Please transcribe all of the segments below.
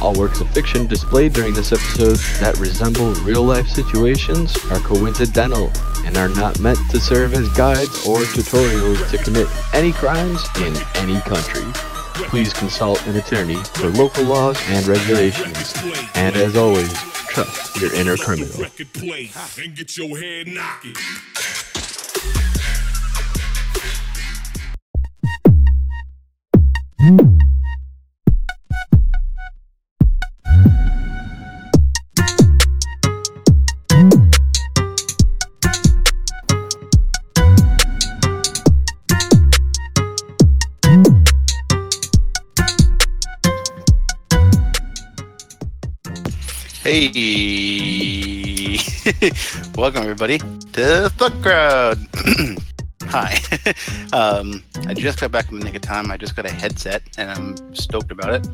All works of fiction displayed during this episode that resemble real life situations are coincidental and are not meant to serve as guides or tutorials to commit any crimes in any country. Please consult an attorney for local laws and regulations. And as always, trust your inner criminal. Record Hey, welcome everybody to Thug Crowd. Hi, um, I just got back in the nick of time. I just got a headset and I'm stoked about it.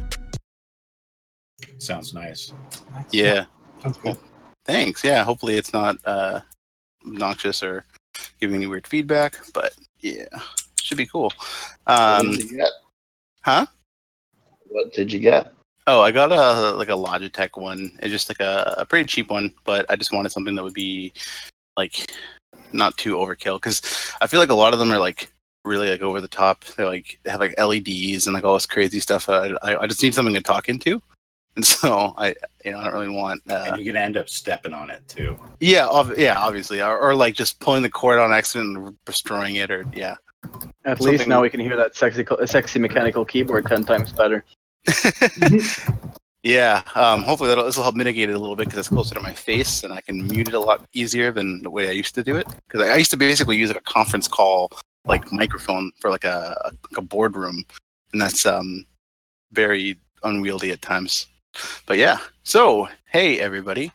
Sounds nice. Yeah, Sounds good. thanks. Yeah, hopefully it's not uh, obnoxious or giving any weird feedback, but yeah, should be cool. Um, what did you get? huh? What did you get? Oh, I got a like a Logitech one. It's just like a, a pretty cheap one, but I just wanted something that would be like not too overkill because I feel like a lot of them are like really like over the top. They're like they have like LEDs and like all this crazy stuff. I I, I just need something to talk into, and so I you know I don't really want. Uh, And you're gonna end up stepping on it too. yeah, ob- yeah, obviously, or, or like just pulling the cord on accident and destroying it, or yeah. At Something- least now we can hear that sexy, sexy mechanical keyboard ten times better. yeah, um, hopefully this will help mitigate it a little bit because it's closer to my face and I can mute it a lot easier than the way I used to do it. Because I, used to basically use like a conference call like microphone for like a, a, like a boardroom, and that's um, very unwieldy at times. But yeah, so hey everybody,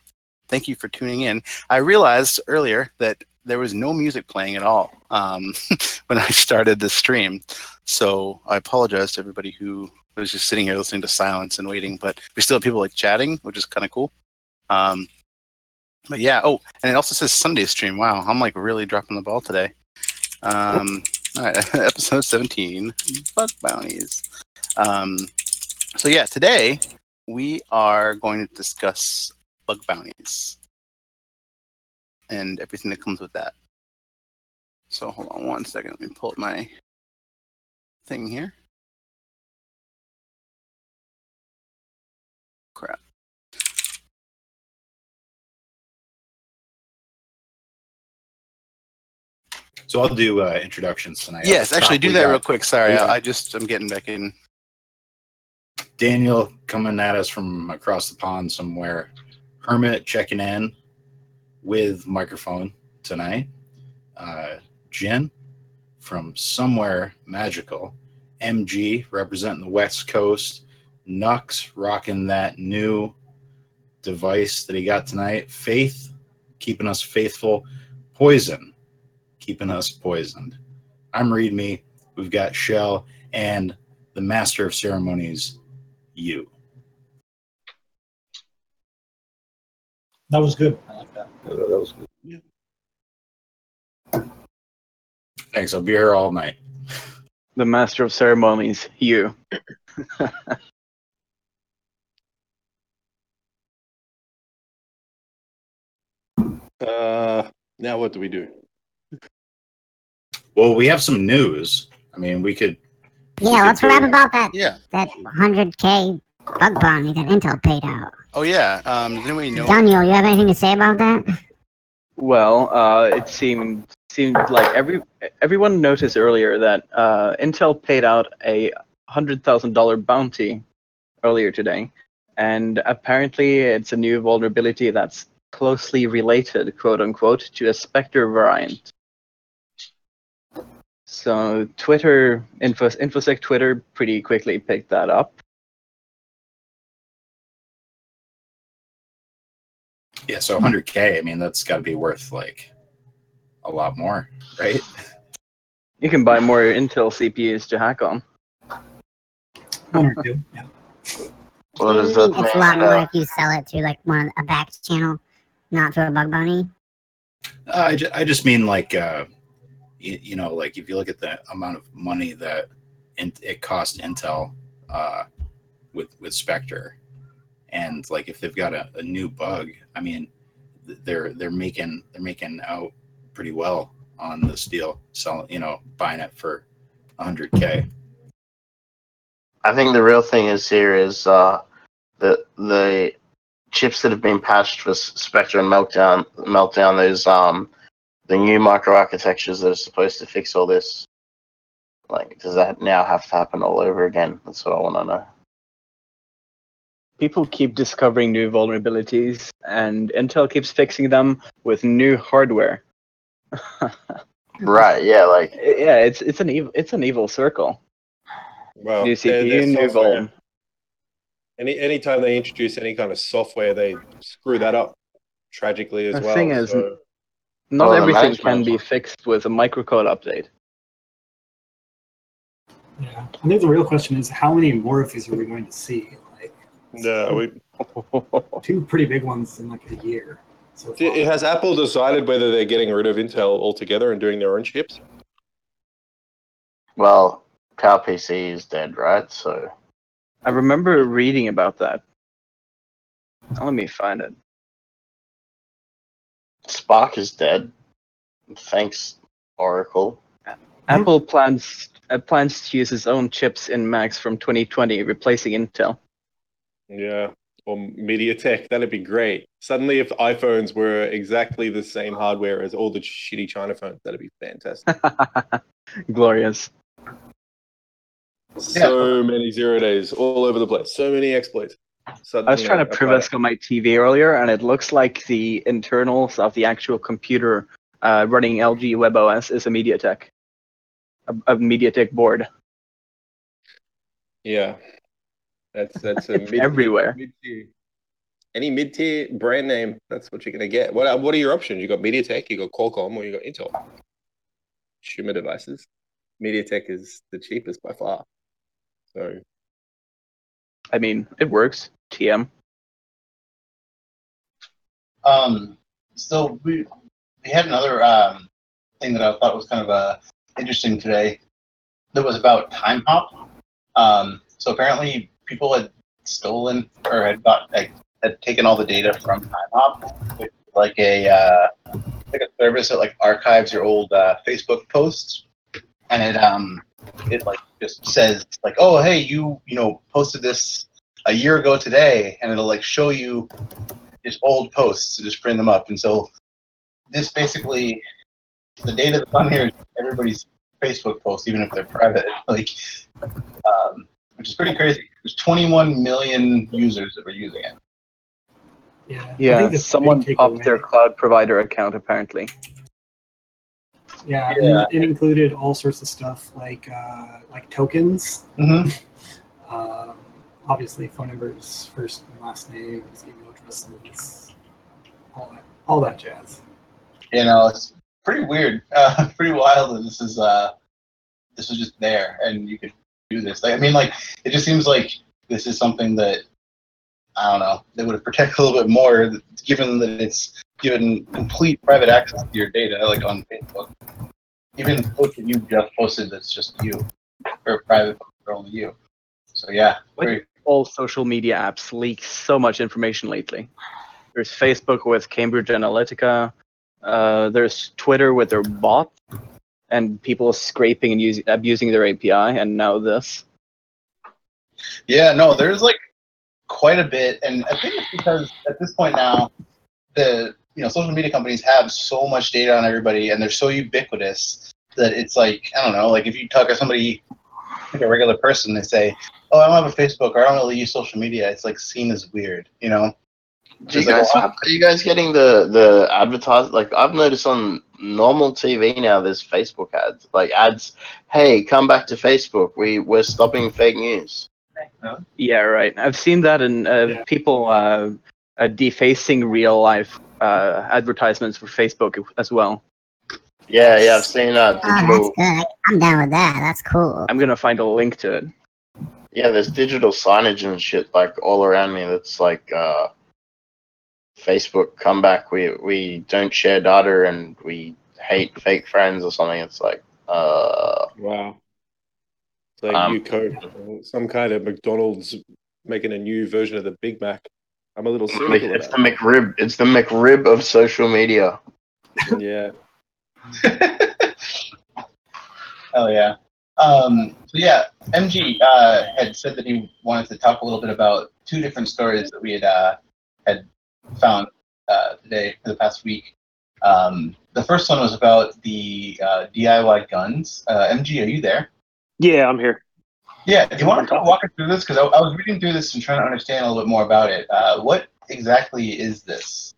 thank you for tuning in. I realized earlier that there was no music playing at all um, when I started the stream. So I apologize to everybody who was just sitting here listening to silence and waiting, but we still have people like chatting, which is kind of cool. Um, but yeah, oh, and it also says Sunday stream. Wow, I'm like really dropping the ball today. Um, all right, episode 17, bug bounties. Um, so yeah, today we are going to discuss bug bounties and everything that comes with that. So hold on one second. Let me pull up my thing here. So I'll do uh, introductions tonight. Yes, actually, do that real quick. Sorry, Yeah. I, I just I'm getting back in. Daniel coming at us from across the pond somewhere. Hermit checking in with microphone tonight. Uh, Jen from somewhere magical. MG representing the West Coast. Nux rocking that new device that he got tonight. Faith keeping us faithful. Poison keeping us poisoned. I'm Read Me. We've got Shell and the Master of Ceremonies, you. That was good. I like that. That was good. Yeah. Thanks. I'll be here all night. The master of ceremonies, you. Uh, now what do we do? Well, we have some news. I mean, we could. Yeah, let's rap about that Yeah. that 100k bug bounty that Intel paid out. Oh yeah. Um, does anybody know? Daniel, you have anything to say about that? Well, uh, it seemed seemed like every everyone noticed earlier that uh, Intel paid out a hundred thousand dollar bounty earlier today, and apparently it's a new vulnerability that's closely related, quote unquote, to a Spectre variant. So Twitter, Info, InfoSec Twitter, pretty quickly picked that up. Yeah, so 100K, I mean, that's got to be worth like a lot more, right? You can buy more Intel CPUs to hack on. One or two. Yeah. What does it's a lot more if you sell it to like one a back channel, not to a bug bounty. Uh, I, ju- I just mean like, uh, you, you know, like if you look at the amount of money that it cost Intel uh, with with Spectre, and like if they've got a, a new bug, I mean, they're they're making they're making out pretty well on this deal, selling you know buying it for 100k. I think the real thing is here is uh, the the chips that have been patched for Spectre and Meltdown. Meltdown. There's um the new microarchitectures that are supposed to fix all this. Like, does that now have to happen all over again? That's what I want to know. People keep discovering new vulnerabilities, and Intel keeps fixing them with new hardware. Right? Yeah. Like, yeah, it's it's an evil it's an evil circle. Well, new CPU, new vuln. Any anytime they introduce any kind of software, they screw that up tragically as The well. thing is, so- Not Oh, everything can be fixed with a microcode update. Yeah. I think the real question is how many more of these are we going to see? Like no, we, two pretty big ones in like a year. So it- has Apple decided whether they're getting rid of Intel altogether and doing their own chips? well, PowerPC is dead, right? So I remember reading about that. Let me find it. SPARC is dead. Thanks, Oracle. Apple plans uh, plans to use its own chips in Macs from 2020, replacing Intel. Yeah. Or MediaTek, that'd be great. Suddenly, if iPhones were exactly the same hardware as all the shitty China phones, that'd be fantastic. Glorious. So many zero days all over the place. So many exploits. I was trying to privesc on my TV earlier, and it looks like the internals of the actual computer uh, running LG WebOS is a MediaTek, a, a MediaTek board. Yeah, that's that's a It's everywhere. Mid-tier. Any mid-tier brand name, that's what you're gonna get. What what are your options? You got MediaTek, you got Qualcomm, or you got Intel. Consumer devices. MediaTek is the cheapest by far. So I mean, it works. TM. Um, so we we had another um, thing that I thought was kind of uh, interesting today. That was about Timehop. Um, so apparently, people had stolen or had got like had taken all the data from Timehop, which is like a uh, like a service that like archives your old uh, Facebook posts, and it um it like just says like oh hey you you know posted this a year ago today, and it'll like show you just old posts to just print them up. And so this basically, the data that's on here is everybody's Facebook posts, even if they're private. Like, um, which is pretty crazy. There's 21 million users that were using it. yeah. I Yeah, think the someone big popped their cloud provider account apparently. Yeah, Yeah. It, included all sorts of stuff like uh, like tokens. Mm-hmm. Um, obviously, phone numbers, first and last names, email addresses, all that, all that jazz. You know, it's pretty weird, uh, pretty wild that this is uh, this is just there, and you could do this. Like, I mean, like it just seems like this is something that I don't know they would have protected a little bit more, given that it's given complete private access to your data, like on Facebook. Even post that you just posted that's just you, or private for only you. So yeah, very, All social media apps leak so much information lately. There's Facebook with Cambridge Analytica. Uh, there's Twitter with their bot, and people scraping and using abusing their API, and now this. Yeah, no, there's like quite a bit, and I think it's because at this point now, the you know social media companies have so much data on everybody, and they're so ubiquitous that it's like I don't know, like if you talk to somebody, like a regular person, they say, "Oh, I don't have a Facebook or I don't really use social media," it's like seen as weird, you know. Do you Just like, guys are you guys getting the the advertise like I've noticed on normal TV now there's Facebook ads like ads hey come back to Facebook we we're stopping fake news Yeah, right. I've seen that in uh, Yeah. people uh, uh, defacing real life uh, advertisements for Facebook as well. yeah yeah I've seen uh, Oh, that's good. I'm down with that. That's cool. I'm gonna find a link to it. yeah there's digital signage and shit like all around me that's like uh Facebook comeback. we we don't share data and we hate fake friends or something it's like uh wow. It's like Um, new code. Some kind of McDonald's making a new version of the Big Mac. I'm a little Mc- cynical It's the about McRib. It's the McRib of social media. Yeah. Oh yeah. Um, so yeah, MG uh, had said that he wanted to talk a little bit about two different stories that we had uh, had found uh, today for the past week. Um, the first one was about the uh, DIY guns. Uh, MG, are you there? Yeah, I'm here. Yeah. Do you want to walk us through this? Because I, I was reading through this and trying to understand a little bit more about it. Uh, what exactly is this?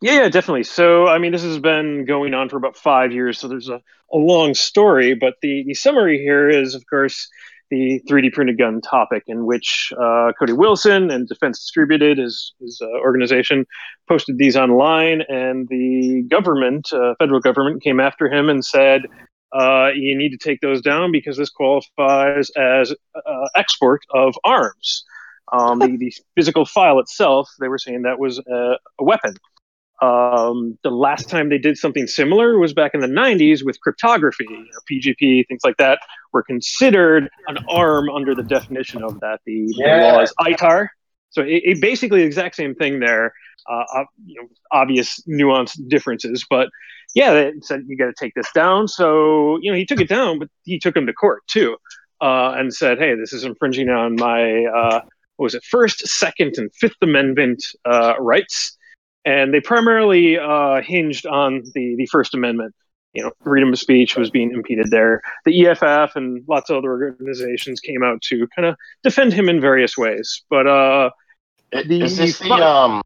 Yeah, yeah, definitely. So, I mean, this has been going on for about five years, so there's a, a long story, but the, the summary here is, of course, the 3D printed gun topic, in which uh, Cody Wilson and Defense Distributed, his, his uh, organization, posted these online, and the government, uh, federal government, came after him and said, uh, you need to take those down because this qualifies as uh, export of arms. Um, the, the physical file itself, they were saying that was a, a weapon. Um, the last time they did something similar was back in the 90s with cryptography, you know, PGP, things like that, were considered an arm under the definition of that. The, the Yeah. law is ITAR. So it, it basically the exact same thing there. Uh, you know, obvious nuanced differences, but yeah, they said you got to take this down. So you know, he took it down, but he took him to court too, uh, and said, "Hey, this is infringing on my uh, what was it, First, Second, and Fifth Amendment uh, rights." and they primarily uh, hinged on the the First Amendment. You know, freedom of speech was being impeded there. The EFF and lots of other organizations came out to kind of defend him in various ways. But uh, The Is this the um?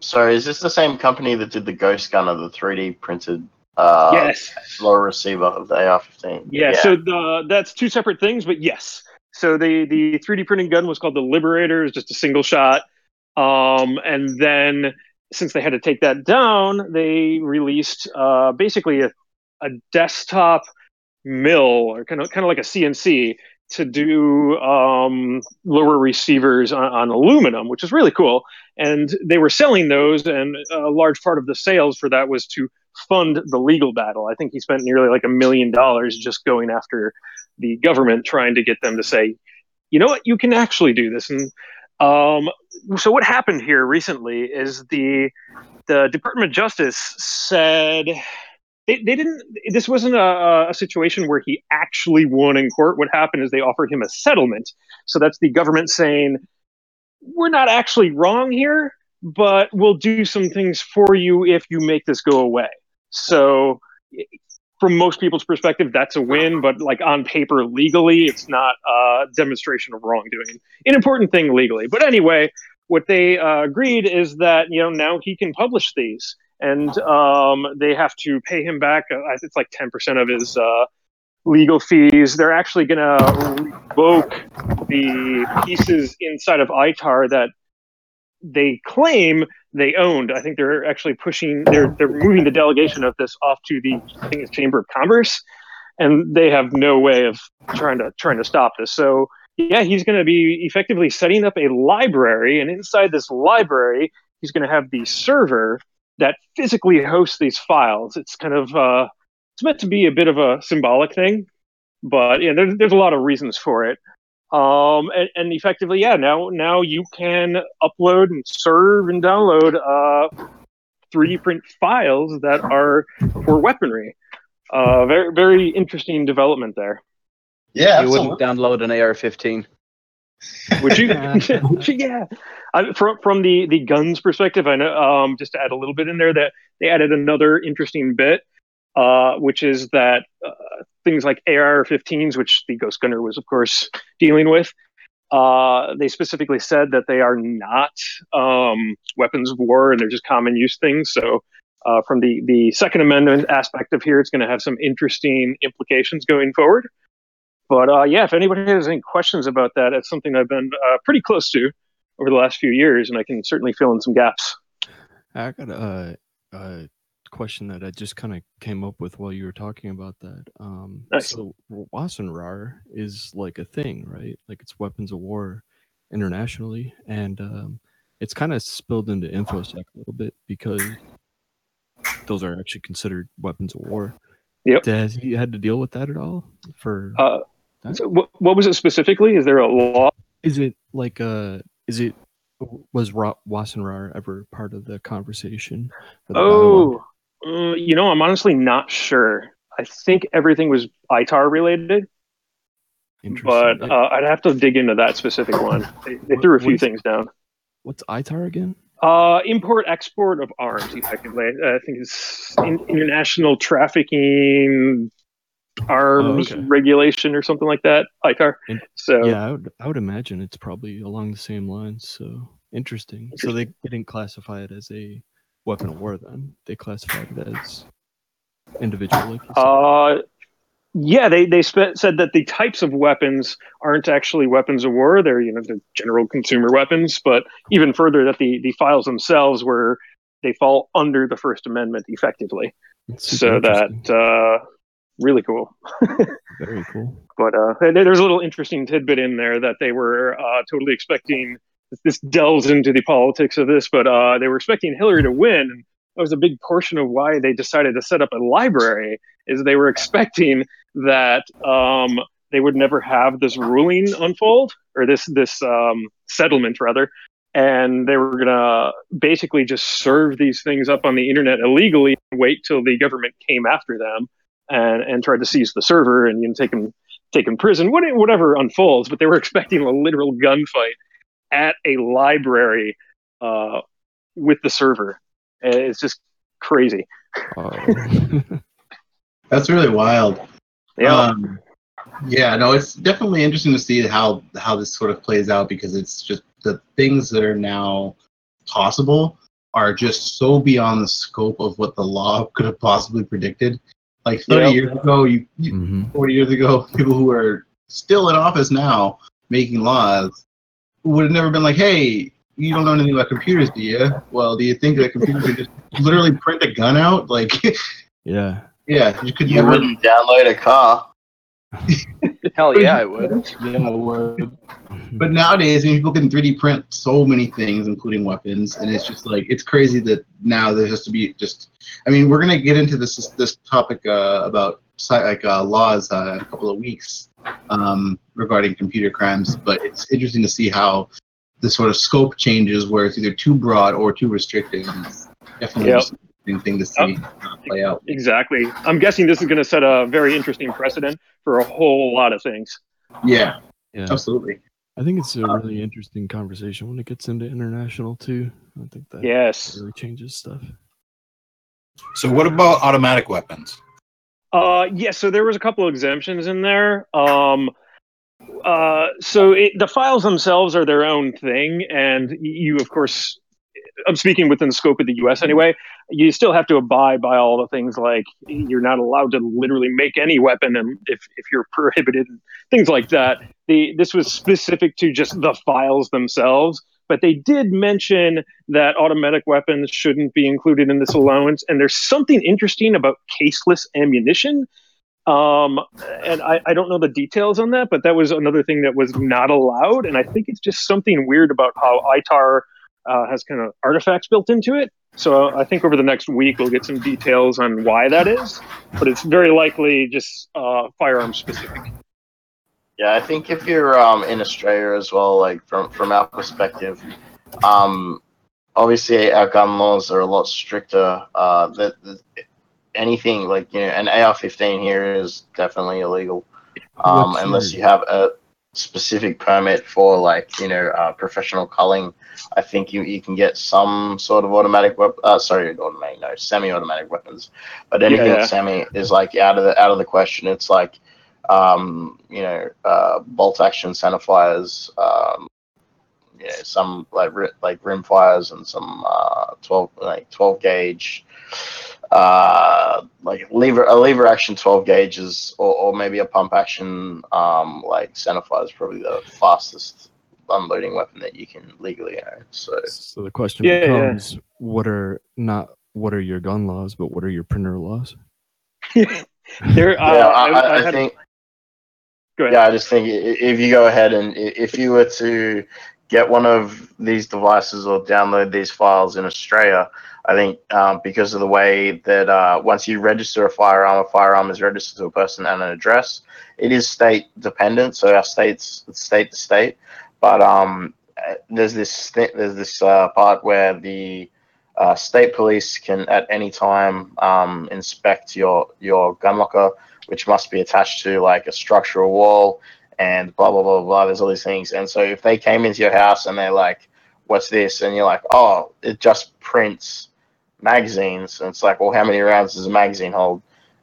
Sorry, is this the same company that did the Ghost Gun of the 3D printed uh yes, lower receiver of the AR-15? yeah, So the, that's two separate things, but yes. So the the 3D printing gun was called the Liberator, it's just a single shot. Um, and then since they had to take that down, they released uh, basically a, a desktop mill or kind of kind of like a CNC to do um, lower receivers on, on aluminum, which is really cool. And they were selling those, and a large part of the sales for that was to fund the legal battle. I think he spent nearly like a million dollars just going after the government, trying to get them to say, you know what, you can actually do this. And um, so what happened here recently is the the Department of Justice said they, they didn't this wasn't a, a situation where he actually won in court. What happened is they offered him a settlement. So that's the government saying we're not actually wrong here but we'll do some things for you if you make this go away. So from most people's perspective that's a win but like on paper legally it's not a demonstration of wrongdoing. An important thing legally. But anyway what they uh, agreed is that you know now he can publish these and um, they have to pay him back. Uh, it's like ten percent of his uh, legal fees. They're actually going to revoke the pieces inside of ITAR that they claim they owned. I think they're actually pushing. They're they're moving the delegation of this off to the I think it's Chamber of Commerce, and they have no way of trying to trying to stop this. So yeah, he's going to be effectively setting up a library, and inside this library, he's going to have the server that physically hosts these files. It's kind of uh, it's meant to be a bit of a symbolic thing, but yeah, there's there's a lot of reasons for it. Um, and, and effectively, yeah, now now you can upload and serve and download uh, 3D print files that are for weaponry. Uh, very very interesting development there. Yeah, you wouldn't download an AR-15. Would you? yeah. I, from from the the guns perspective, I know. Um, just to add a little bit in there, that they added another interesting bit, uh, which is that uh, things like AR-15s, which the Ghost Gunner was, of course, dealing with. Uh, they specifically said that they are not um, weapons of war and they're just common use things. So, uh, from the the Second Amendment aspect of here, it's going to have some interesting implications going forward. But uh, yeah, if anybody has any questions about that, it's something I've been uh, pretty close to over the last few years, and I can certainly fill in some gaps. I got a, a question that I just kind of came up with while you were talking about that. Um, Nice. So Wassenaar is like a thing, right? Like it's weapons of war internationally, and um, it's kind of spilled into infosec a little bit because those are actually considered weapons of war. Yep. Has he had to deal with that at all? For Uh, so what, what was it specifically? Is there a law? is it like uh is it was Ra- Wassenaar ever part of the conversation? the? Oh, uh, you know, I'm honestly not sure. I think everything was ITAR related, but uh, I'd have to dig into that specific one. They, they threw a few things down. What's ITAR again? Uh, import export of arms, effectively. I think it's in, international trafficking arms okay. regulation or something like that. ITAR. In- So yeah, I would, I would imagine it's probably along the same lines. So interesting. So they didn't classify it as a weapon of war then. They classified it as individual. Like. Uh, yeah, they they said that the types of weapons aren't actually weapons of war; they're you know the general consumer weapons. But even further, that the the files themselves were they fall under the First Amendment effectively. So that uh, really cool. Very cool. But uh, there's a little interesting tidbit in there that they were uh, totally expecting. This delves into the politics of this, but uh, they were expecting Hillary to win. That was a big portion of why they decided to set up a library. Is they were expecting that um, they would never have this ruling unfold or this this um, settlement rather, and they were gonna basically just serve these things up on the internet illegally and wait till the government came after them and and tried to seize the server and you know, take him take him prison, what- whatever unfolds. But they were expecting a literal gunfight at a library uh, with the server. And It's just crazy. Oh. That's really wild. Yeah. Um, yeah, no, it's definitely interesting to see how how this sort of plays out because it's just the things that are now possible are just so beyond the scope of what the law could have possibly predicted. Like 30 Yep. years ago, you, you Mhm. 40 years ago, people who are still in office now making laws would have never been like, hey, you don't know anything about computers, do you? Well, do you think that computers could just literally print a gun out? Like, Yeah. yeah, you could You never. wouldn't download a car. Hell yeah, I would. Yeah, would. But nowadays, I mean, people can 3D print so many things, including weapons, and it's just like it's crazy that now there has to be just. I mean, we're gonna get into this this topic uh, about like uh, laws uh, in a couple of weeks um, regarding computer crimes, but it's interesting to see how the sort of scope changes, where it's either too broad or too restrictive. It's definitely Yep. Just an interesting thing to see uh, play out. Exactly. I'm guessing this is going to set a very interesting precedent for a whole lot of things. Yeah, Yeah. absolutely. I think it's a really interesting conversation when it gets into international too. I think that Yes. really changes stuff. So, what about automatic weapons? Uh, yeah, so there was a couple of exemptions in there. Um, uh, so it, the files themselves are their own thing, and you, of course, I'm speaking within the scope of the U.S. anyway. You still have to abide by all the things like you're not allowed to literally make any weapon, and if if you're prohibited, things like that. The this was specific to just the files themselves. But they did mention that automatic weapons shouldn't be included in this allowance. And there's something interesting about caseless ammunition. Um, and I, I don't know the details on that, but that was another thing that was not allowed. And I think it's just something weird about how ITAR uh, has kind of artifacts built into it. So I think over the next week we'll get some details on why that is. But it's very likely just uh, firearm specific. Yeah, I think if you're um, in Australia as well, like from from our perspective, um, obviously our gun laws are a lot stricter. Uh, that that anything like you know, an AR-15 here is definitely illegal, um, unless you have a specific permit for like you know uh, professional culling. I think you, you can get some sort of automatic weapon. Uh, sorry, automatic, no, semi-automatic weapons. But anything Yeah, semi is like out of the out of the question. It's like um, you know, uh, bolt action center centerfires, um, you know, some like like rim fires and some uh, twelve like twelve gauge, uh, like lever a lever action twelve gauges or, or maybe a pump action um, like centerfire is probably the fastest unloading weapon that you can legally own. So So the question Yeah, yeah. becomes: What are not what are your gun laws, but what are your printer laws? There, uh, yeah, I, I, I, I I had, think. go ahead. Yeah, I just think if you go ahead and if you were to get one of these devices or download these files in Australia, I think um, because of the way that uh, once you register a firearm, a firearm is registered to a person and an address. It is state dependent, so our states state to state. But um, there's this th- there's this uh, part where the uh, state police can at any time um, inspect your your gun locker, which must be attached to like a structural wall and blah blah blah blah. There's all these things, and so if they came into your house and they're like, "What's this?" and you're like, "Oh, it just prints magazines," and it's like, "Well, how many rounds does a magazine hold?"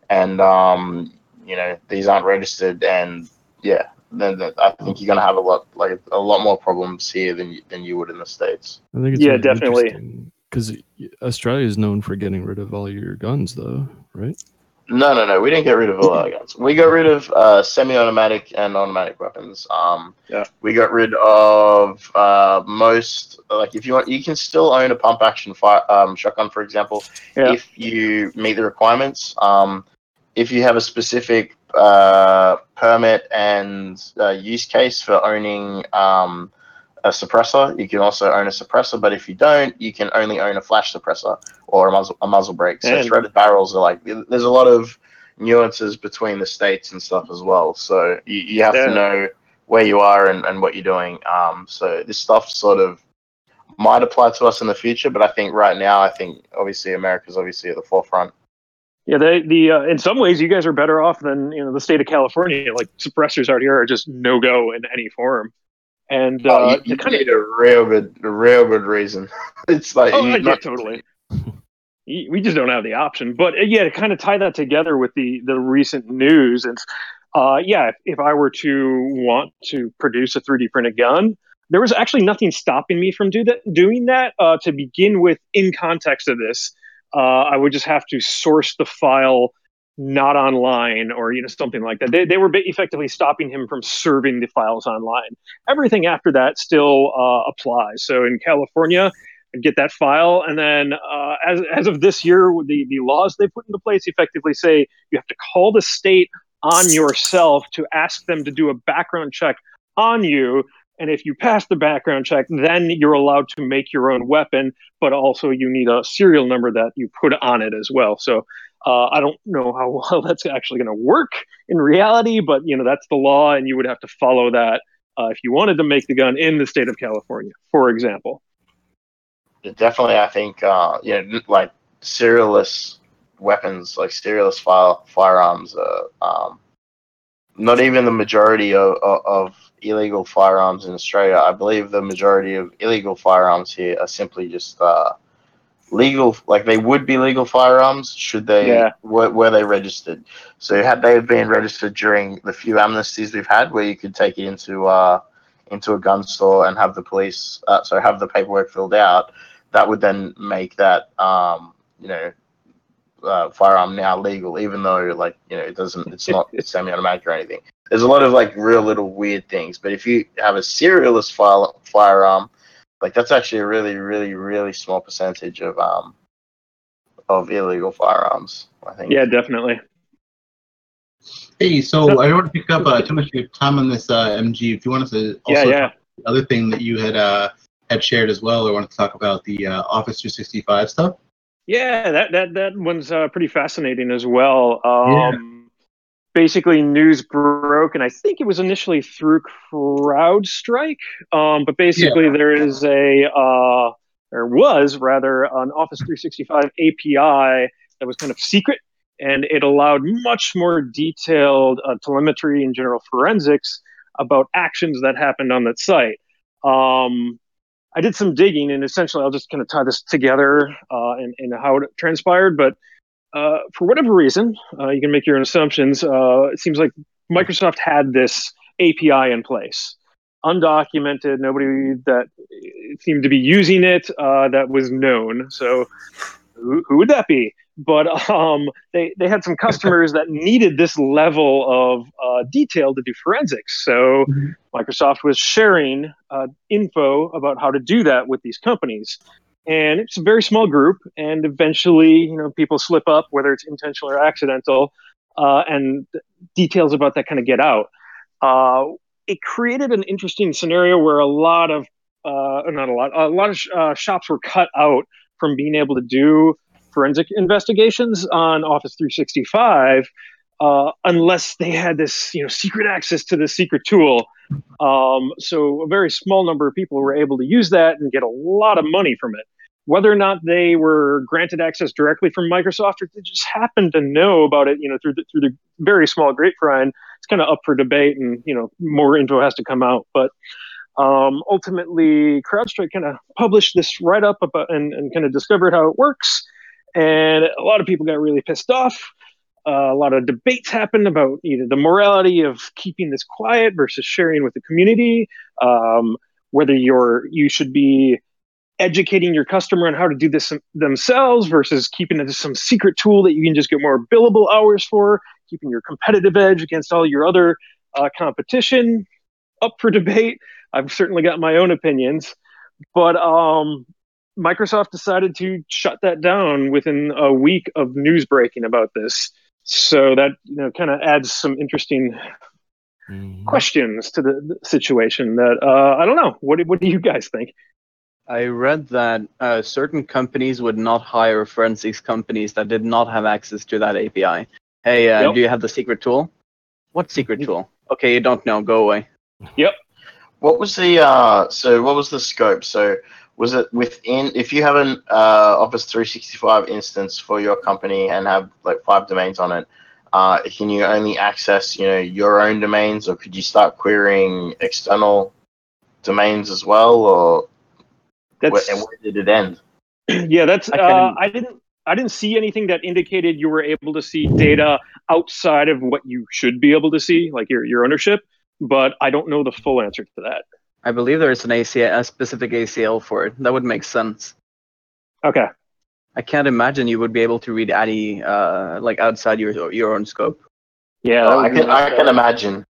And um, you know these aren't registered, and yeah, then then I think you're gonna have a lot like a lot more problems here than you, than you would in the states. I think it's Yeah, definitely. Because Australia is known for getting rid of all your guns, though, right? No, no, no. We didn't get rid of all our guns. We got rid of uh, semi-automatic and automatic weapons. Um, Yeah. We got rid of uh, most. Like, if you want, you can still own a pump-action fire um, shotgun, for example, Yeah. if you meet the requirements. Um, if you have a specific uh, permit and uh, use case for owning um, a suppressor, you can also own a suppressor. But if you don't, you can only own a flash suppressor or a muzzle, a muzzle brake. So And- threaded barrels are like there's a lot of nuances between the states and stuff as well. So you, you have Yeah. to know where you are and, and what you're doing. Um, so this stuff sort of might apply to us in the future, but I think right now, I think obviously America's obviously at the forefront. Yeah, they, the uh, in some ways you guys are better off than you know the state of California. Like suppressors out here are just no go in any form, and Oh, uh, you, kind of need a real good, a real good reason. It's like Oh, you- not- totally. We just don't have the option. But uh, yeah, to kind of tie that together with the the recent news, and uh, yeah, if, if I were to want to produce a 3D printed gun, there was actually nothing stopping me from do that, doing that. Uh, to begin with, in context of this, uh, I would just have to source the file not online or you know something like that. They, they were effectively stopping him from serving the files online. Everything after that still uh, applies. So in California, I'd get that file, and then uh, as as of this year, the the laws they put into place effectively say you have to call the state on yourself to ask them to do a background check on you. And if you pass the background check, then you're allowed to make your own weapon, but also you need a serial number that you put on it as well. So uh, I don't know how well that's actually going to work in reality, but you know that's the law, and you would have to follow that uh, if you wanted to make the gun in the state of California, for example. definitely, I think, uh, you know, like serialless weapons, like serialless fire, firearms, uh, um, not even the majority of, of, of illegal firearms in Australia. I believe the majority of illegal firearms here are simply just uh, legal, like they would be legal firearms should they Yeah. were, were they registered. So had they been registered during the few amnesties we've had, where you could take it into uh, into a gun store and have the police, uh, so have the paperwork filled out, that would then make that um, you know uh, firearm now legal, even though like you know it doesn't, it's not semi-automatic or anything. There's a lot of like real little weird things, but if you have a serialist fire, firearm, like that's actually a really, really, really small percentage of um of illegal firearms. I think. Yeah, definitely. Hey, so I don't want to pick up uh, too much of your time on this uh, MG. If you want us to also Yeah, yeah. the other thing that you had uh, had shared as well, or wanted to talk about the uh, Office 365 stuff. Yeah, that that that one's uh, pretty fascinating as well. Yeah. Basically, news broke, and I think it was initially through CrowdStrike. Um, but basically, there is a uh, there was rather an Office 365 API that was kind of secret, and it allowed much more detailed uh, telemetry and general forensics about actions that happened on that site. Um, I did some digging, and essentially, I'll just kind of tie this together uh, and, and how it transpired. But uh, for whatever reason, uh, you can make your own assumptions. Uh, it seems like Microsoft had this API in place, undocumented. Nobody that seemed to be using it uh, that was known. So, who, who would that be? But um, they they had some customers that needed this level of uh, detail to do forensics. So Microsoft was sharing uh, info about how to do that with these companies. And it's a very small group, and eventually, you know, people slip up, whether it's intentional or accidental, uh, and details about that kind of get out. Uh, it created an interesting scenario where a lot of, uh, not a lot, a lot of sh- uh, shops were cut out from being able to do forensic investigations on Office 365 uh, unless they had this, you know, secret access to the secret tool. Um, so a very small number of people were able to use that and get a lot of money from it. Whether or not they were granted access directly from Microsoft or they just happened to know about it, you know, through the, through the very small grapevine, it's kind of up for debate, and you know, more info has to come out. But um, ultimately, CrowdStrike kind of published this write up about and, and kind of discovered how it works, and a lot of people got really pissed off. Uh, a lot of debates happened about you know the morality of keeping this quiet versus sharing with the community. Um, whether you're you should be educating your customer on how to do this themselves versus keeping it as some secret tool that you can just get more billable hours for, keeping your competitive edge against all your other uh, competition up for debate. I've certainly got my own opinions, but um, Microsoft decided to shut that down within a week of news breaking about this. So that you know kind of adds some interesting mm-hmm. questions to the, the situation. That uh, I don't know. What what do you guys think? I read that uh, certain companies would not hire forensics companies that did not have access to that API. Hey, uh, yep. do you have the secret tool? What secret tool? Okay, you don't know. Go away. Yep. What was the uh? So what was the scope? So was it within? If you have an uh, Office 365 instance for your company and have like five domains on it, uh, can you only access you know your own domains, or could you start querying external domains as well, or where, That's and where did it end? yeah. That's I uh, I didn't I didn't see anything that indicated you were able to see data outside of what you should be able to see, like your your ownership. But I don't know the full answer to that. I believe there is an ACL, a specific ACL for it. That would make sense. Okay. I can't imagine you would be able to read any uh, like outside your your own scope. Yeah, Oh, I can I can imagine.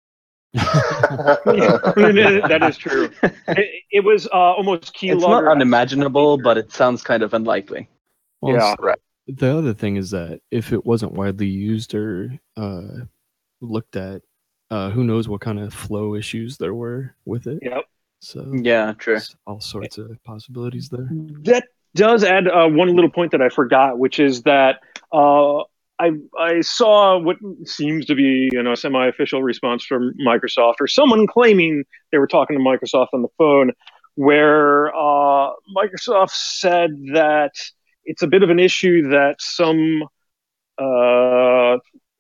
That is true. It, it was uh, almost keylogger. It's not unimaginable, but it sounds kind of unlikely. Well, Yeah. Right. The other thing is that if it wasn't widely used or uh, looked at, uh, who knows what kind of flow issues there were with it. Yep. So Yeah, true. all sorts of possibilities there. That does add uh, one little point that I forgot, which is that uh, I I saw what seems to be you know a semi-official response from Microsoft or someone claiming they were talking to Microsoft on the phone, where uh, Microsoft said that it's a bit of an issue that some uh,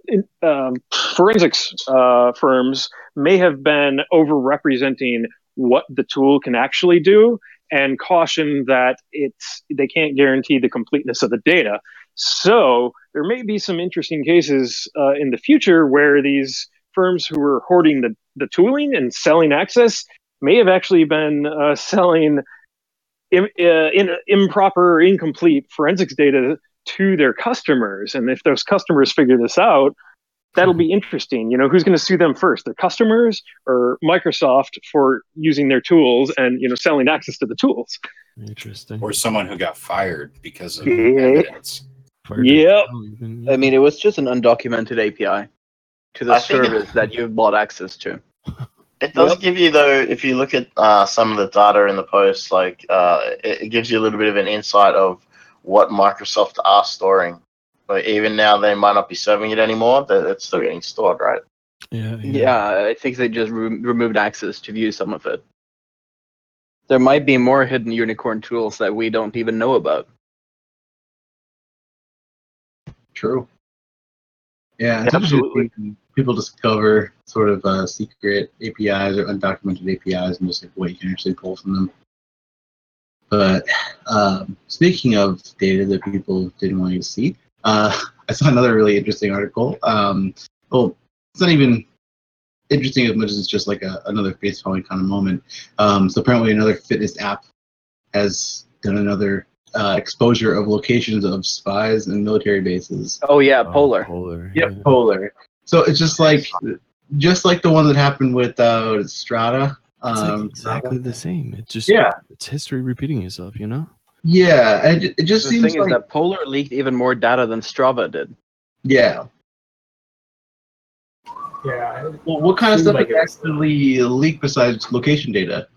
in, um, forensics uh, firms may have been overrepresenting what the tool can actually do and caution that it's they can't guarantee the completeness of the data. So there may be some interesting cases uh, in the future where these firms who were hoarding the, the tooling and selling access may have actually been uh, selling Im, uh, in, improper or incomplete forensics data to their customers. And if those customers figure this out, that'll be interesting. You know, who's going to sue them first, their customers or Microsoft for using their tools and you know selling access to the tools? Interesting. or someone who got fired because of Yeah. evidence. Fired Yep. oh, I mean, it was just an undocumented API to the I think- service that you bought access to. It does Yep. give you though, if you look at uh, some of the data in the post, like uh, it, it gives you a little bit of an insight of what Microsoft are storing. But even now, they might not be serving it anymore. But it's still getting stored, right? yeah, Yeah, I think they just re- removed access to view some of it. There might be more hidden unicorn tools that we don't even know about. True. Yeah, absolutely. people discover sort of uh, secret APIs or undocumented APIs and just like what you can actually pull from them. But um, speaking of data that people didn't want you to see, uh, I saw another really interesting article. Um, well, it's not even interesting as much as it's just like a, another face kind of moment. Um, so apparently, another fitness app has done another uh, exposure of locations of spies and military bases. Oh yeah, Oh, Polar. Polar. Yep, yeah. polar. So it's just like, just like the one that happened with uh, Strava. It's like Um, exactly the same. It just Yeah. it's history repeating itself, you know? Yeah, and it, it just The seems thing like is that Polar leaked even more data than Strava did. yeah. Yeah. Well, what kind of stuff like is it was- actually leaked besides location data?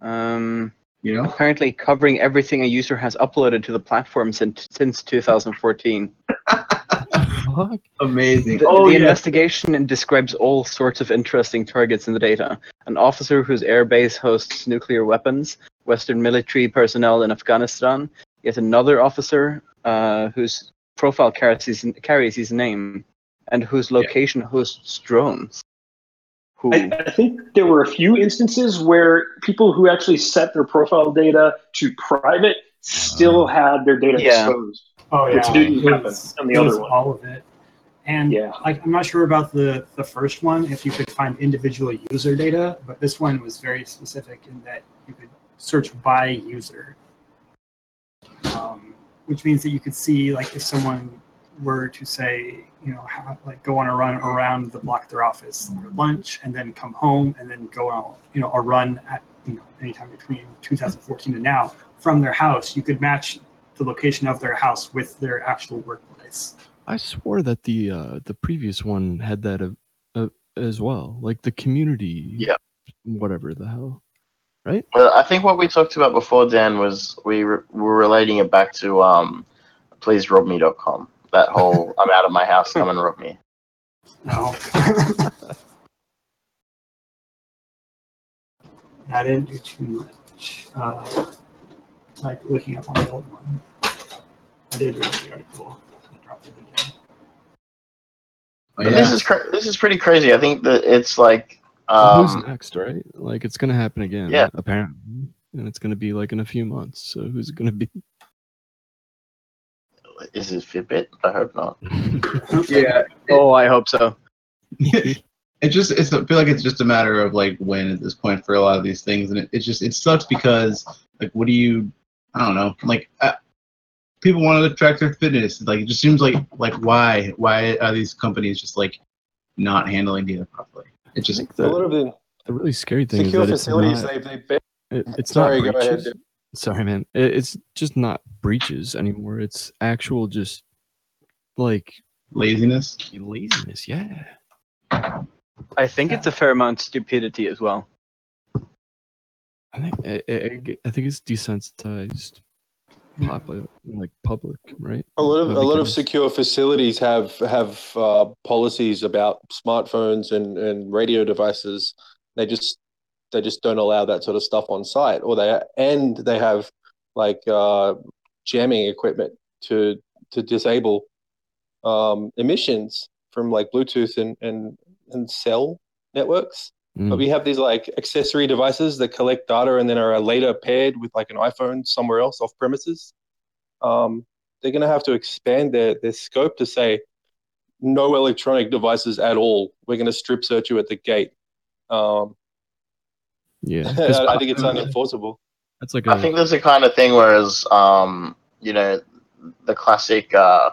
Um, You know? apparently covering everything a user has uploaded to the platform since since 2014. Amazing. The, oh the yeah. investigation describes all sorts of interesting targets in the data. An officer whose airbase hosts nuclear weapons, Western military personnel in Afghanistan, yet another officer uh, whose profile carries his, carries his name and whose location hosts drones. Who, I, I think there were a few instances where people who actually set their profile data to private still had their data Yeah. exposed. Oh yeah, Which didn't it happen was- on the it other was one. All of it. And Yeah. like I'm not sure about the the first one if you could find individual user data, but this one was very specific in that you could search by user, um, which means that you could see like if someone were to say you know how, like go on a run around the block of their office for lunch and then come home and then go on you know a run at you know anytime between 2014 and now from their house you could match the location of their house with their actual workplace I swore that the uh the previous one had that uh, uh, as well, like the community. Yeah. Whatever the hell, right? Well, I think what we talked about before, Dan, was we re- were relating it back to um, pleaserobme.com. That whole I'm out of my house, come and rob me. no i didn't do too much uh, like looking up on the old one i did read the article I dropped it again. Oh, yeah. This is cra- this is pretty crazy. I think that it's like Well, who's um, next, right? Like it's gonna happen again. Yeah. Apparently, and it's gonna be like in a few months. So who's it gonna be? Is it Fitbit? I hope not. yeah. oh, I hope so. it just it's I feel like it's just a matter of like when at this point for a lot of these things, and it, it just it sucks because like what do you I don't know like uh, people want to track their fitness like it just seems like like why why are these companies just like not handling data properly? It I just A little bit. of the the really scary thing secure is that it's facilities not, they they bet. it, it's Sorry, not go ahead, breaches. Sorry, man. It's just not breaches anymore. It's actual just like laziness. laziness. Yeah. I think it's a fair amount of stupidity as well. I think I, I, I think it's desensitized public, like public, right? A lot of a lot of secure facilities have have uh, policies about smartphones and, and radio devices. They just they just don't allow that sort of stuff on site, or they and they have like uh, jamming equipment to to disable um, emissions from like Bluetooth and and and cell networks. But Mm. we have these like accessory devices that collect data and then are later paired with like an iPhone somewhere else off premises. Um, they're going to have to expand their, their scope to say no electronic devices at all. We're going to strip search you at the gate. Um, Yeah. 'cause I, I think it's unenforceable. That's like I a think there's a kind of thing whereas um, you know the classic uh,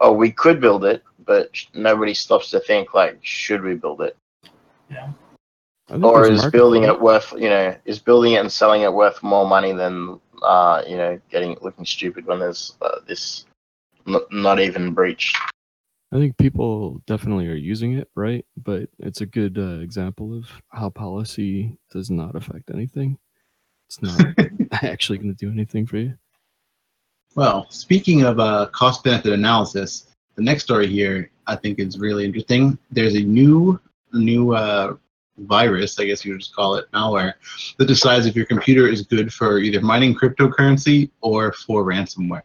oh we could build it, but nobody stops to think like should we build it I think or is building it worth you know is building it and selling it worth more money than uh, you know getting looking stupid when there's uh, this n- not even breach. I think people definitely are using it, right? But it's a good uh, example of how policy does not affect anything. It's not actually going to do anything for you. Well, speaking of uh, cost benefit analysis, the next story here I think is really interesting. There's a new new uh, virus, I guess you would just call it malware, that decides if your computer is good for either mining cryptocurrency or for ransomware.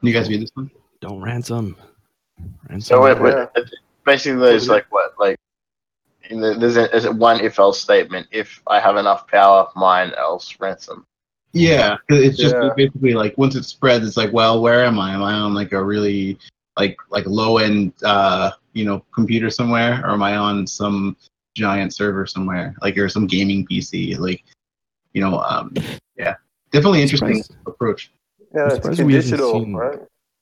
Can you guys read this one? Don't ransom. Ransom. So it, it, it- basically there's like what like in the, there's, a, there's a one if else statement. If I have enough power, mine else ransom. Yeah, it's just Yeah. basically like once it spreads, it's like, well, where am I? Am I on like a really like like low end uh you know computer somewhere, or am I on some giant server somewhere, like or some gaming PC? Like, you know, um, yeah, definitely interesting Surprised- approach. Yeah, I'm it's surprised we haven't conditional, seen right?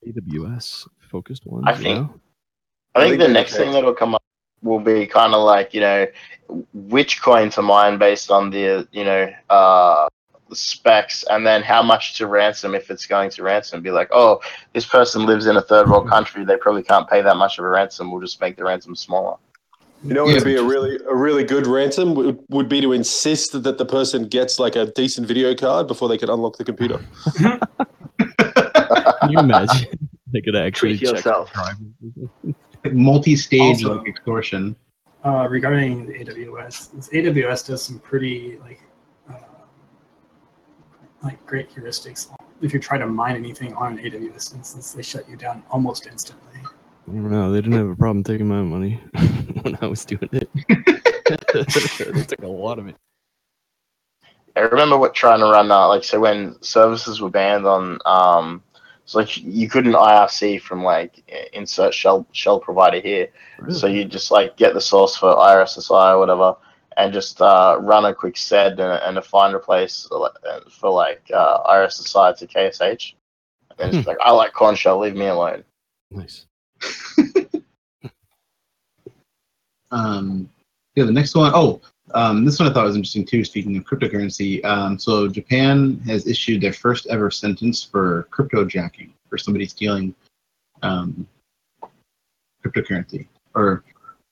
AWS focused ones. I think- know? I I think think the next thing that'll come up will be kind of like you know which coin to mine based on the you know uh specs and then how much to ransom if it's going to ransom be like oh this person lives in a third world country they probably can't pay that much of a ransom we'll just make the ransom smaller You know, Yeah. what would be a really a really good ransom would, would be to insist that the person gets like a decent video card before they can unlock the computer. Can you imagine? They could actually Treat check yourself. multi-stage Also- like extortion. Uh, regarding AWS, this AWS does some pretty like uh, like great heuristics. If you try to mine anything on an AWS instance, they shut you down almost instantly. I don't know. They didn't have a problem taking my money when I was doing it. they took a lot of it. I remember what trying to run that like so when services were banned on um so like you couldn't IRC from like insert shell shell provider here. So you just like get the source for IRSSI or whatever and just uh, run a quick sed and, and a find replace for like uh, IRSSI to KSH. And it's like I like Korn shell, leave me alone. Nice. Um, yeah, the next one, oh, um, this one I thought was interesting too. Speaking of cryptocurrency, um, so Japan has issued their first ever sentence for crypto jacking for somebody stealing um, cryptocurrency or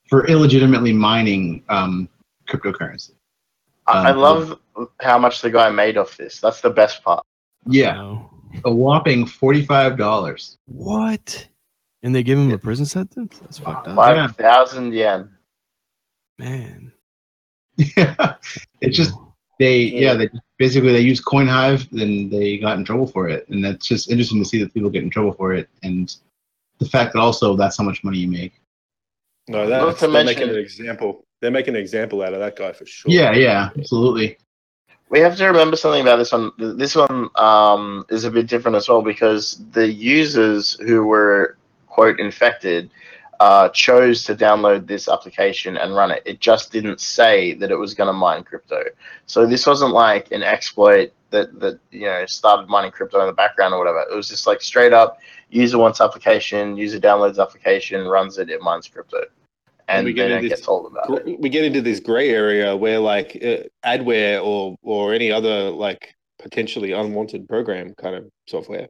for illegitimately mining um, cryptocurrency. I, I Um, love how much the guy made off this. That's the best part. Yeah, a whopping forty-five dollars. What? And they give him a prison sentence? That's fucked up. Five thousand yen. Man. Yeah, it's just they yeah they basically they use CoinHive then they got in trouble for it and that's just interesting to see that people get in trouble for it and the fact that also that's how much money you make. No, Not that's to they're mention- making an example. They're making an example out of that guy for sure. Yeah, yeah, absolutely. We have to remember something about this one. This one um, is a bit different as well because the users who were quote infected uh, chose to download this application and run it. It just didn't say that it was going to mine crypto. So this wasn't like an exploit that that you know started mining crypto in the background or whatever. It was just like straight up user wants application, user downloads application, runs it, it mines crypto, and we get into get this- told about it. We get into this gray area where like uh, adware or or any other like potentially unwanted program kind of software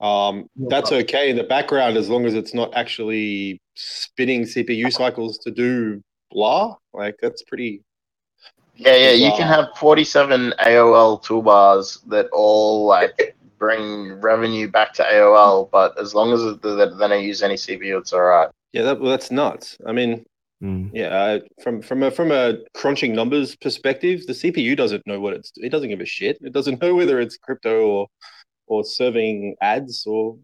um that's okay. In the background as long as it's not actually spinning cpu cycles to do blah like that's pretty Yeah, yeah, you can have 47 AOL toolbars that all like bring revenue back to AOL, but as long as they don't use any CPU, it's all right. yeah that, well, that's nuts. I mean Mm. yeah uh, from from a from a crunching numbers perspective the cpu doesn't know what it's it doesn't give a shit. It doesn't know whether it's crypto or or serving ads or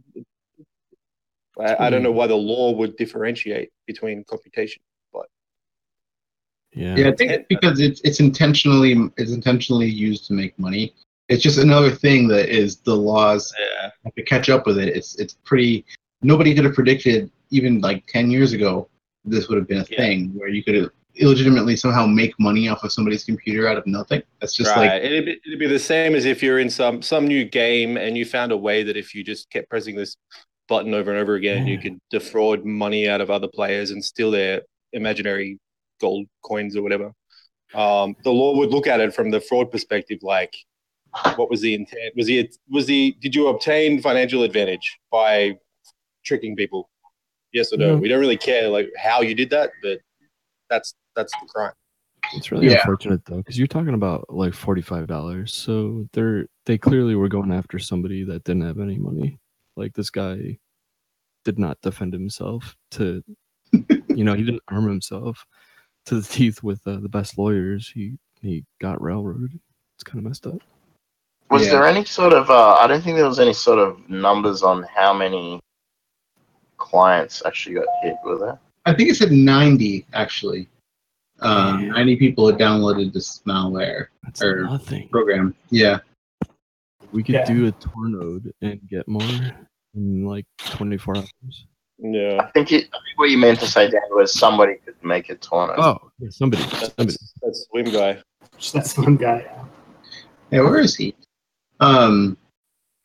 I, I don't know why the law would differentiate between computation, but Yeah. Yeah, I think it's because it's it's intentionally it's intentionally used to make money. It's just another thing that is the laws yeah, have to catch up with it. It's it's pretty. Nobody could have predicted even like ten years ago this would have been a Yeah. thing where you could illegitimately somehow make money off of somebody's computer out of nothing. That's just right. like it'd, be, it'd be the same as if you're in some some new game and you found a way that if you just kept pressing this button over and over again, you could defraud money out of other players and steal their imaginary gold coins or whatever. Um, the law would look at it from the fraud perspective, like what was the intent? Was the was the did you obtain financial advantage by tricking people? Yes or no? No. We don't really care like how you did that, but that's that's the crime. It's really Yeah. unfortunate though, because you're talking about like forty-five dollars. So they're they clearly were going after somebody that didn't have any money. Like this guy did not defend himself. To you know, he didn't arm himself to the teeth with uh, the best lawyers. He he got railroaded. It's kind of messed up. Was Yeah. there any sort of? Uh, I don't think there was any sort of numbers on how many clients actually got hit with that. I think it said ninety actually. Um, ninety people had downloaded this malware That's or nothing. program. Yeah, We could Yeah. do a tornode and get more in like twenty-four hours. Yeah. I think, it, I think what you meant to say, Dan, was somebody could make a tornado. Oh, yeah, somebody, somebody. That's, that's Swim Guy. That's one guy. Yeah, where is he? Um,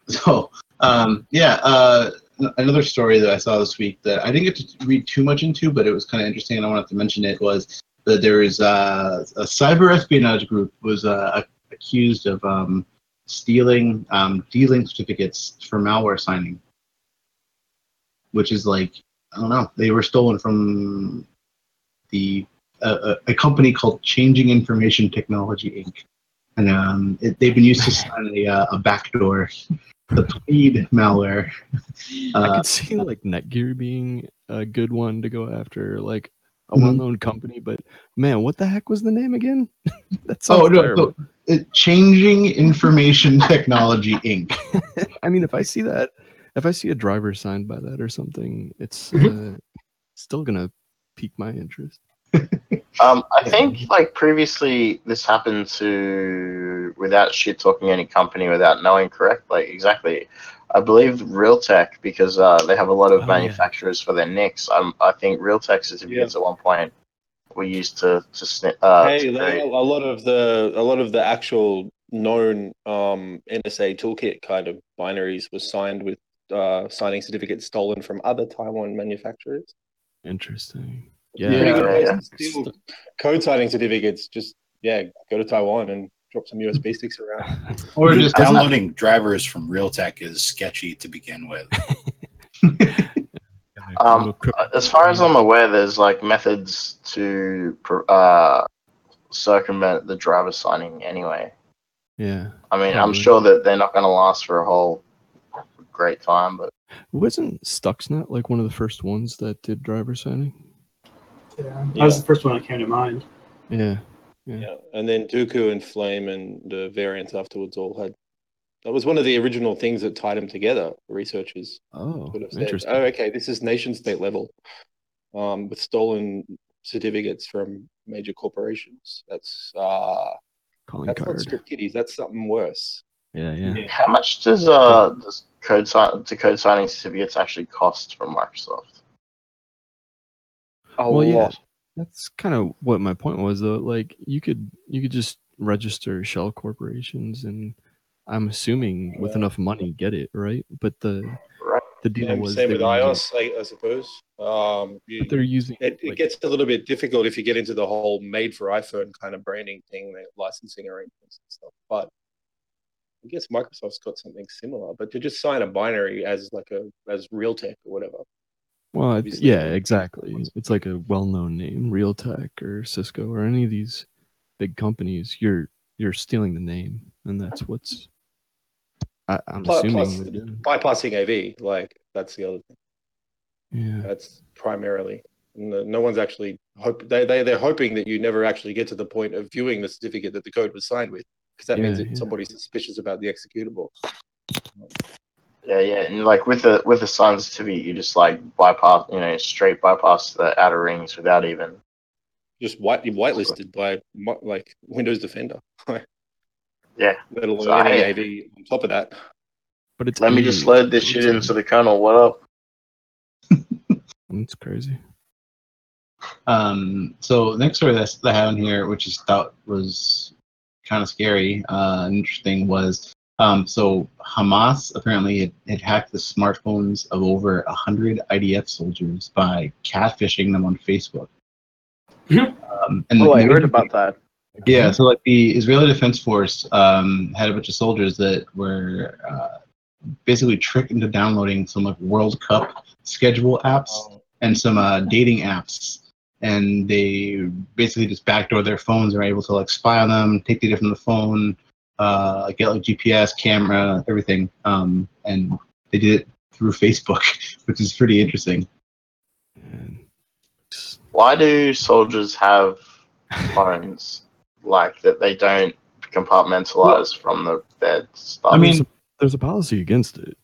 so, um, yeah, uh, another story that I saw this week that I didn't get to read too much into, but it was kind of interesting, and I wanted to mention it was that there is uh, a cyber espionage group was uh, accused of um, stealing um, D-Link certificates for malware signing, which is like I don't know, they were stolen from the uh, a, a company called Changing Information Technology Inc and um, it, they've been used to sign a, uh, a backdoor the Plead malware. I Uh, could see like Netgear being a good one to go after, like a Mhm. well-known company. But man, what the heck was the name again? That's sounds oh no, terrible. no, it, Changing Information Technology Inc. I mean, if I see that, if I see a driver signed by that or something, it's Mm-hmm. uh, still gonna pique my interest. Um, I think like previously this happened to without shit talking any company without knowing correct like exactly. I believe Realtek because uh, they have a lot of Oh, yeah. manufacturers for their NICs. Um, I think Realtek certificates at one point were used to to sni- uh, hey, to a lot of the a lot of the actual known um, NSA toolkit kind of binaries was signed with uh, signing certificates stolen from other Taiwan manufacturers. Interesting. Pretty Yeah. Yeah, yeah. code signing certificates. Just yeah, go to Taiwan and drop some USB sticks around. Or just downloading drivers from Realtek is sketchy to begin with. Um, as far as I'm aware, there's like methods to uh, circumvent the driver signing anyway. Yeah. I mean, I'm sure that they're not going to last for a whole great time, but Wasn't Stuxnet like one of the first ones that did driver signing? Yeah, that was the first one that came to mind. Yeah. Yeah, and then Duqu and Flame and the variants afterwards all had. That was one of the original things that tied them together. Researchers Oh, sort of said, "Oh, okay, this is nation state level, um, with stolen certificates from major corporations. That's uh, Calling that's card. not script kiddies. That's something worse." Yeah, yeah. how much does uh does code sign do code signing certificates actually cost from Microsoft? A well, yeah, lot. That's kind of what my point was, though. Like, you could you could just register shell corporations, and I'm assuming with enough money get it right. But the Right. the deal Same, was same with iOS, I, I suppose. Um, you- but they're using it, it gets a little bit difficult if you get into the whole made for iPhone kind of branding thing, like licensing arrangements and stuff. But I guess Microsoft's got something similar, but to just sign a binary as like a as Realtek or whatever. Well, I yeah, exactly. It's like a well-known name, Realtek or Cisco or any of these big companies. You're you're stealing the name, and that's what's. I, I'm Plus, assuming. bypassing AV, like that's the other thing. Yeah. That's primarily. No, no one's actually hope they, they they're hoping that you never actually get to the point of viewing the certificate that the code was signed with, because that means that yeah. somebody's suspicious about the executable. Yeah, yeah, and like with the with the sign certificate, you just like bypass, you know, straight bypass the outer rings without even. Just white you whitelisted by like Windows Defender. Yeah. Let alone So any AV on top of that. But it's Let me just load this so shit it's- into the kernel. What up? That's crazy. Um, so next story that's that I have in here, which I thought was kind of scary uh, and interesting, was um, so Hamas apparently had, had hacked the smartphones of over hundred IDF soldiers by catfishing them on Facebook. um, and Oh, I the- heard about that. Yeah, so like the Israeli Defense Force um, had a bunch of soldiers that were uh, basically tricked into downloading some like World Cup schedule apps and some uh, dating apps, and they basically just backdoor their phones and are able to like spy on them, take data from the phone, uh, get like GPS, camera, everything, um, and they did it through Facebook, which is pretty interesting. Why do soldiers have phones like that? They don't compartmentalize from the bed stuff. I mean, there's a, there's a policy against it.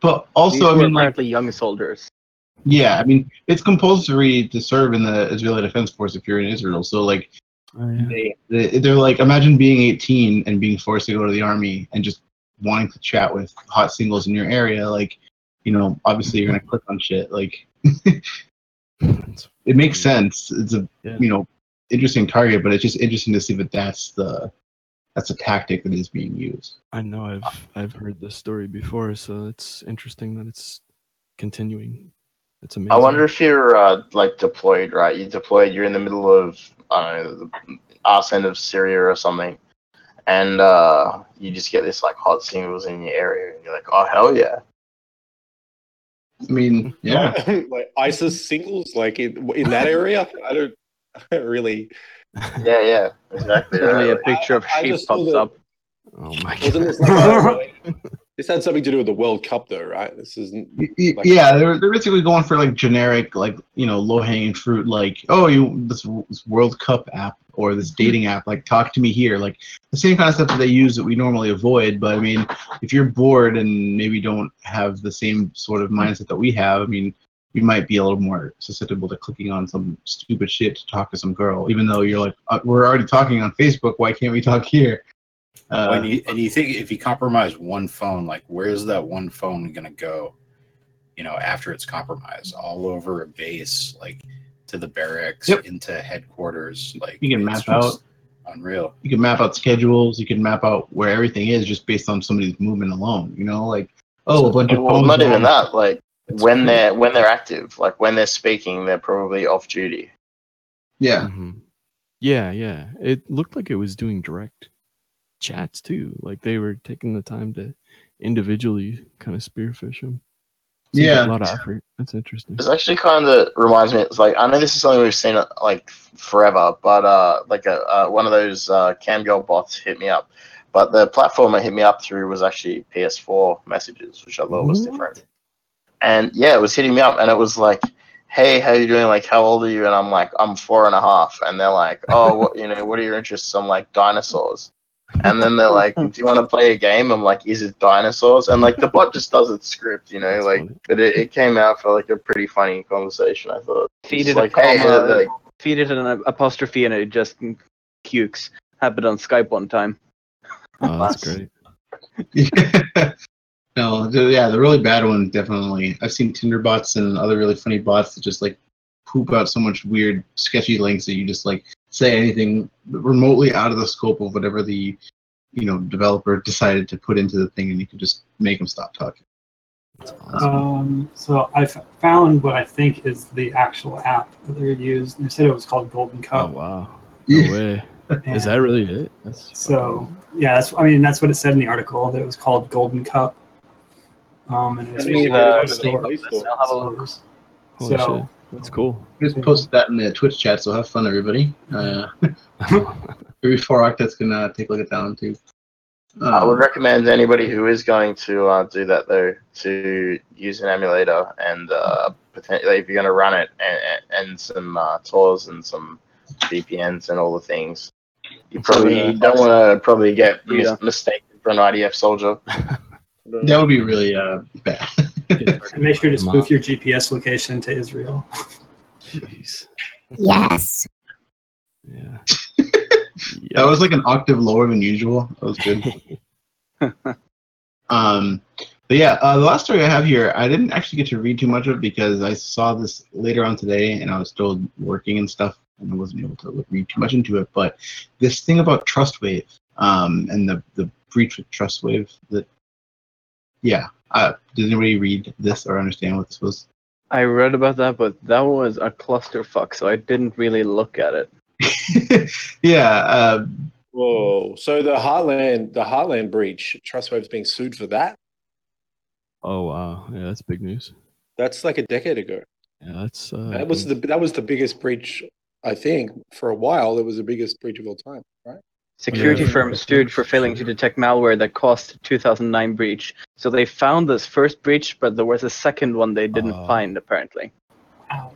But also, These I mean, like, young soldiers. Yeah, I mean, it's compulsory to serve in the Israeli Defense Force if you're in Israel. So, like, they, they, they're like, imagine being 18 and being forced to go to the army and just wanting to chat with hot singles in your area. Like, you know, obviously you're going to click on shit. Like, it makes sense. It's a, you know, interesting target, but it's just interesting to see that that's the, that's a tactic that is being used. I know I've I've heard this story before, so it's interesting that it's continuing. It's amazing. I wonder if you're uh, like deployed, right? You deployed. You're in the middle of I don't know the arse end of Syria or something, and uh, you just get this like hot singles in your area, and you're like, oh hell yeah. I mean, yeah. like ISIS singles, like in, in that area. I don't, I don't really. Yeah, yeah, exactly. Suddenly a picture of I sheep just saw pops the- up. Oh my Wasn't this like a, This had something to do with the World Cup, though, right? This isn't. Like- yeah, they're they're basically going for like generic, like you know, low hanging fruit, like oh, you this, this World Cup app or this dating app, like talk to me here, like the same kind of stuff that they use that we normally avoid. But I mean, if you're bored and maybe don't have the same sort of mindset that we have, I mean, you might be a little more susceptible to clicking on some stupid shit to talk to some girl, even though you're like, uh, we're already talking on Facebook, why can't we talk here? Uh, and, you, and you think if you compromise one phone, like where's that one phone gonna go? You know, after it's compromised, all over a base, like to the barracks, Yep. into headquarters. Like You can map out. Unreal. you can map out schedules you can map out where everything is just based on somebody's movement alone you know like oh a bunch of Well, not even on- that. Like It's when cool. they're when they're active, like when they're speaking, they're probably off duty. yeah Mhm. Yeah, yeah. It looked like it was doing direct chats too. Like they were taking the time to individually kind of spearphish them. Yeah. a lot of effort. That's interesting. It's actually kind of reminds me. It's like I know this is something we've seen uh, like forever, but uh, like a uh, one of those uh, camgirl bots hit me up. But the platform it hit me up through was actually PS4 messages, which I thought was different. And yeah, it was hitting me up, and it was like, "Hey, how you doing? Like, how old are you?" And I'm like, "I'm four and a half." And they're like, "Oh, what you know? What are your interests?" I'm like, "Dinosaurs." And then they're like, "Do you want to play a game?" I'm like, "Is it dinosaurs?" And like the bot just does its script, you know, like. But it, it came out for like a pretty funny conversation. I thought. Feed It's it like, a hey, comma, uh, like, feed it an apostrophe, and it just cukes. Happened on Skype one time. Oh, that's great. no the, yeah the really bad ones definitely i've seen tinder bots and other really funny bots that just like poop out so much weird sketchy links that you just like say anything remotely out of the scope of whatever the you know developer decided to put into the thing and you can just make them stop talking Um, so I f- found what I think is the actual app that they used. They said it was called Golden Cup. Oh wow. No way. Is that really it? That's So yeah, that's I mean that's what it said in the article that it was called Golden Cup. Um, and it was Let me, uh, a store. I'll have a look. Holy So shit. That's cool. just posted that in the twitch chat so have fun everybody uh maybe four octets can uh, take a look at that one too I would Um, recommend anybody who is going to uh, do that though to use an emulator and uh, potentially if you're going to run it and, and some uh, Tor and some VPNs and all the things. You probably Yeah. don't want to probably get mis- Yeah. mistaken for an IDF soldier. that would be really uh bad and make sure to spoof your GPS location to Israel. Jeez. Yes. Yeah. That was like an octave lower than usual. That was good. um, but yeah, uh, the last story I have here, I didn't actually get to read too much of because I saw this later on today, and I was still working and stuff, and I wasn't able to read too much into it. But this thing about Trustwave, um, and the the breach with Trustwave, that yeah, uh, did anybody read this or understand what this was? I read about that, but that was a clusterfuck, so I didn't really look at it. yeah, uh, Whoa! So the Heartland, the Heartland breach, Trustwave's being sued for that. Oh wow. Yeah, that's big news. That's like a decade ago. Yeah, that's uh That was the that was the biggest breach, I think, for a while. It was the biggest breach of all time, right? Security Yeah. firm sued for failing to detect malware that caused 2009 breach. So they found this first breach, but there was a second one they didn't Oh. find apparently.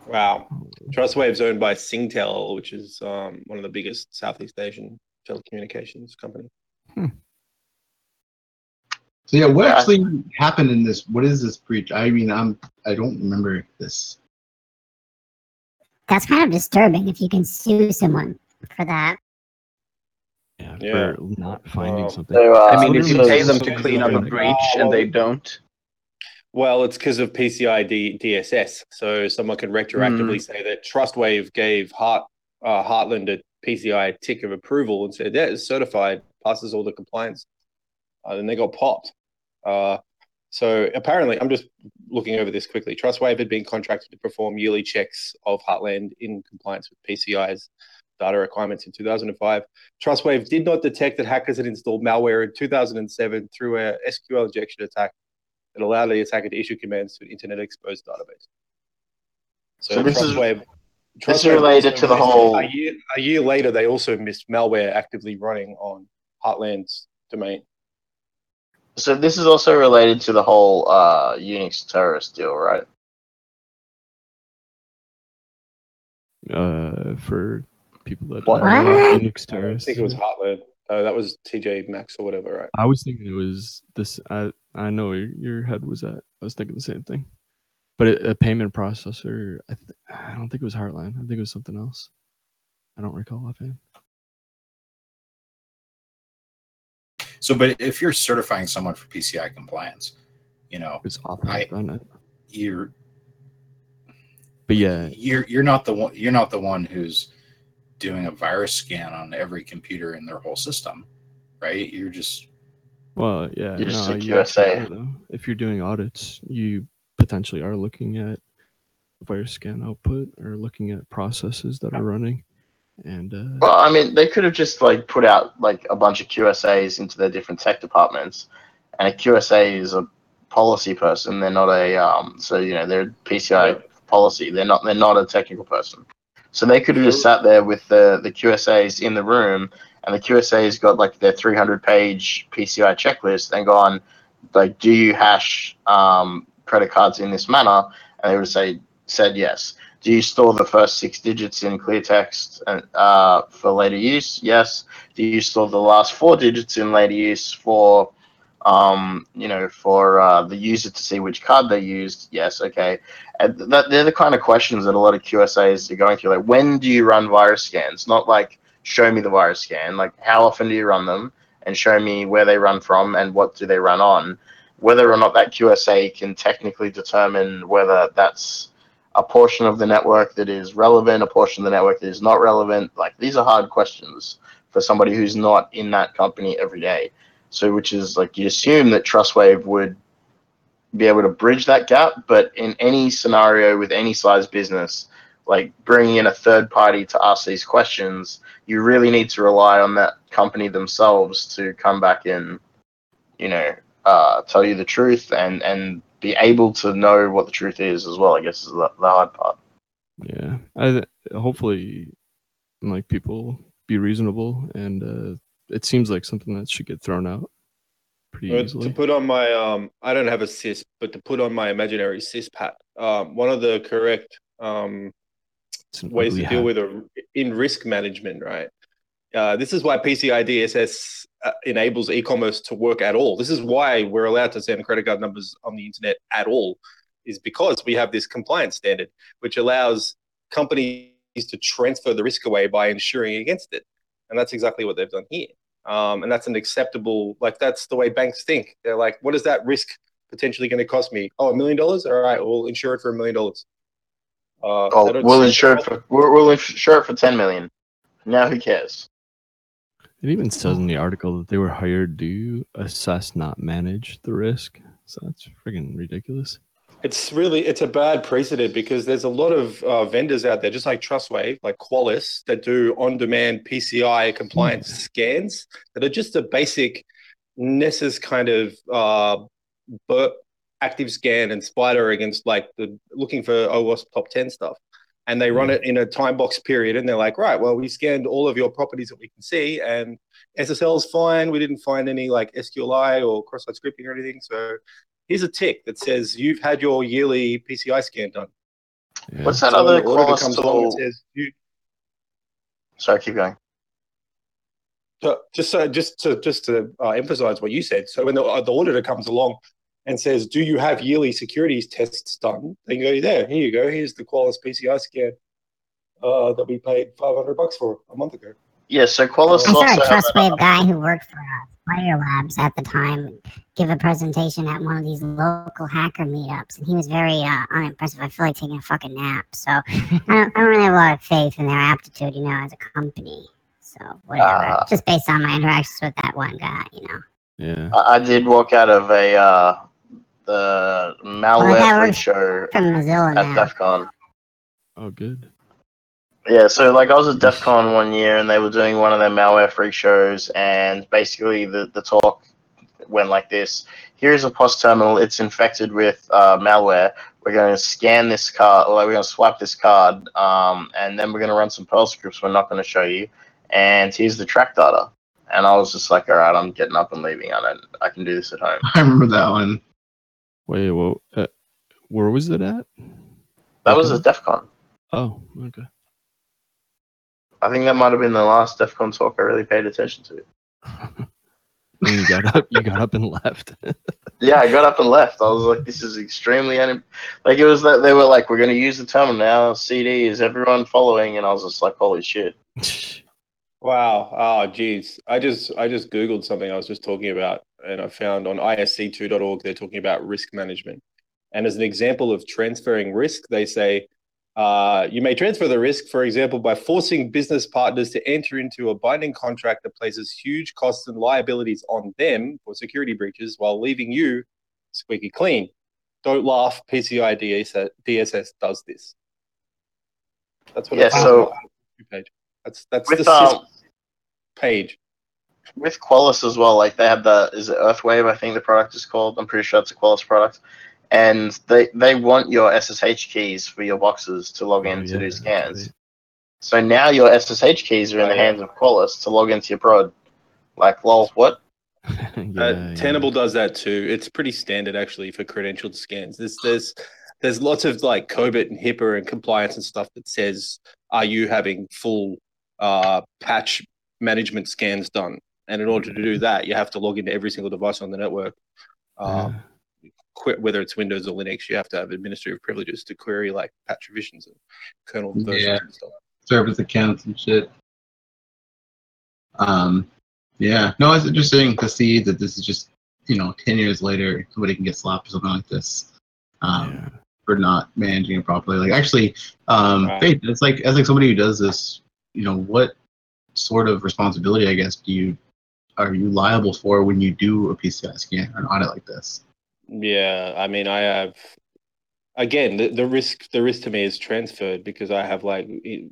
Wow. Trustwave's owned by Singtel, which is um, one of the biggest Southeast Asian telecommunications company. So yeah, what Yeah. actually happened in this? What is this breach? I mean, I'm I don't remember this. That's kind of disturbing if you can sue someone for that. Yeah, Yeah. for not finding Wow. something. So, uh, I mean, if you pay them to clean up a breach and they don't, Well, it's because of PCI D- DSS. So someone can retroactively say that Trustwave gave Heart uh, Heartland a PCI tick of approval and said, "Yeah, it's certified, passes all the compliance." Uh, then they got popped. Uh, so apparently, I'm just looking over this quickly. Trustwave had been contracted to perform yearly checks of Heartland in compliance with PCI's data requirements in 2005. Trustwave did not detect that hackers had installed malware in 2007 through a SQL injection attack that allowed the attacker to issue commands to an internet exposed database. So, So this is- Trustwave. this is related to the whole- A year, a year later, they also missed malware actively running on Heartland's domain. So this is also related to the whole uh, Unix terrorist deal, right? Uh, for people that What? are What? Unix I think it was Heartland. Uh, that was TJ Maxx or whatever, right? I was thinking it was this. I I know where your head was at. I was thinking the same thing, but it, a payment processor. I th- I don't think it was Heartland. I think it was something else. I don't recall offhand. So, but if you're certifying someone for PCI compliance, you know, It's awful. I- it. you're But yeah, you're you're not the one you're not the one who's doing a virus scan on every computer in their whole system, right? You're just well, yeah. You're just no, a you actually QSA. though. If you're doing audits, you potentially are looking at virus scan output or looking at processes that are running, and uh, Well, I mean, they could have just like put out like a bunch of QSAs into their different tech departments, and a QSA is a policy person. They're not a um. So you know, they're PCI policy. They're not. They're not a technical person. So they could have just sat there with the the QSAs in the room, and the QSAs got like their 300 page PCI checklist and gone like, do you hash um credit cards in this manner? And they would say said yes. Do you store the first six digits in clear text and, uh, for later use? Yes. Do you store the last four digits in later use for, um, you know, for uh, the user to see which card they used? Yes. Okay. And that they're the kind of questions that a lot of QSAs are going through. Like, when do you run virus scans? Not like show me the virus scan. Like, how often do you run them? And show me where they run from and what do they run on. Whether or not that QSA can technically determine whether that's a portion of the network that is relevant, a portion of the network that is not relevant. Like these are hard questions for somebody who's not in that company every day. So, which is like you assume that Trustwave would be able to bridge that gap, but in any scenario with any size business, like bringing in a third party to ask these questions, you really need to rely on that company themselves to come back and, you know, uh, tell you the truth and and be able to know what the truth is as well. I guess is the, the hard part. yeah, I hopefully, like people be reasonable, and uh, it seems like something that should get thrown out pretty Uh, easily. to put on my um I don't have a cis, but to put on my imaginary cis hat, um, one of the correct um ways to ugly deal with a, in risk management, right? Uh, this is why PCI DSS uh, enables e-commerce to work at all. This is why we're allowed to send credit card numbers on the internet at all, is because we have this compliance standard, which allows companies to transfer the risk away by insuring against it, and that's exactly what they've done here. Um, and that's an acceptable, like that's the way banks think. They're like, what is that risk potentially going to cost me? Oh, a million dollars? All right, we'll insure it for a million dollars. Uh, Oh, we'll insure it for we'll, we'll insure it for ten million. Now who cares? It even says in the article that they were hired to assess, not manage the risk. So that's freaking ridiculous. It's really it's a bad precedent because there's a lot of uh, vendors out there, just like Trustwave, like Qualys, that do on-demand PCI compliance scans that are just a basic Nessus kind of uh, burp active scan and spider against like the looking for OWASP top 10 stuff. And they run it in a time box period, and they're like, right, well, we scanned all of your properties that we can see, and SSL is fine. We didn't find any like SQLI or cross-site scripting or anything. So here's a tick that says you've had your yearly PCI scan done. What's that So other the auditor Qualys comes along and says, you, Sorry, keep going. So just so just to just to uh, emphasize what you said. So when the, uh, the auditor comes along and says, "Do you have yearly securities tests done?" They go, "There, here you go. Here's the Qualys PCI scan uh, that we paid five hundred bucks for a month ago." Yeah, so Qualys I saw a also have Trustwave guy who worked for uh, SpiderLabs at the time give a presentation at one of these local hacker meetups, and he was very uh, unimpressive. I feel like taking a fucking nap. So I don't, I don't really have a lot of faith in their aptitude, you know, as a company. So whatever. Uh, Just based on my interactions with that one guy, you know. Yeah. I, I did walk out of a uh, the malware that free works show from Mozilla at now. DEF CON. Oh, good. Yeah, so like I was at DEF CON one year and they were doing one of their Malware Freak shows and basically the, the talk went like this. Here's a POS terminal, it's infected with uh, malware. We're going to scan this card, or like we're going to swipe this card, um, and then we're going to run some Perl scripts we're not going to show you. And here's the track data. and I was just like, all right, I'm getting up and leaving. I don't, I can do this at home. I remember that one. Wait, well, uh, where was it at? That was at DEF CON. Oh, okay. I think that might have been the last DEF CON talk I really paid attention to. You got up, you got up and left. Yeah, I got up and left. I was like, this is extremely un- like it was that they were like, we're going to use the terminal now. CD is everyone following, and I was just like, holy shit. Wow. Oh, geez. I just I just googled something I was just talking about, and I found on isc2.org they're talking about risk management. And as an example of transferring risk, they say uh, you may transfer the risk, for example, by forcing business partners to enter into a binding contract that places huge costs and liabilities on them for security breaches while leaving you squeaky clean. Don't laugh. PCI DSS, does this. That's what Yeah, it says so- page. That's that's With the um, page. with Qualys as well, like they have the is it Earthwave? I think the product is called. I'm pretty sure it's a Qualys product, and they they want your SSH keys for your boxes to log in to do scans. So now your SSH keys are in the hands of Qualys to log into your prod. Like, lol, what? Uh, Tenable does that too. It's pretty standard actually for credentialed scans. There's there's there's lots of like COBIT and HIPAA and compliance and stuff that says, are you having full uh, patch management scans done? And in order to do that, you have to log into every single device on the network. Um, qu- whether it's Windows or Linux, you have to have administrative privileges to query like patch revisions and kernel versions Yeah. and stuff. Service accounts and shit. Um, yeah. No, it's interesting to see that this is just you know ten years later somebody can get slapped or something like this. Um, for not managing it properly. Like actually, um, Right. Faith, it's like as like somebody who does this, you know, what sort of responsibility, I guess, do you are you liable for when you do a PCI scan or an audit like this? Yeah, I mean, I have again the, the risk. The risk to me is transferred because I have like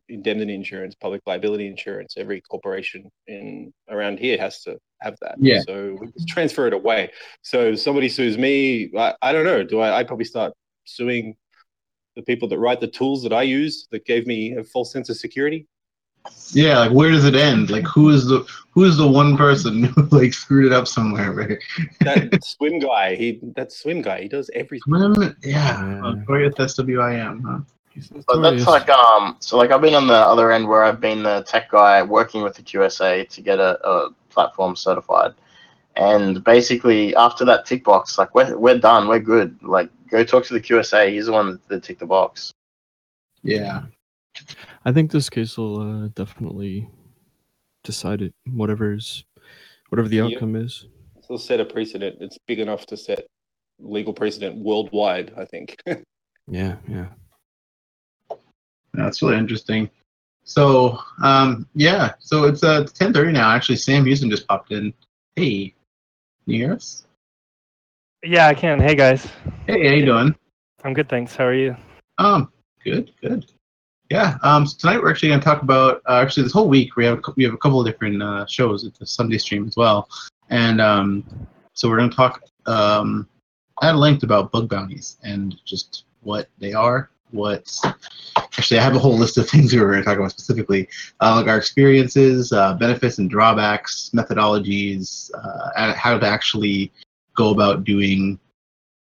indemnity insurance, public liability insurance. Every corporation in around here has to have that. Yeah. So we just transfer it away. So somebody sues me, I, I don't know. Do I? I probably start suing the people that write the tools that I use that gave me a false sense of security. Yeah, like where does it end? Like who is the who is the one person who like screwed it up somewhere, right? That swim guy, he that swim guy, he does everything. Swim, yeah, Notorious SWIM, huh? But that's like um. So like I've been on the other end where I've been the tech guy working with the QSA to get a, a platform certified, and basically after that tick box, like we're we're done, we're good. Like go talk to the QSA. He's the one that ticked the box. Yeah. I think this case will uh, definitely decide it. Whatever's, whatever the Yeah. outcome is. It'll set a precedent. It's big enough to set legal precedent worldwide, I think. Yeah, yeah. That's really interesting. So, um, yeah, so it's uh ten thirty now. Actually, Sam Houston just popped in. Hey, can you hear us? Yeah, I can. Hey guys. Hey, how you doing? I'm good, thanks. How are you? Um, good, good. Yeah. Um, so tonight we're actually going to talk about. Uh, actually, this whole week we have a, we have a couple of different uh, shows at the Sunday stream as well, and um, so we're going to talk um, at length about bug bounties and just what they are. What actually, I have a whole list of things we were going to talk about specifically, uh, like our experiences, uh, benefits and drawbacks, methodologies, uh, how to actually go about doing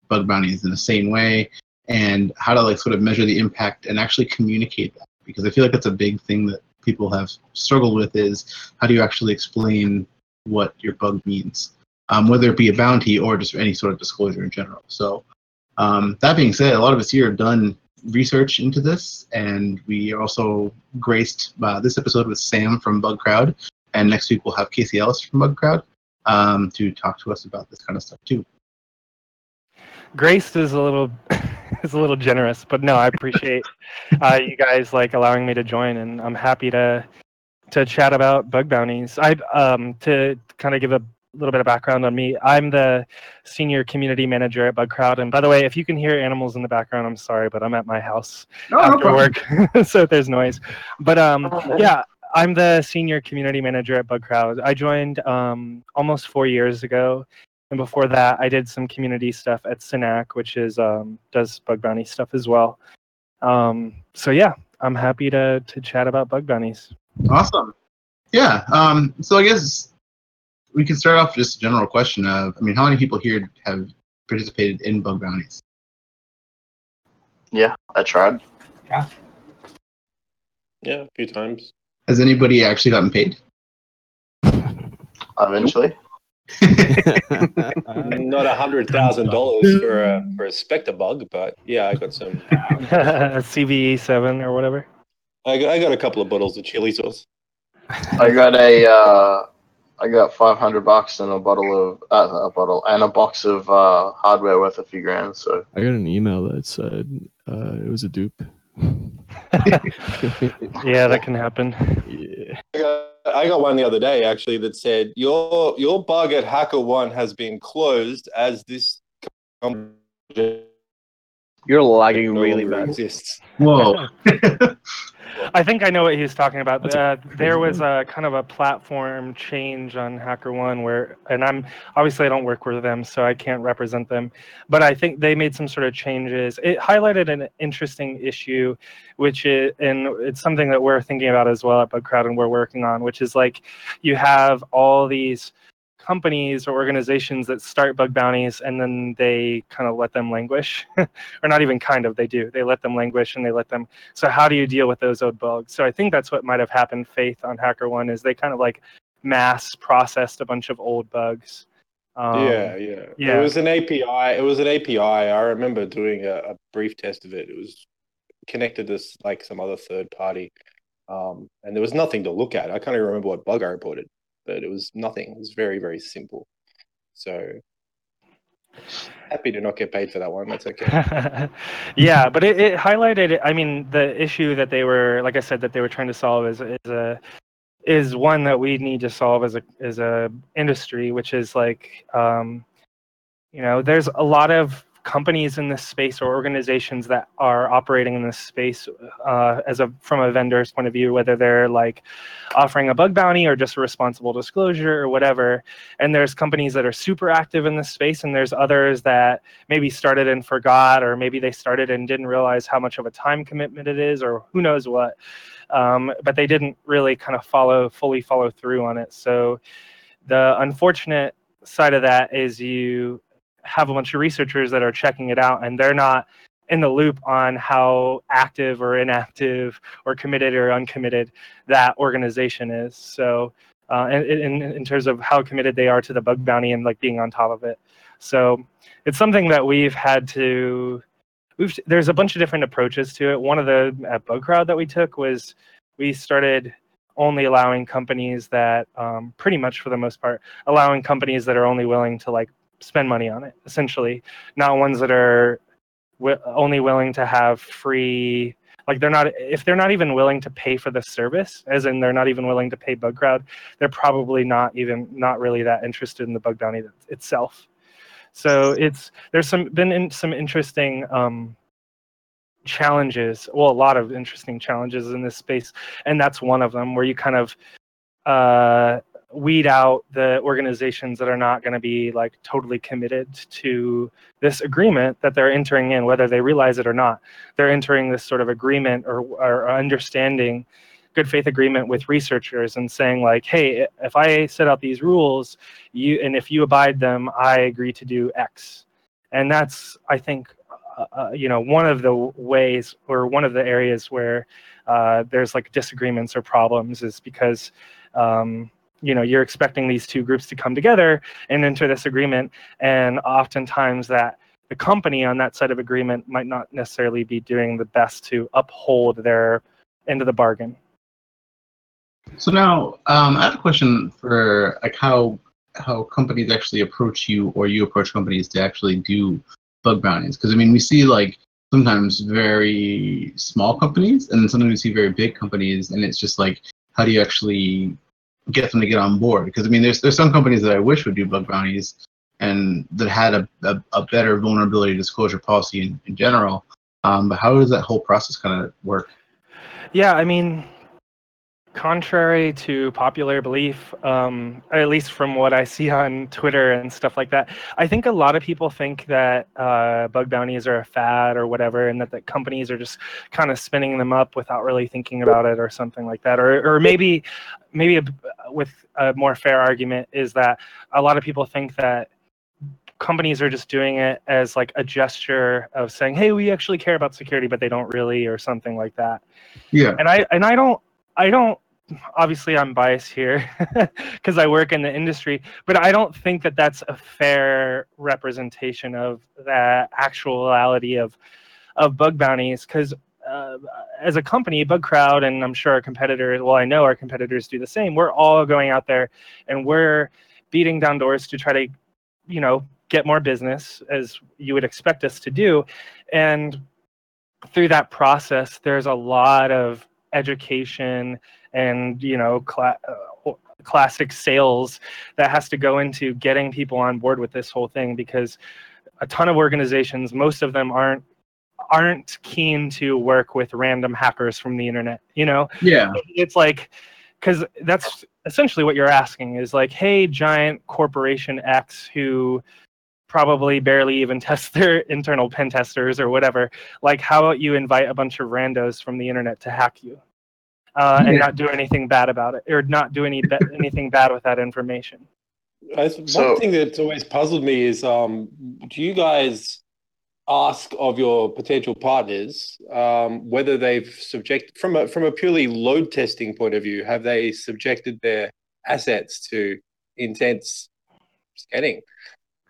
bug bounties in the same way and how to like sort of measure the impact and actually communicate that. Because i feel like that's a big thing that people have struggled with is how do you actually explain what your bug means um, whether it be a bounty or just any sort of disclosure in general. So um, that being said a lot of us here have done research into this and we are also graced this episode with sam from Bugcrowd and next week we'll have casey ellis from Bugcrowd um, to talk to us about this kind of stuff too. Graced is a little is a little generous, but no, I appreciate uh, you guys like allowing me to join, and I'm happy to to chat about bug bounties. I um to kind of give a little bit of background on me. I'm the senior community manager at Bugcrowd, and by the way, if you can hear animals in the background, I'm sorry, but I'm at my house No, no after problem. work, so there's noise. But um, yeah, I'm the senior community manager at Bugcrowd. I joined um, almost four years ago, and before that, I did some community stuff at Synack, which is um, does bug bounty stuff as well. Um, so yeah, I'm happy to to chat about bug bounties. Awesome. Yeah. Um, so I guess we can start off with just a general question of, I mean, how many people here have participated in bug bounties? Yeah, I tried. Yeah. Yeah, a few times. Has anybody actually gotten paid? Eventually. Not a hundred thousand dollars for a for a Spectre bug, but yeah, I got some. CVE seven or whatever. I got, I got a couple of bottles of chili sauce. I got a uh, I got five hundred bucks and a bottle of uh, a bottle and a box of uh, hardware worth a few grand. So I got an email that said uh, it was a dupe. Yeah, that can happen. Yeah. I got, I got one the other day actually that said your your bug at HackerOne has been closed as this company You're lagging no really bad. exists. Whoa. I think I know what he was talking about. Uh, there was a kind of a platform change on HackerOne where, and I'm obviously I don't work with them, so I can't represent them, but I think they made some sort of changes. It highlighted an interesting issue, which is, and it's something that we're thinking about as well at Bugcrowd and we're working on, which is like you have all these companies or organizations that start bug bounties and then they kind of let them languish or not even kind of they do they let them languish and they let them so how do you deal with those old bugs so i think that's what might have happened faith on HackerOne is they kind of like mass processed a bunch of old bugs um, yeah, yeah, yeah. It was an API. It was an API. I remember doing a, a brief test of it. It was connected to like some other third party, um, and there was nothing to look at. I can't even remember what bug I reported, but it was nothing. It was very, very simple. So happy to not get paid for that one. That's okay. yeah, but it, it highlighted. I mean, the issue that they were, like I said, that they were trying to solve is is a is one that we need to solve as a as a industry, which is like, um, you know, there's a lot of companies in this space or organizations that are operating in this space uh, as a from a vendor's point of view, whether they're like offering a bug bounty or just a responsible disclosure or whatever. And there's companies that are super active in this space, and there's others that maybe started and forgot, or maybe they started and didn't realize how much of a time commitment it is, or who knows what. Um, but they didn't really kind of follow fully follow through on it. So the unfortunate side of that is you have a bunch of researchers that are checking it out and they're not in the loop on how active or inactive or committed or uncommitted that organization is. So uh, in, in, in terms of how committed they are to the bug bounty and like being on top of it. So it's something that we've had to we've there's a bunch of different approaches to it. One of the at Bugcrowd that we took was we started only allowing companies that um, pretty much for the most part allowing companies that are only willing to like spend money on it essentially. Not ones that are wi- only willing to have free like they're not if they're not even willing to pay for the service as in they're not even willing to pay Bugcrowd they're probably not even not really that interested in the bug bounty itself. So it's there's some been in, some interesting um, challenges well a lot of interesting challenges in this space and that's one of them where you kind of uh, weed out the organizations that are not going to be like totally committed to this agreement that they're entering in whether they realize it or not. They're entering this sort of agreement or, or understanding good faith agreement with researchers and saying like hey if i set out these rules you and if you abide them i agree to do x. And that's i think uh, uh, you know one of the ways or one of the areas where uh, there's like disagreements or problems is because um, you know you're expecting these two groups to come together and enter this agreement and oftentimes that the company on that side of agreement might not necessarily be doing the best to uphold their end of the bargain So now, um, I have a question for like how how companies actually approach you, or you approach companies to actually do bug bounties. Because I mean, we see like sometimes very small companies, and then sometimes we see very big companies, and it's just like, how do you actually get them to get on board? Because I mean, there's there's some companies that I wish would do bug bounties, and that had a a, a better vulnerability disclosure policy in, in general. Um, but how does that whole process kind of work? Yeah, I mean, contrary to popular belief, um, at least from what I see on Twitter and stuff like that, I think a lot of people think that uh, bug bounties are a fad or whatever, and that the companies are just kind of spinning them up without really thinking about it or something like that. Or, or maybe, maybe a, with a more fair argument is that a lot of people think that companies are just doing it as like a gesture of saying, "Hey, we actually care about security," but they don't really, or something like that. Yeah. And I and I don't I don't obviously I'm biased here because I work in the industry, but I don't think that that's a fair representation of the actuality of of bug bounties because uh, as a company, Bugcrowd, and I'm sure our competitors, well, I know our competitors do the same. We're all going out there and we're beating down doors to try to, you know, get more business as you would expect us to do. And through that process, there's a lot of education and you know cla- uh, classic sales that has to go into getting people on board with this whole thing because a ton of organizations most of them aren't aren't keen to work with random hackers from the internet you know Yeah. it's like because that's essentially what you're asking is like hey giant corporation x who probably barely even test their internal pen testers or whatever. Like how about you invite a bunch of randos from the internet to hack you uh, and Yeah. not do anything bad about it or not do any ba- anything bad with that information? I, one thing that's always puzzled me is um, do you guys ask of your potential partners um, whether they've subjected, from a from a purely load testing point of view have they subjected their assets to intense scanning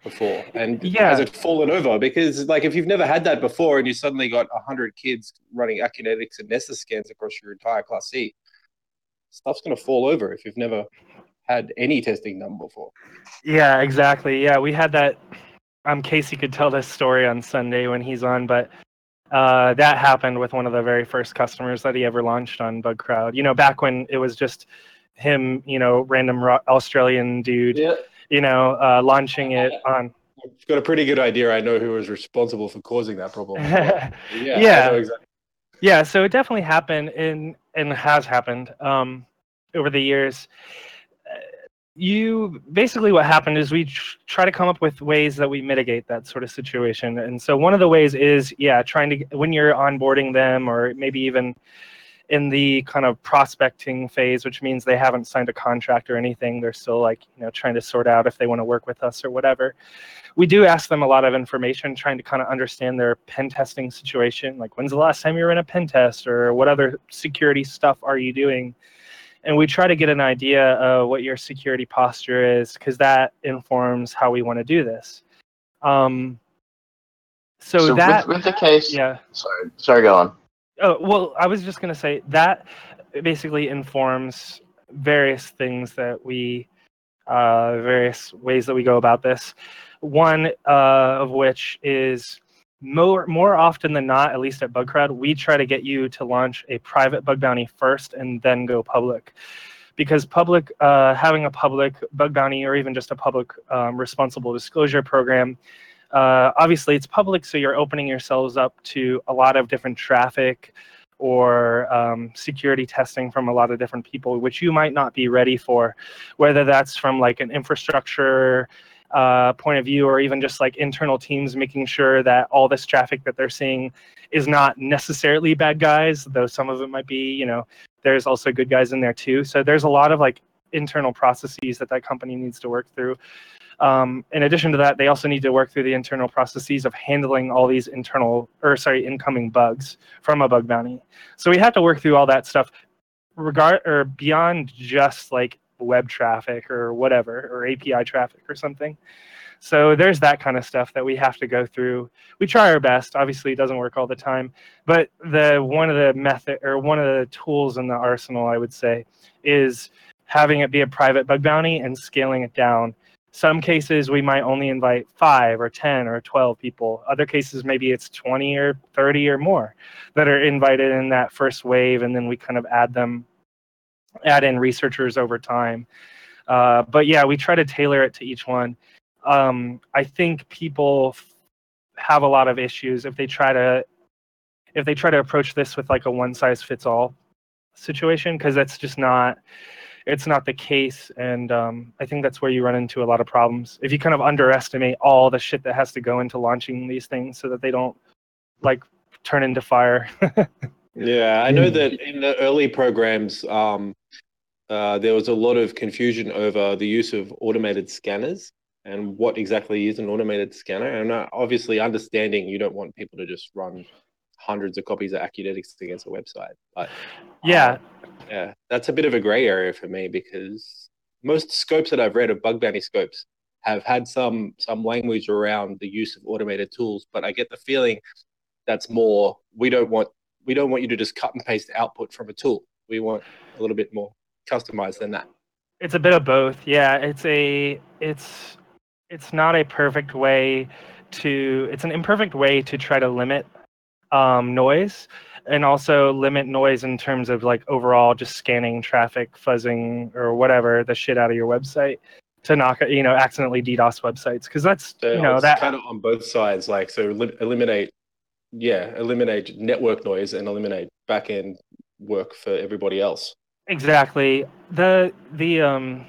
before and Yeah. has it fallen over because like if you've never had that before and you suddenly got 100 kids running Acunetix and Nessus scans across your entire class C stuff's going to fall over if you've never had any testing done before Yeah, exactly. Yeah, we had that. Um, Casey could tell this story on Sunday when he's on, but uh, that happened with one of the very first customers that he ever launched on Bugcrowd. You know, back when it was just him, you know, random ro- Australian dude, you know, uh, launching it on. I've got a pretty good idea. I know who was responsible for causing that problem. yeah, Yeah. Exactly. Yeah, so it definitely happened and and has happened um, over the years. Uh, You basically what happened is we try to come up with ways that we mitigate that sort of situation, and so one of the ways is yeah, trying to when you're onboarding them or maybe even in the kind of prospecting phase, which means they haven't signed a contract or anything. They're still like, you know, trying to sort out if they want to work with us or whatever. We do ask them a lot of information, trying to kind of understand their pen testing situation. Like, when's the last time you were in a pen test or what other security stuff are you doing? And we try to get an idea of what your security posture is because that informs how we want to do this. Um, so, So with- that with the case- yeah. Sorry, sorry, go on. Oh, well, I was just going to say that basically informs various things that we, uh, various ways that we go about this. One uh, of which is more more often than not, at least at Bugcrowd, we try to get you to launch a private bug bounty first and then go public. Because public, uh, having a public bug bounty or even just a public um, responsible disclosure program uh, obviously it's public, so you're opening yourselves up to a lot of different traffic or um, security testing from a lot of different people, which you might not be ready for, whether that's from like an infrastructure uh, point of view or even just like internal teams making sure that all this traffic that they're seeing is not necessarily bad guys, though some of it might be, you know, there's also good guys in there too. So there's a lot of like internal processes that that company needs to work through. Um, in addition to that, they also need to work through the internal processes of handling all these internal, or sorry, incoming bugs from a bug bounty. So we have to work through all that stuff, regard or beyond just like web traffic or whatever, or API traffic or something. So there's that kind of stuff that we have to go through. We try our best. Obviously, it doesn't work all the time, but the one of the method or one of the tools in the arsenal, I would say, is having it be a private bug bounty and scaling it down some cases we might only invite five or 10 or 12 people. Other cases, maybe it's 20 or 30 or more that are invited in that first wave, and then we kind of add them, add in researchers over time. Uh, but yeah, we try to tailor it to each one. Um, I think people have a lot of issues if they try to if they try to approach this with like a one size fits all situation because that's just not it's not the case and um, i think that's where you run into a lot of problems if you kind of underestimate all the shit that has to go into launching these things so that they don't like turn into fire Yeah, I know that in the early programs, um, uh, there was a lot of confusion over the use of automated scanners and what exactly is an automated scanner. And uh, obviously, understanding you don't want people to just run hundreds of copies of Acunetix against a website. But yeah yeah, that's a bit of a gray area for me because most scopes that I've read of bug bounty scopes have had some some language around the use of automated tools, but I get the feeling that's more we don't want we don't want you to just cut and paste output from a tool. We want a little bit more customized than that. It's a bit of both. Yeah, it's a it's it's not a perfect way to it's an imperfect way to try to limit um, noise and also limit noise in terms of like overall just scanning traffic, fuzzing or whatever the shit out of your website to knock you know accidentally DDoS websites because that's So you know it's that kind of on both sides, like so elim- eliminate, yeah, eliminate network noise and eliminate backend work for everybody else. Exactly. The the um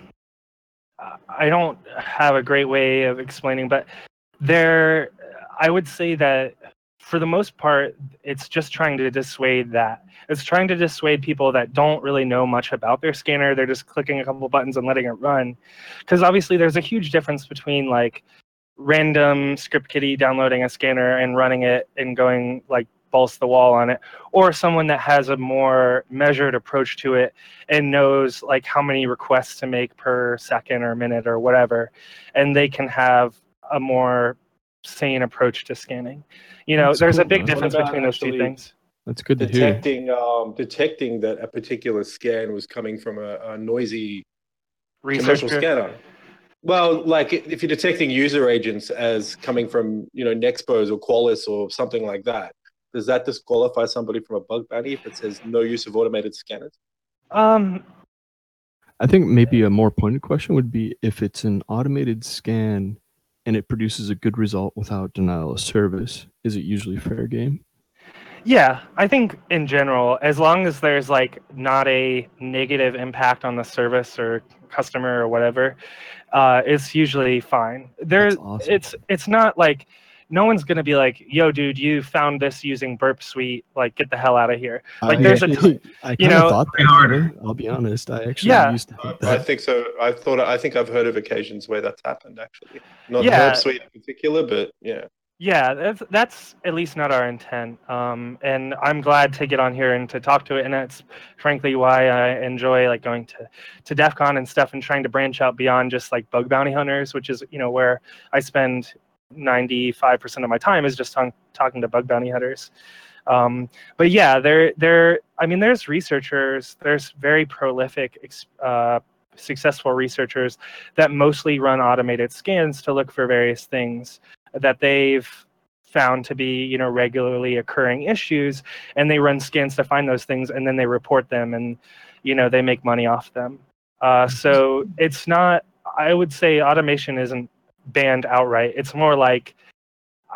I don't have a great way of explaining, but there I would say that for the most part it's just trying to dissuade that. It's trying to dissuade people that don't really know much about their scanner. They're just clicking a couple buttons and letting it run. Cuz obviously there's a huge difference between like random script kiddie downloading a scanner and running it and going like balls the wall on it or someone that has a more measured approach to it and knows like how many requests to make per second or minute or whatever and they can have a more sane approach to scanning you know That's there's a big man. difference between those two things That's good to hear. detecting um, detecting that a particular scan was coming from a, a noisy commercial Researcher. scanner. Well, like if you're detecting user agents as coming from you know Nexpose or Qualys or something like that, does that disqualify somebody from a bug bounty if it says no use of automated scanners? um I think maybe a more pointed question would be if it's an automated scan and it produces a good result without denial of service, is it usually fair game? Yeah, I think in general, as long as there's like not a negative impact on the service or customer or whatever, uh, it's usually fine. There, it's it's not like no one's gonna be like, "Yo, dude, you found this using Burp Suite. Like, get the hell out of here." Like, I there's a, actually- you kind of know, thought that. Harder. I'll be honest. I actually Yeah. used to think I that. think so. I thought. I think I've heard of occasions where that's happened. Actually, not Yeah. Burp Suite in particular, but yeah. Yeah, that's that's at least not our intent. Um, and I'm glad to get on here and to talk to it. And that's frankly why I enjoy like going to to DEF CON and stuff and trying to branch out beyond just like bug bounty hunters, which is you know where I spend 95% of my time is just talking to bug bounty hunters. Um, but yeah, there there I mean there's researchers, there's very prolific uh, successful researchers that mostly run automated scans to look for various things that they've found to be you know regularly occurring issues and they run scans to find those things and then they report them and you know they make money off them uh, so it's not i would say automation isn't banned outright. It's more like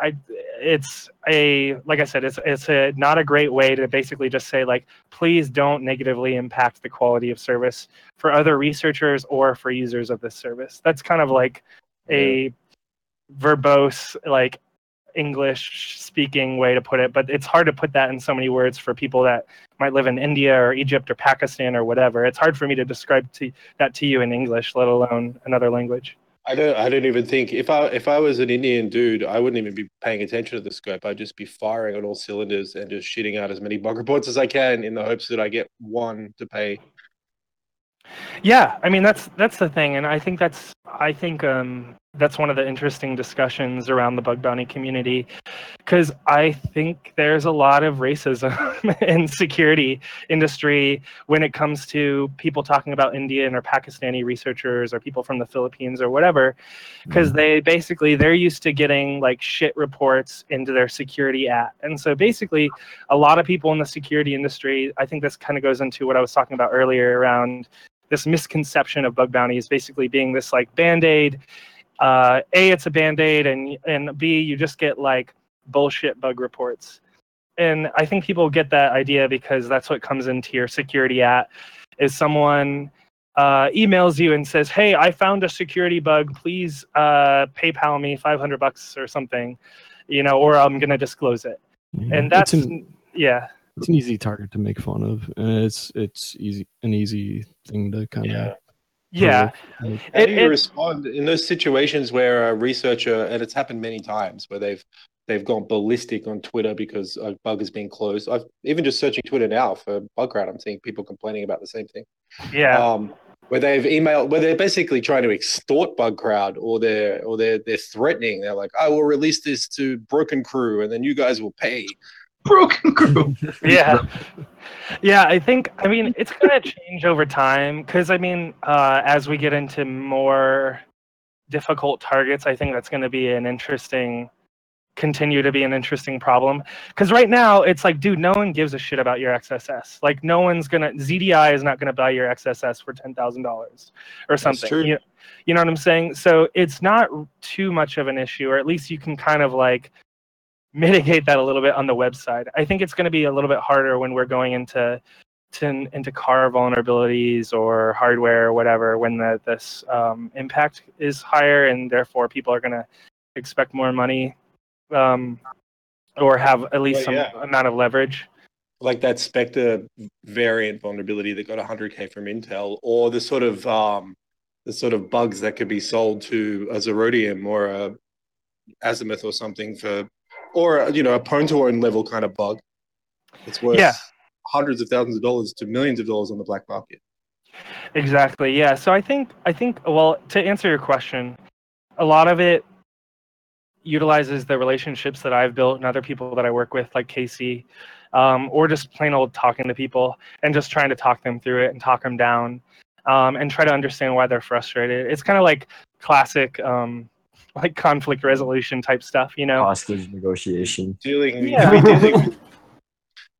i it's a like i said it's it's a not a great way to basically just say like please don't negatively impact the quality of service for other researchers or for users of this service. That's kind of like a verbose like english speaking way to put it but it's hard to put that in so many words for people that might live in india or egypt or pakistan or whatever. It's hard for me to describe to that to you in english let alone another language I don't. I don't even think if I if I was an Indian dude, I wouldn't even be paying attention to the scope. I'd just be firing on all cylinders and just shooting out as many bug reports as I can in the hopes that I get one to pay. Yeah, I mean that's that's the thing, and I think that's I think um, that's one of the interesting discussions around the bug bounty community, because I think there's a lot of racism in security industry when it comes to people talking about Indian or Pakistani researchers or people from the Philippines or whatever, because mm-hmm. they basically they're used to getting like shit reports into their security app, and so basically a lot of people in the security industry, I think this kind of goes into what I was talking about earlier around this misconception of bug bounties basically being this like band-aid uh, a it's a band-aid and and b you just get like bullshit bug reports and I think people get that idea because that's what comes into your security at is someone uh, emails you and says, "Hey, I found a security bug. Please uh, PayPal me 500 bucks or something, you know, or I'm gonna disclose it." And that's it's an, yeah, it's an easy target to make fun of, and it's it's easy an easy thing to kind of yeah. How It- do you it- respond in those situations where a researcher, and it's happened many times, where they've they've gone ballistic on Twitter because a bug has been closed. I've even just searching Twitter now for Bugcrowd, I'm seeing people complaining about the same thing. Yeah. Um, where they've emailed, where they're basically trying to extort Bugcrowd, or they're or they're they're threatening. They're like, "I will release this to Broken Crew, and then you guys will pay." Broken group. yeah yeah i think i mean it's going to change over time because i mean uh, as we get into more difficult targets i think that's going to be an interesting continue to be an interesting problem because right now it's like dude no one gives a shit about your xss like no one's gonna zdi is not gonna buy your xss for $10000 or something true. You, you know what i'm saying so it's not too much of an issue or at least you can kind of like mitigate that a little bit on the website. I think it's going to be a little bit harder when we're going into to, into car vulnerabilities or hardware or whatever when the this um, impact is higher and therefore people are going to expect more money um, or have at least Well, some yeah. amount of leverage. like that Spectre variant vulnerability that got 100k from Intel, or the sort of um, the sort of bugs that could be sold to a Zerodium or a Azimuth or something for, or you know, a Pwn2Own level kind of bug. It's worth Yeah. hundreds of thousands of dollars to millions of dollars on the black market. Exactly. Yeah. So I think I think well to answer your question, a lot of it utilizes the relationships that I've built and other people that I work with, like Casey, um, or just plain old talking to people and just trying to talk them through it and talk them down, um, and try to understand why they're frustrated. It's kind of like classic, um, like conflict resolution type stuff, you know? Hostage negotiation. Dealing, Yeah. you dealing with-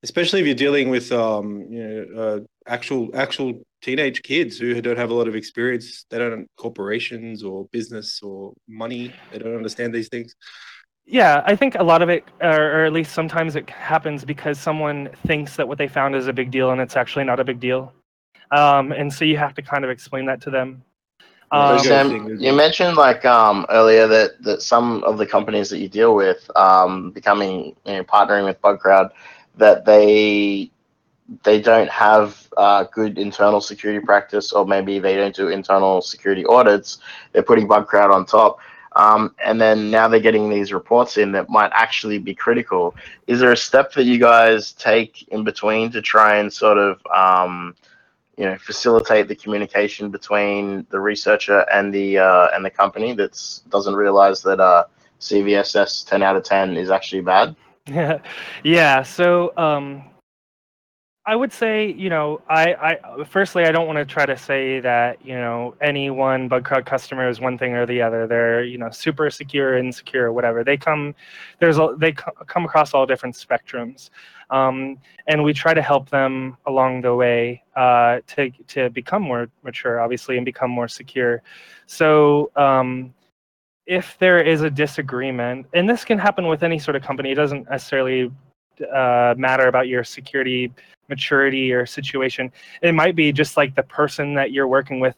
especially if you're dealing with um, you know, uh, actual actual teenage kids who don't have a lot of experience. They don't corporations or business or money. They don't understand these things. Yeah, I think a lot of it, or, or at least sometimes it happens because someone thinks that what they found is a big deal and it's actually not a big deal. Um, and so you have to kind of explain that to them. Um, Sam, you mentioned like um, earlier that, that some of the companies that you deal with, um, becoming you know, partnering with Bugcrowd, that they they don't have uh, good internal security practice, or maybe they don't do internal security audits. They're putting Bugcrowd on top, um, and then now they're getting these reports in that might actually be critical. Is there a step that you guys take in between to try and sort of um, you know facilitate the communication between the researcher and the uh, and the company that doesn't realize that uh, CVSS 10 out of 10 is actually bad. Yeah, yeah. So um, I would say, you know, I, I firstly I don't want to try to say that you know any one Bugcrowd customer is one thing or the other. They're you know super secure, insecure, whatever. They come, there's a, they co- come across all different spectrums, um, and we try to help them along the way uh, to to become more mature, obviously, and become more secure. So. Um, if there is a disagreement, and this can happen with any sort of company, it doesn't necessarily uh, matter about your security maturity or situation. It might be just like the person that you're working with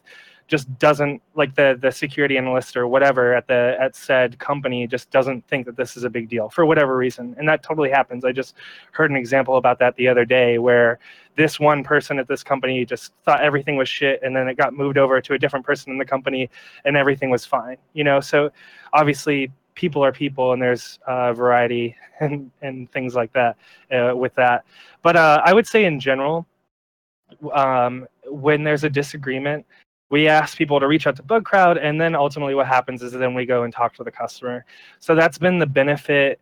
just doesn't like the the security analyst or whatever at the at said company just doesn't think that this is a big deal for whatever reason. And that totally happens. I just heard an example about that the other day where this one person at this company just thought everything was shit and then it got moved over to a different person in the company and everything was fine you know? So obviously people are people and there's uh, variety and and things like that uh, with that. But uh, i would say in general um, when there's a disagreement we ask people to reach out to Bugcrowd and then ultimately what happens is then we go and talk to the customer. So that's been the benefit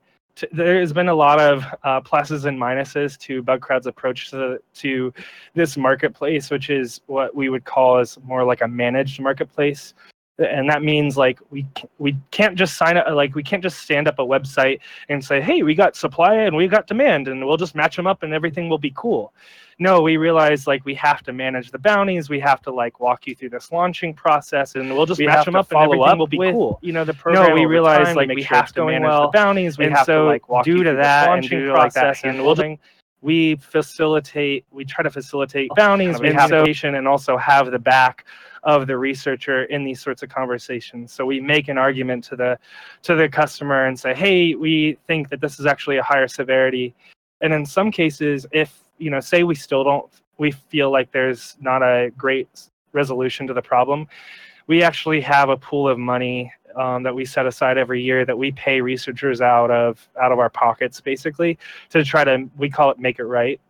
there's been a lot of uh, pluses and minuses to Bugcrowd's approach to, to this marketplace which is what we would call as more like a managed marketplace and that means like we we can't just sign up like we can't just stand up a website and say hey we got supply and we got demand and we'll just match them up and everything will be cool. No we realize like we have to manage the bounties. We have to like walk you through this launching process and we'll just We match them up and everything up will be with, cool. you know, the program no we realize like we sure have to manage well. the bounties we And have so to like walk you due to through that and launching due to, like, that process and we'll just we facilitate we try to facilitate oh, bounties kind of we a have so- and also have the back of the researcher in these sorts of conversations. So we make an argument to the to the customer and say hey we think that this is actually a higher severity. And in some cases if you know say we still don't we feel like there's not a great resolution to the problem we actually have a pool of money um, that we set aside every year that we pay researchers out of out of our pockets basically to try to we call it make it right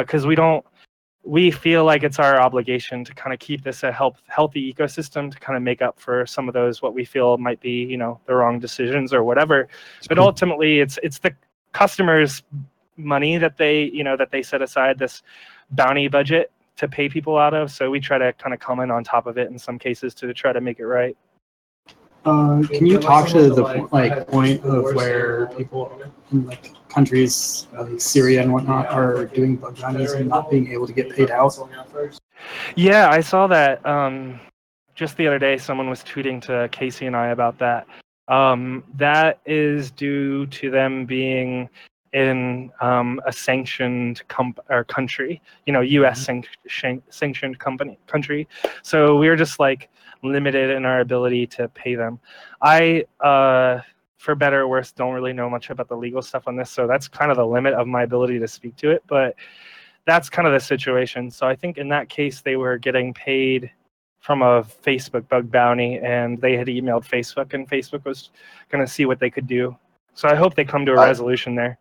because we don't we feel like it's our obligation to kind of keep this a health, healthy ecosystem to kind of make up for some of those what we feel might be you know the wrong decisions or whatever. But ultimately it's it's the customers money that they you know that they set aside this bounty budget to pay people out of. So we try to kind of comment on top of it in some cases to try to make it right Uh, can you talk to the po- like point of where people in like countries uh, like Syria and whatnot are doing bug bounties and not being able to get paid out? Yeah, I saw that um, just the other day. Someone was tweeting to Casey and I about that. Um, that is due to them being in um, a sanctioned comp- or country, you know, U.S. shan- sanctioned company country. So we're just like limited in our ability to pay them. I, uh, for better or worse, don't really know much about the legal stuff on this, so that's kind of the limit of my ability to speak to it. But that's kind of the situation. So I think in that case, they were getting paid from a Facebook bug bounty, and they had emailed Facebook, and Facebook was going to see what they could do. So I hope they come to a I- resolution there.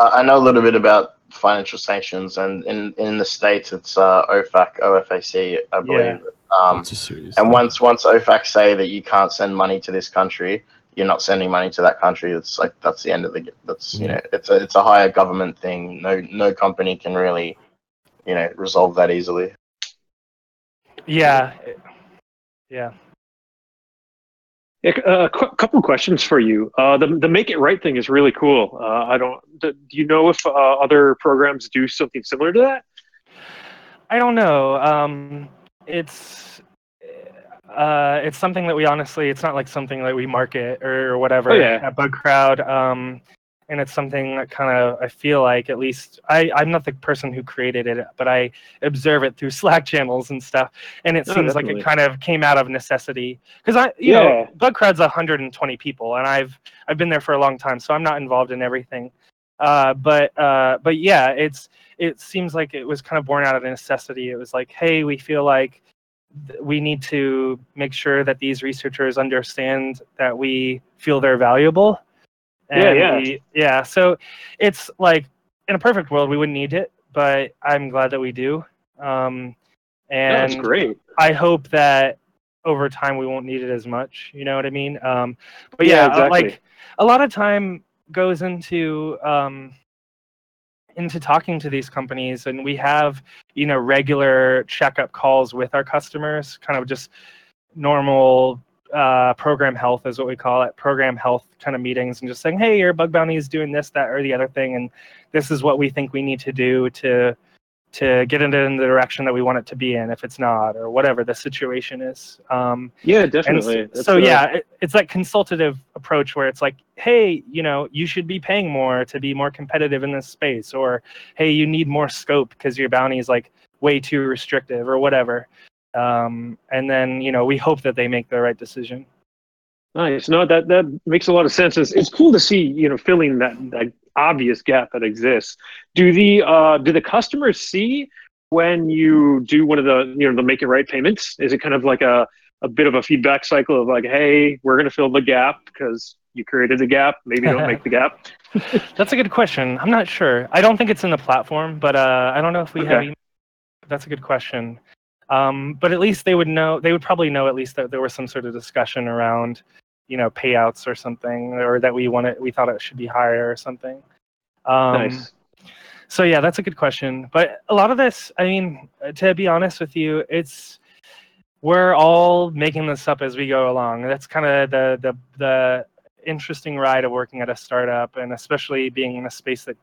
I know a little bit about financial sanctions, and in, in the states, it's uh, OFAC, OFAC, I believe. Um, It's a serious and thing. once once OFAC say that you can't send money to this country, you're not sending money to that country. It's like that's the end of the. That's you know, it's a it's a higher government thing. No no company can really, you know, resolve that easily. Yeah. Yeah. Yeah, a qu- couple questions for you. Uh, the the make it right thing is really cool. Uh, I don't. Do do you know if uh, other programs do something similar to that? I don't know. Um, it's uh, it's something that we honestly, it's not like something that we market or whatever Oh, yeah. at Bugcrowd. Um, and it's something that kind of I feel like at least I I'm not the person who created it, but I observe it through Slack channels and stuff, and it Oh, seems like it kind of came out of necessity because I you Yeah. know Bugcrowd's 120 people, and I've I've been there for a long time, so I'm not involved in everything. Uh, but uh, but yeah, it's it seems like it was kind of born out of necessity. It was like, hey, we feel like th- we need to make sure that these researchers understand that we feel they're valuable. Yeah, And yeah. we- yeah. So it's like in a perfect world, we wouldn't need it, but I'm glad that we do. Um, and That's great. I hope that over time we won't need it as much. You know what I mean? Um, but Yeah, yeah, uh, exactly. like a lot of time goes into um, into talking to these companies, and we have you know regular checkup calls with our customers, kind of just normal uh, program health is what we call it, program health kind of meetings, and just saying, hey, your bug bounty is doing this, that, or the other thing, and this is what we think we need to do to to get it in the direction that we want it to be in if it's not or whatever the situation is. Um Yeah, definitely. so uh, yeah it, it's that consultative approach where it's like hey you know you should be paying more to be more competitive in this space or hey you need more scope because your bounty is like way too restrictive or whatever. Um and then you know we hope that they make the right decision Nice. No, that that makes a lot of sense. It's, it's cool to see you know filling that that obvious gap that exists. Do the uh, do the customers see when you do one of the you know the make it right payments? Is it kind of like a a bit of a feedback cycle of like, hey, we're going to fill the gap because you created the gap. Maybe don't make the gap. that's a good question i'm not sure i don't think it's in the platform but uh i don't know if we have Okay. email. that's a good question um but at least they would know they would probably know at least that there was some sort of discussion around you know payouts or something or that we wanted we thought it should be higher or something um nice. so yeah that's a good question but a lot of this i mean to be honest with you it's we're all making this up as we go along. That's kind of the the the interesting ride of working at a startup, and especially being in a space that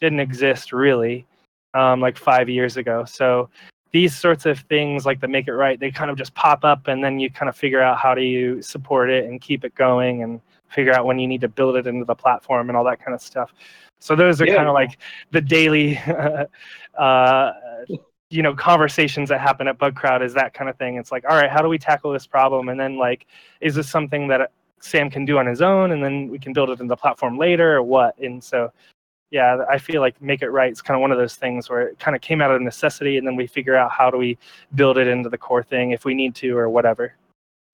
didn't exist really, um, like five years ago. So these sorts of things, like the make it right, they kind of just pop up, and then you kind of figure out how do you support it and keep it going, and figure out when you need to build it into the platform and all that kind of stuff. So those are Yeah. kind of like the daily. uh, you know conversations that happen at Bugcrowd is that kind of thing it's like all right how do we tackle this problem and then like is this something that sam can do on his own and then we can build it in the platform later or what and so yeah i feel like make it right is kind of one of those things where it kind of came out of necessity and then we figure out how do we build it into the core thing if we need to or whatever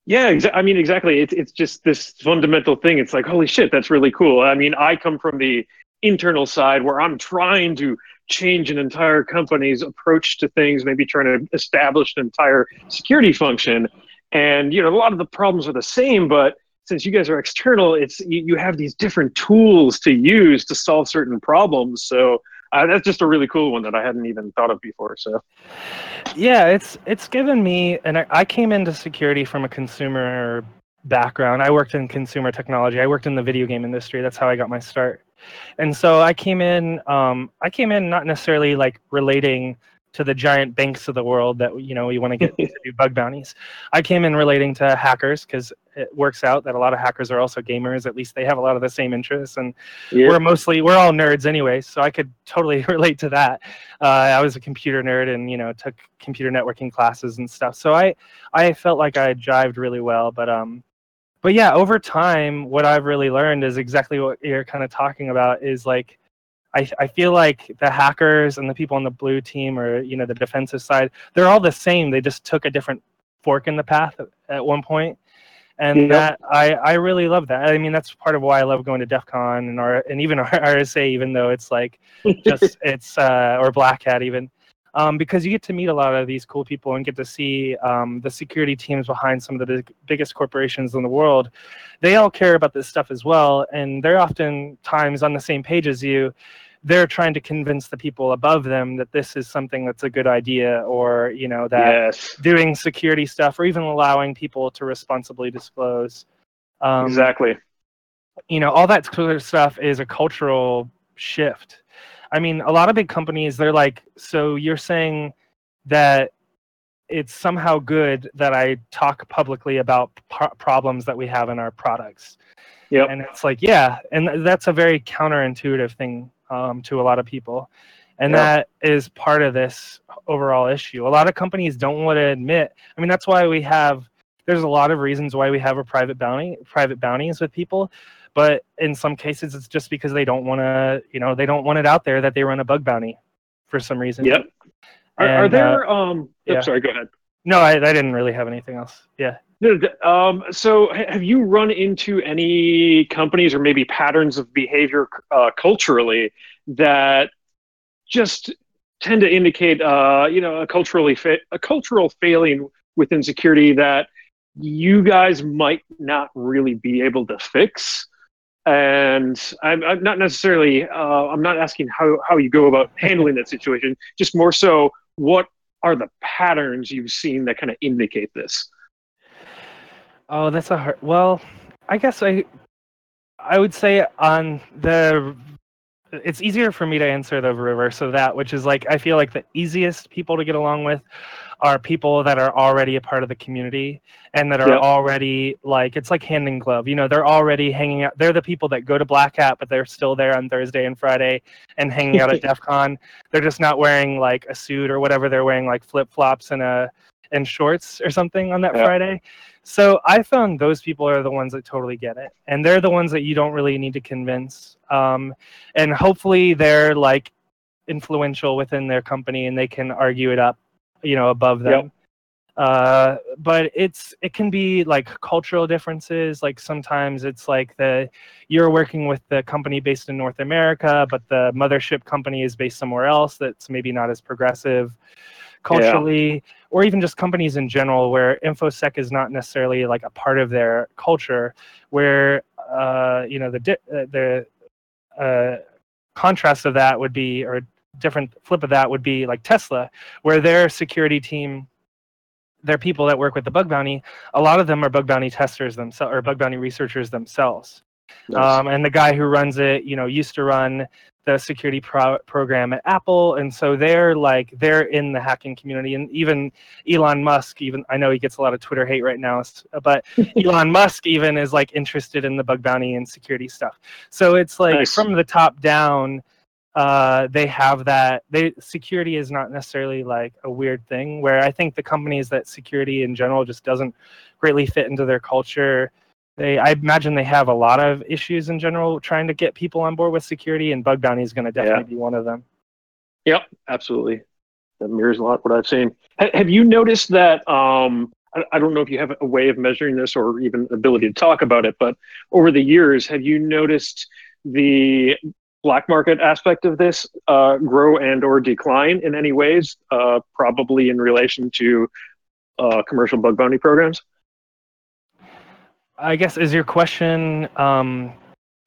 Yeah, exa- I mean, exactly. It's it's just this fundamental thing. It's like, holy shit, that's really cool. I mean, I come from the internal side where I'm trying to change an entire company's approach to things, maybe trying to establish an entire security function. And you know, a lot of the problems are the same, but since you guys are external, it's you, you have these different tools to use to solve certain problems. So uh, that's just a really cool one that I hadn't even thought of before. So yeah it's it's given me and I, I came into security from a consumer background i worked in consumer technology i worked in the video game industry that's how i got my start and so i came in um, i came in not necessarily like relating to the giant banks of the world that you know we want to get to do bug bounties. I came in relating to hackers because it works out that a lot of hackers are also gamers. At least they have a lot of the same interests and Yeah. we're mostly we're all nerds anyway so i could totally relate to that. Uh, i was a computer nerd and you know took computer networking classes and stuff so i i felt like i jived really well but um but yeah over time what i've really learned is exactly what you're kind of talking about is like I, I feel like the hackers and the people on the blue team or you know the defensive side they're all the same. They just took a different fork in the path at, at one point. And Yep. that I, I really love that. I mean that's part of why i love going to def con and, our, and even our rsa even though it's like just it's uh, or black hat even um, because you get to meet a lot of these cool people and get to see um, the security teams behind some of the big, biggest corporations in the world. They all care about this stuff as well and they're oftentimes on the same page as you. They're trying to convince the people above them that this is something that's a good idea or you know that yes, doing security stuff or even allowing people to responsibly disclose um, exactly. you know all that sort of stuff is a cultural shift i mean a lot of big companies they're like so you're saying that it's somehow good that i talk publicly about pro- problems that we have in our products Yep. and it's like yeah and that's a very counterintuitive thing um, to a lot of people and Yeah. that is part of this overall issue a lot of companies don't want to admit i mean that's why we have there's a lot of reasons why we have a private bounty private bounties with people but in some cases it's just because they don't want to you know they don't want it out there that they run a bug bounty for some reason Yep. Are, are uh, there? um, yeah. I'm sorry. Go ahead. no I, I didn't really have anything else yeah No, Um, so have you run into any companies or maybe patterns of behavior uh, culturally that just tend to indicate, uh, you know, a culturally fa- a cultural failing within security that you guys might not really be able to fix? And I'm, I'm not necessarily, uh, I'm not asking how, how you go about handling that situation, just more so what are the patterns you've seen that kind of indicate this? Oh, that's a hard. Well, I guess I, I would say on the, it's easier for me to answer the reverse of that, which is like I feel like the easiest people to get along with are people that are already a part of the community and that are Yep. already like it's like hand in glove. You know, they're already hanging out. They're the people that go to Black Hat, but they're still there on Thursday and Friday and hanging out at DEF CON. They're just not wearing like a suit or whatever. They're wearing like flip flops and a and shorts or something on that Yeah. Friday. So I found those people are the ones that totally get it, and they're the ones that you don't really need to convince. Um, and hopefully they're like influential within their company, and they can argue it up, you know, above them. Uh, but it's it can be like cultural differences. Like sometimes it's like the you're working with the company based in North America, but the mothership company is based somewhere else that's maybe not as progressive culturally or even just companies in general where infosec is not necessarily like a part of their culture where uh, you know the di- uh, the uh, contrast of that would be or different flip of that would be like tesla where their security team they're people that work with the bug bounty. A lot of them are bug bounty testers themselves or bug bounty researchers themselves. Nice. Um, and the guy who runs it, you know, used to run the security pro- program at Apple, and so they're like they're in the hacking community. And even Elon Musk, even I know he gets a lot of Twitter hate right now, but Elon Musk even is like interested in the bug bounty and security stuff. So it's like Nice. from the top down, uh, they have that. They security is not necessarily like a weird thing. Where I think the companies that security in general just doesn't greatly fit into their culture. They, I imagine they have a lot of issues in general trying to get people on board with security, and bug bounty is going to definitely be one of them. Yep, absolutely. That mirrors a lot what I've seen. Ha- have you noticed that? Um, I, I don't know if you have a way of measuring this or even ability to talk about it, but over the years, have you noticed the black market aspect of this uh, grow and or decline in any ways? Uh, probably in relation to uh, commercial bug bounty programs. I guess is your question um,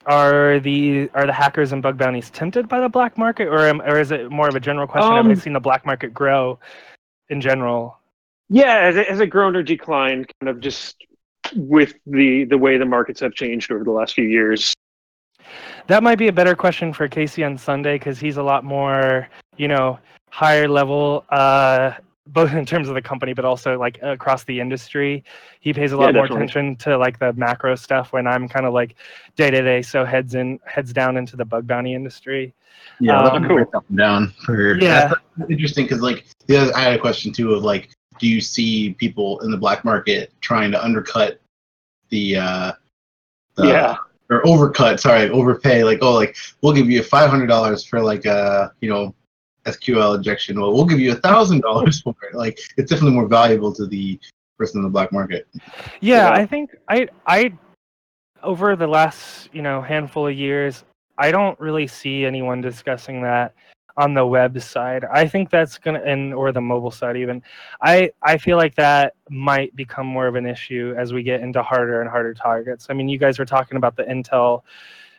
are the are the hackers and bug bounties tempted by the black market, or am, or is it more of a general question? have Um, they seen the black market grow in general? Yeah, has it, has it grown or declined? Kind of just with the the way the markets have changed over the last few years. That might be a better question for Casey on Sunday because he's a lot more, you know, higher level, uh, both in terms of the company, but also like across the industry. He pays a Yeah, lot more definitely. attention to like the macro stuff when I'm kind of like day to day, so heads in, heads down into the bug bounty industry. Yeah, Um, break up and down for Yeah. That's interesting because like the other, I had a question too of like, do you see people in the black market trying to undercut the uh the, Yeah. Or overcut, sorry, overpay, like, oh like we'll give you five hundred dollars for like a you know SQL injection. Well we'll give you a thousand dollars for it. Like it's definitely more valuable to the person in the black market. Yeah, I think I I over the last you know handful of years, I don't really see anyone discussing that on the web side. I think that's gonna and or the mobile side even. I I feel like that might become more of an issue as we get into harder and harder targets. I mean, you guys were talking about the Intel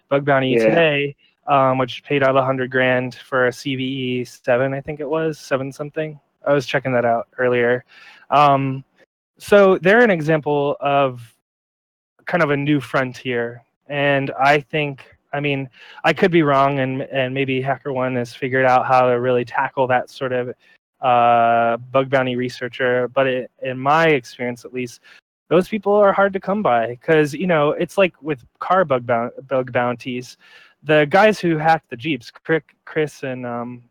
bug bounty Yeah. today, um, which paid out a hundred grand for a CVE seven, I think it was seven something. I was checking that out earlier. Um, so they're an example of kind of a new frontier and i think i mean i could be wrong and and maybe HackerOne has figured out how to really tackle that sort of uh, bug bounty researcher but it, in my experience at least those people are hard to come by because you know it's like with car bug, bug bounties the guys who hacked the jeeps Chris, chris and um,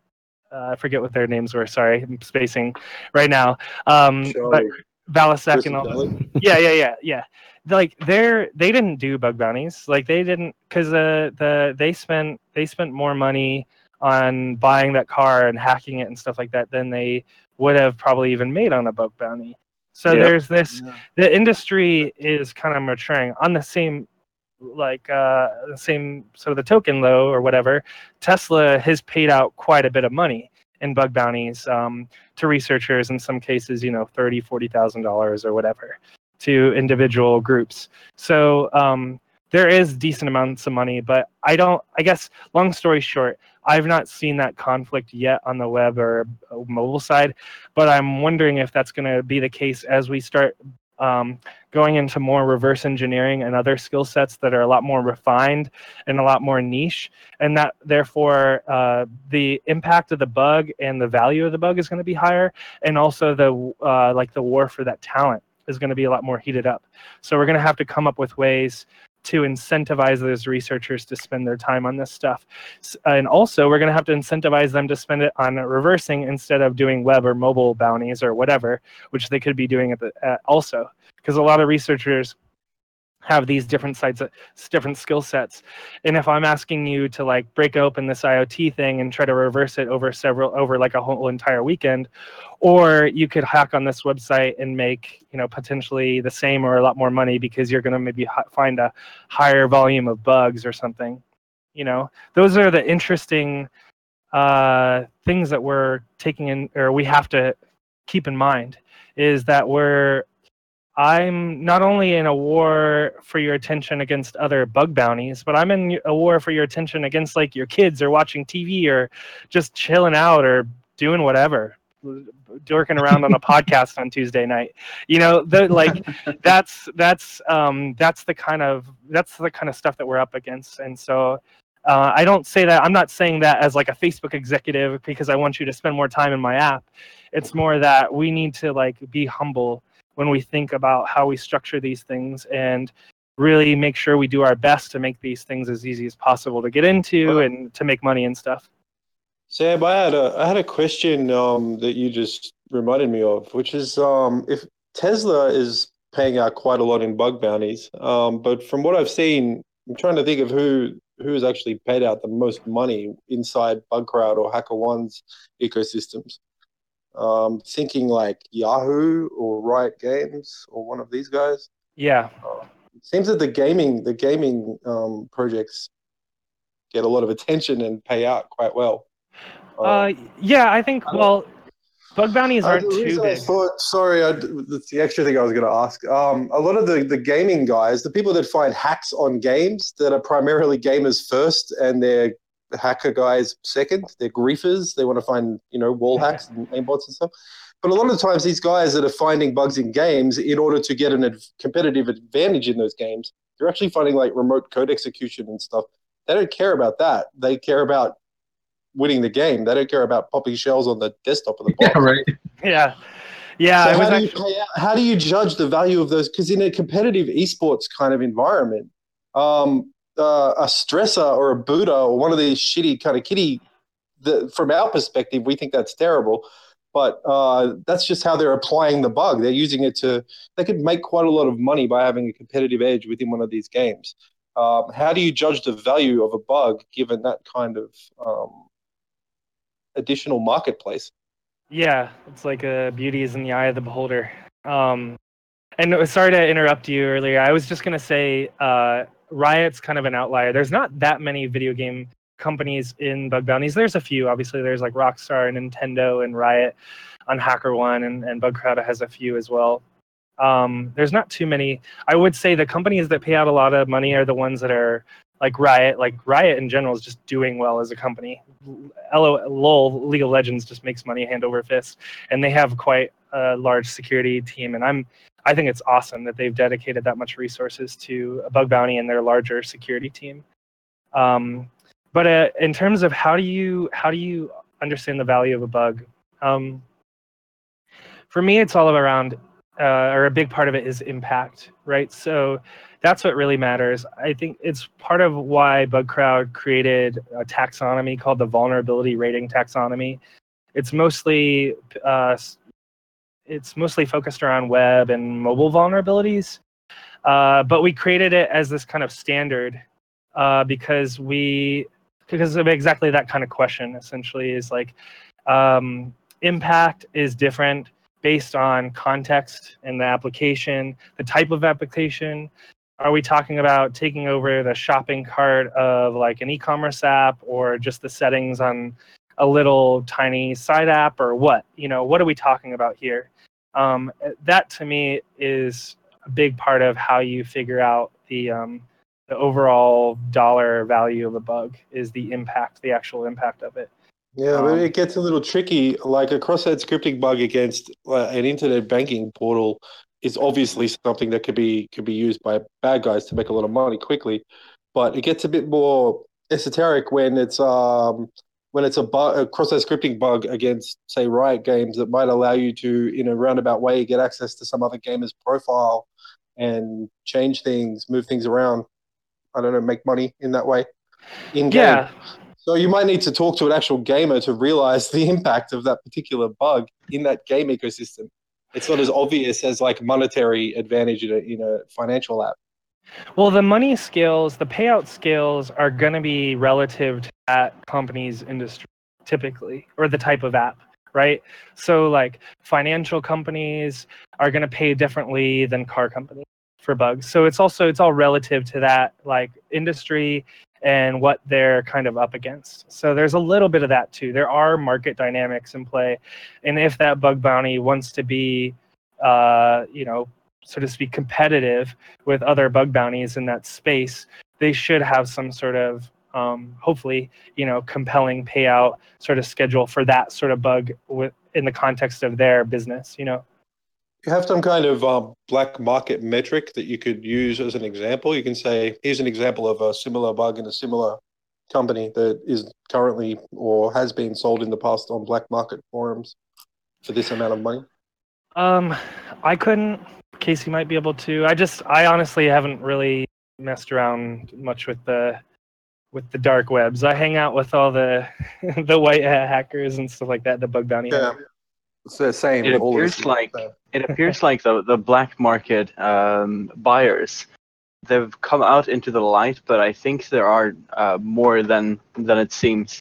uh, i forget what their names were sorry i'm spacing right now um, but Charlie. And and all Charlie? yeah yeah yeah yeah like they're they didn't do bug bounties like they didn't because uh, the they spent they spent more money on buying that car and hacking it and stuff like that than they would have probably even made on a bug bounty so Yep. there's this the industry is kind of maturing on the same like uh the same sort of the token low or whatever tesla has paid out quite a bit of money in bug bounties um, to researchers in some cases you know 30 40 thousand dollars or whatever to individual groups. So um, there is decent amounts of money but i don't i guess long story short i've not seen that conflict yet on the web or uh, mobile side but i'm wondering if that's going to be the case as we start um, going into more reverse engineering and other skill sets that are a lot more refined and a lot more niche. And that therefore uh, the impact of the bug and the value of the bug is going to be higher. And also the uh, like the war for that talent is going to be a lot more heated up. So we're going to have to come up with ways to incentivize those researchers to spend their time on this stuff. And also we're going to have to incentivize them to spend it on reversing instead of doing web or mobile bounties or whatever which they could be doing at the uh, also. Because a lot of researchers have these different sites different skill sets. And if i'm asking you to like break open this iot thing and try to reverse it over several over like a whole entire weekend or you could hack on this website and make you know potentially the same or a lot more money because you're going to maybe find a higher volume of bugs or something you know? Those are the interesting uh, things that we're taking in or we have to keep in mind is that we're I'm not only in a war for your attention against other bug bounties, but I'm in a war for your attention against like your kids or watching TV or just chilling out or doing whatever. dorking around on a podcast on Tuesday night. You know, the like that's that's um that's the kind of that's the kind of stuff that we're up against. And so uh, I don't say that I'm not saying that as like a Facebook executive because I want you to spend more time in my app. It's more that we need to like be humble when we think about how we structure these things and really make sure we do our best to make these things as easy as possible to get into and to make money and stuff. Sam, I had a I had a question um, that you just reminded me of, which is um, if Tesla is paying out quite a lot in bug bounties, um, but from what I've seen, I'm trying to think of who who has actually paid out the most money inside Bugcrowd or HackerOne's ecosystems. Um, thinking like Yahoo or Riot Games or one of these guys. Yeah. It seems that the gaming the gaming um, projects get a lot of attention and pay out quite well. Uh, yeah, I think well, bug bounties Uh, aren't too big. thought, sorry, I, that's the extra thing I was going to ask. Um, a lot of the, the gaming guys, the people that find hacks on games that are primarily gamers first and they're hacker guys second, they're griefers. They want to find, you know, wall hacks and aimbots and stuff. But a lot of the times, these guys that are finding bugs in games in order to get an ad- competitive advantage in those games, they're actually finding like remote code execution and stuff. They don't care about that. They care about winning the game. They don't care about popping shells on the desktop of the box. Yeah, right. Yeah, yeah. So I was how, do you actually, pay how do you judge the value of those? Because in a competitive esports kind of environment, um, uh, a stressor or a booter or one of these shitty kind of kitty, the, from our perspective, we think that's terrible. But uh, that's just how they're applying the bug. They're using it to. They could make quite a lot of money by having a competitive edge within one of these games. Um, how do you judge the value of a bug given that kind of um, additional marketplace? yeah, it's like a beauty is in the eye of the beholder. Um, and uh, sorry to interrupt you earlier. I was just gonna say, uh, Riot's kind of an outlier. There's not that many video game companies in bug bounties. There's a few. Obviously, there's like Rockstar, and Nintendo, and Riot on HackerOne, and, and Bugcrowd has a few as well. Um, there's not too many. I would say the companies that pay out a lot of money are the ones that are like Riot. Like Riot in general is just doing well as a company. LO, LOL, League of Legends just makes money hand over fist, and they have quite a large security team. And I'm, I think it's awesome that they've dedicated that much resources to bug bounty and their larger security team. Um, but uh, in terms of how do you how do you understand the value of a bug? Um, for me, it's all around, uh, or a big part of it is impact, right? So that's what really matters. I think it's part of why Bugcrowd created a taxonomy called the vulnerability rating taxonomy. It's mostly uh, it's mostly focused around web and mobile vulnerabilities, uh, but we created it as this kind of standard uh, because we because of exactly that kind of question. Essentially, is like um, impact is different based on context and the application, the type of application. Are we talking about taking over the shopping cart of like an e-commerce app or just the settings on a little tiny side app or what? You know, what are we talking about here? Um, that to me is a big part of how you figure out the um, the overall dollar value of a bug is the impact, the actual impact of it. Yeah, but Um, it gets a little tricky. Like a cross-site scripting bug against uh, an internet banking portal is obviously something that could be could be used by bad guys to make a lot of money quickly. But it gets a bit more esoteric when it's um when it's a, a cross-site scripting bug against say Riot Games that might allow you to in a roundabout way get access to some other gamer's profile and change things, move things around. I don't know, make money in that way. In game. Yeah. So you might need to talk to an actual gamer to realize the impact of that particular bug in that game ecosystem. It's not as obvious as like monetary advantage in a, in a financial app. Well, the money scales, the payout scales are going to be relative to that company's industry typically, or the type of app, right? So, like financial companies are going to pay differently than car companies for bugs. So it's also it's all relative to that like industry and what they're kind of up against. So there's a little bit of that too. There are market dynamics in play, and if that bug bounty wants to be, uh, you know, so to speak, competitive with other bug bounties in that space, they should have some sort of um, hopefully, you know, compelling payout sort of schedule for that sort of bug with in the context of their business. You know. you have some kind of um, black market metric that you could use as an example. You can say, here's an example of a similar bug in a similar company that is currently or has been sold in the past on black market forums for this amount of money. Um, I couldn't. Casey might be able to. I just, I honestly haven't really messed around much with the with the dark webs. I hang out with all the the white hat hackers and stuff like that. The bug bounty. Yeah. hunters. It's the same. It appears this- like it appears like the the black market um, buyers they've come out into the light, but I think there are uh, more than than it seems.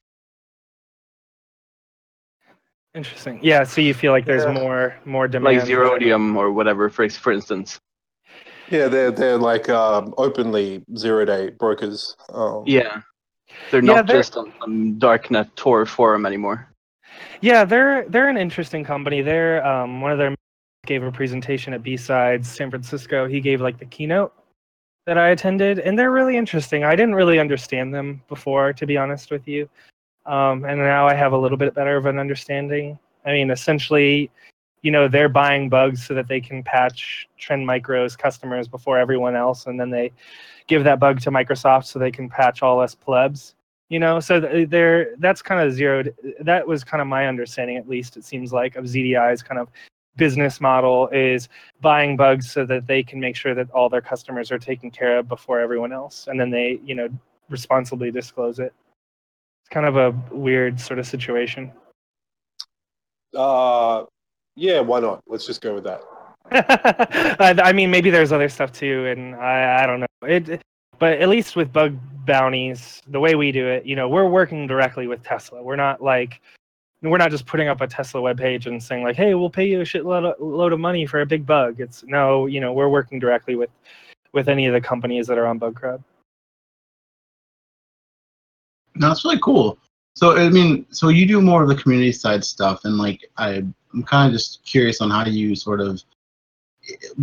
Interesting. Yeah. So you feel like there's Yeah. more more demand. Like Zerodium or whatever, for for instance. Yeah, they're they're like um, openly zero day brokers. Um, Yeah, they're Yeah, not they're- just on some darknet Tor forum anymore. Yeah, they're they're an interesting company. They're um, one of their gave a presentation at BSides San Francisco. He gave like the keynote that I attended, and they're really interesting. I didn't really understand them before, to be honest with you, um, and now I have a little bit better of an understanding. I mean, essentially, you know, they're buying bugs so that they can patch Trend Micro's customers before everyone else, and then they give that bug to Microsoft so they can patch all us plebs you know? So th- they're that's kind of zeroed that was kind of my understanding at least it seems like of zdi's kind of business model is buying bugs so that they can make sure that all their customers are taken care of before everyone else and then they you know responsibly disclose it. It's kind of a weird sort of situation. Uh, yeah, why not? Let's just go with that. I I mean, maybe there's other stuff too, and I, I don't know. It, but at least with bug bounties, the way we do it, you know, we're working directly with Tesla. We're not like, we're not just putting up a Tesla webpage and saying like, hey, we'll pay you a shitload of, load of money for a big bug. It's no, you know, we're working directly with with any of the companies that are on Bugcrowd. No, that's really cool. So I mean, so you do more of the community side stuff, and like I, I'm kind of just curious on how you sort of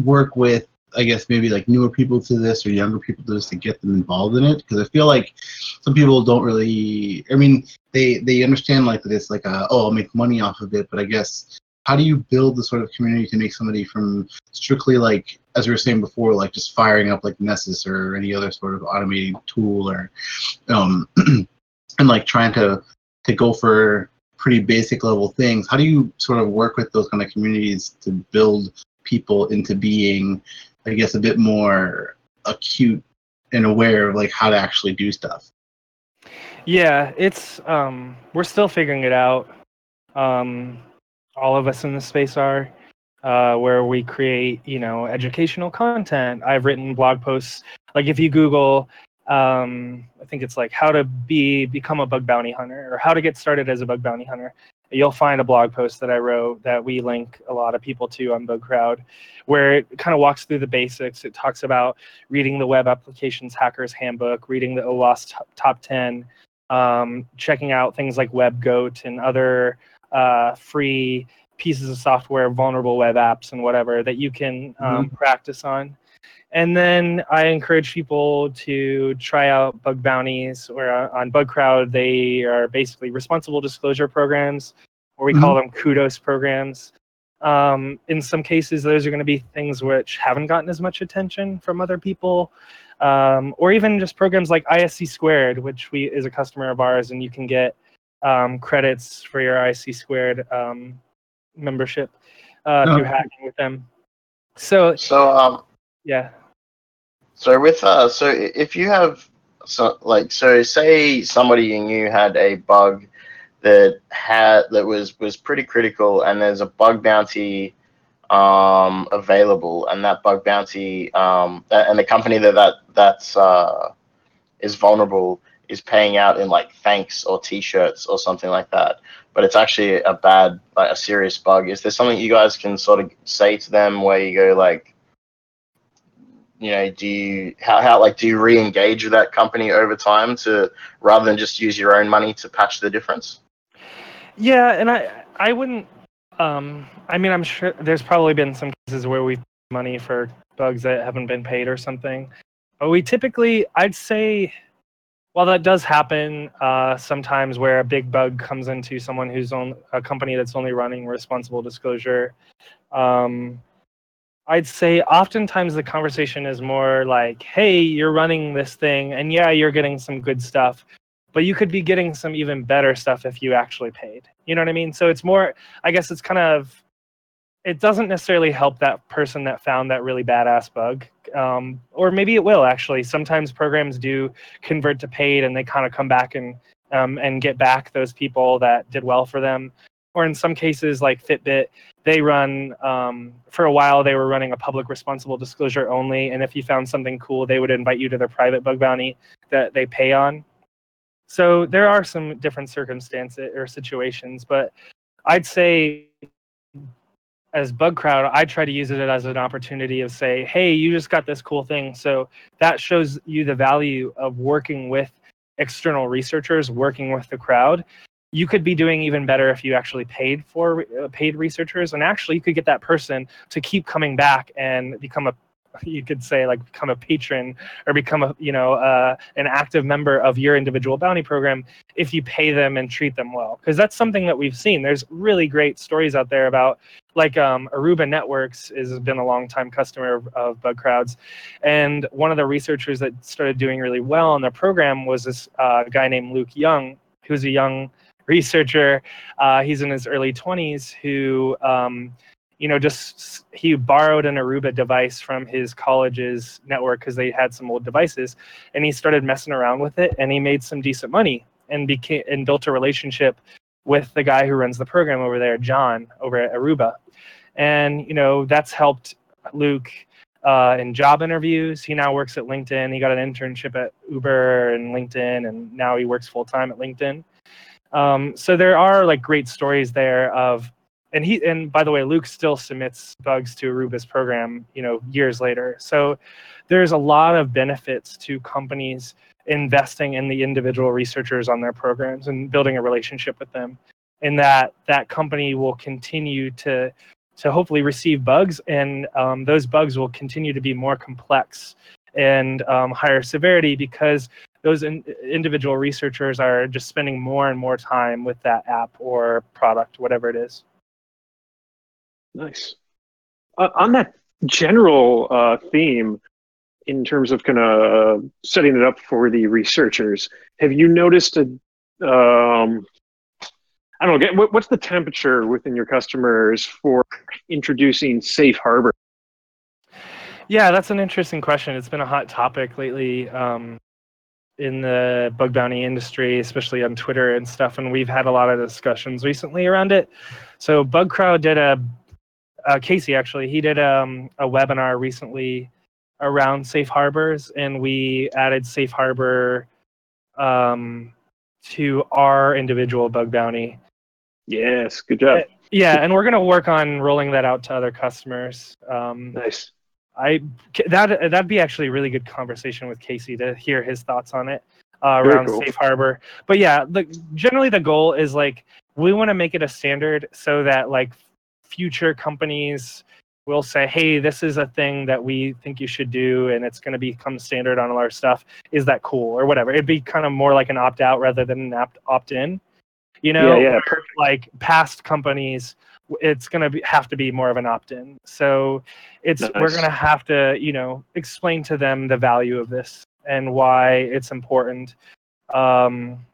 work with, I guess maybe like newer people to this or younger people to this to get them involved in it. Because I feel like some people don't really. I mean, they they understand like that it's like a, oh I'll make money off of it, but I guess how do you build the sort of community to make somebody from strictly like as we were saying before, like just firing up like Nessus or any other sort of automating tool or um and like trying to to go for pretty basic level things how do you sort of work with those kind of communities to build people into being i guess a bit more acute and aware of like how to actually do stuff Yeah, it's um we're still figuring it out. Um all of us in the space are uh where we create, you know, educational content. I've written blog posts like if you google um I think it's like how to be become a bug bounty hunter or how to get started as a bug bounty hunter. You'll find a blog post that I wrote that we link a lot of people to on Bugcrowd, where it kind of walks through the basics. It talks about reading the Web Applications Hackers Handbook, reading the OWASP top, top 10, um, checking out things like WebGoat and other uh, free pieces of software, vulnerable web apps, and whatever that you can um, practice on. And then I encourage people to try out bug bounties, or uh, on Bugcrowd, they are basically responsible disclosure programs, or we call them kudos programs. Um, in some cases, those are going to be things which haven't gotten as much attention from other people, um, or even just programs like ISC Squared, which we is a customer of ours, and you can get um, credits for your ISC Squared um, membership uh, through hacking with them. So, So um, yeah. So with uh, so if you have so like so say somebody you had a bug that had that was was pretty critical, and there's a bug bounty um available, and that bug bounty um and the company that that that's uh is vulnerable is paying out in like thanks or t-shirts or something like that but it's actually a bad like a serious bug. Is there something you guys can sort of say to them where you go like you know do you how, how like do you re-engage with that company over time to rather than just use your own money to patch the difference Yeah, and I I wouldn't. Um, I mean, I'm sure there's probably been some cases where we've money for bugs that haven't been paid or something, but we typically, I'd say, while that does happen uh, sometimes where a big bug comes into someone who's on a company that's only running responsible disclosure um, i'd say oftentimes the conversation is more like hey you're running this thing and yeah you're getting some good stuff but you could be getting some even better stuff if you actually paid. You know what i mean? So it's more i guess it's kind of it doesn't necessarily help that person that found that really badass bug um, or maybe it will actually. Sometimes programs do convert to paid and they kind of come back and um, and get back those people that did well for them or in some cases like fitbit they run um, for a while they were running a public responsible disclosure only and if you found something cool they would invite you to their private bug bounty that they pay on. So there are some different circumstances or situations but i'd say as Bugcrowd i try to use it as an opportunity of say hey you just got this cool thing. So that shows you the value of working with external researchers working with the crowd you could be doing even better if you actually paid for uh, paid researchers. And actually you could get that person to keep coming back and become a you could say like become a patron or become a you know uh, an active member of your individual bounty program if you pay them and treat them well. Because that's something that we've seen. There's really great stories out there about like um, aruba networks has been a long time customer of, of Bugcrowd's. And one of the researchers that started doing really well on their program was this uh, guy named luke young who's a young researcher uh, he's in his early 20s who um, you know, just he borrowed an Aruba device from his college's network because they had some old devices, and he started messing around with it, and he made some decent money and became and built a relationship with the guy who runs the program over there, John, over at Aruba, and you know that's helped Luke uh, in job interviews. He now works at LinkedIn. He got an internship at Uber and LinkedIn, and now he works full time at LinkedIn. Um, so there are like great stories there of and he and by the way luke still submits bugs to aruba's program you know years later. So there's a lot of benefits to companies investing in the individual researchers on their programs and building a relationship with them and that that company will continue to to hopefully receive bugs and um, those bugs will continue to be more complex and um, higher severity because those in, individual researchers are just spending more and more time with that app or product whatever it is Nice. Uh, on that general uh, theme, in terms of kind of setting it up for the researchers, have you noticed a um, I don't know. Get, what's the temperature within your customers for introducing safe harbor? Yeah, that's an interesting question. It's been a hot topic lately um, in the bug bounty industry, especially on Twitter and stuff. And we've had a lot of discussions recently around it. So, Bugcrowd did a uh, Casey actually he did um, a webinar recently around safe harbors, and we added safe harbor um, to our individual bug bounty. Yes, good job. Uh, yeah, and we're gonna work on rolling that out to other customers. Um, nice. I that that'd be actually a really good conversation with Casey to hear his thoughts on it uh, around cool. safe harbor. But yeah, the generally the goal is like we want to make it a standard so that like future companies will say, hey, this is a thing that we think you should do and it's going to become standard on all our stuff. Is that cool or whatever? It'd be kind of more like an opt out rather than an opt opt in. You know, Yeah, yeah. like past companies, it's going to have to be more of an opt in. So it's we're going to have to, you know, explain to them the value of this and why it's important um,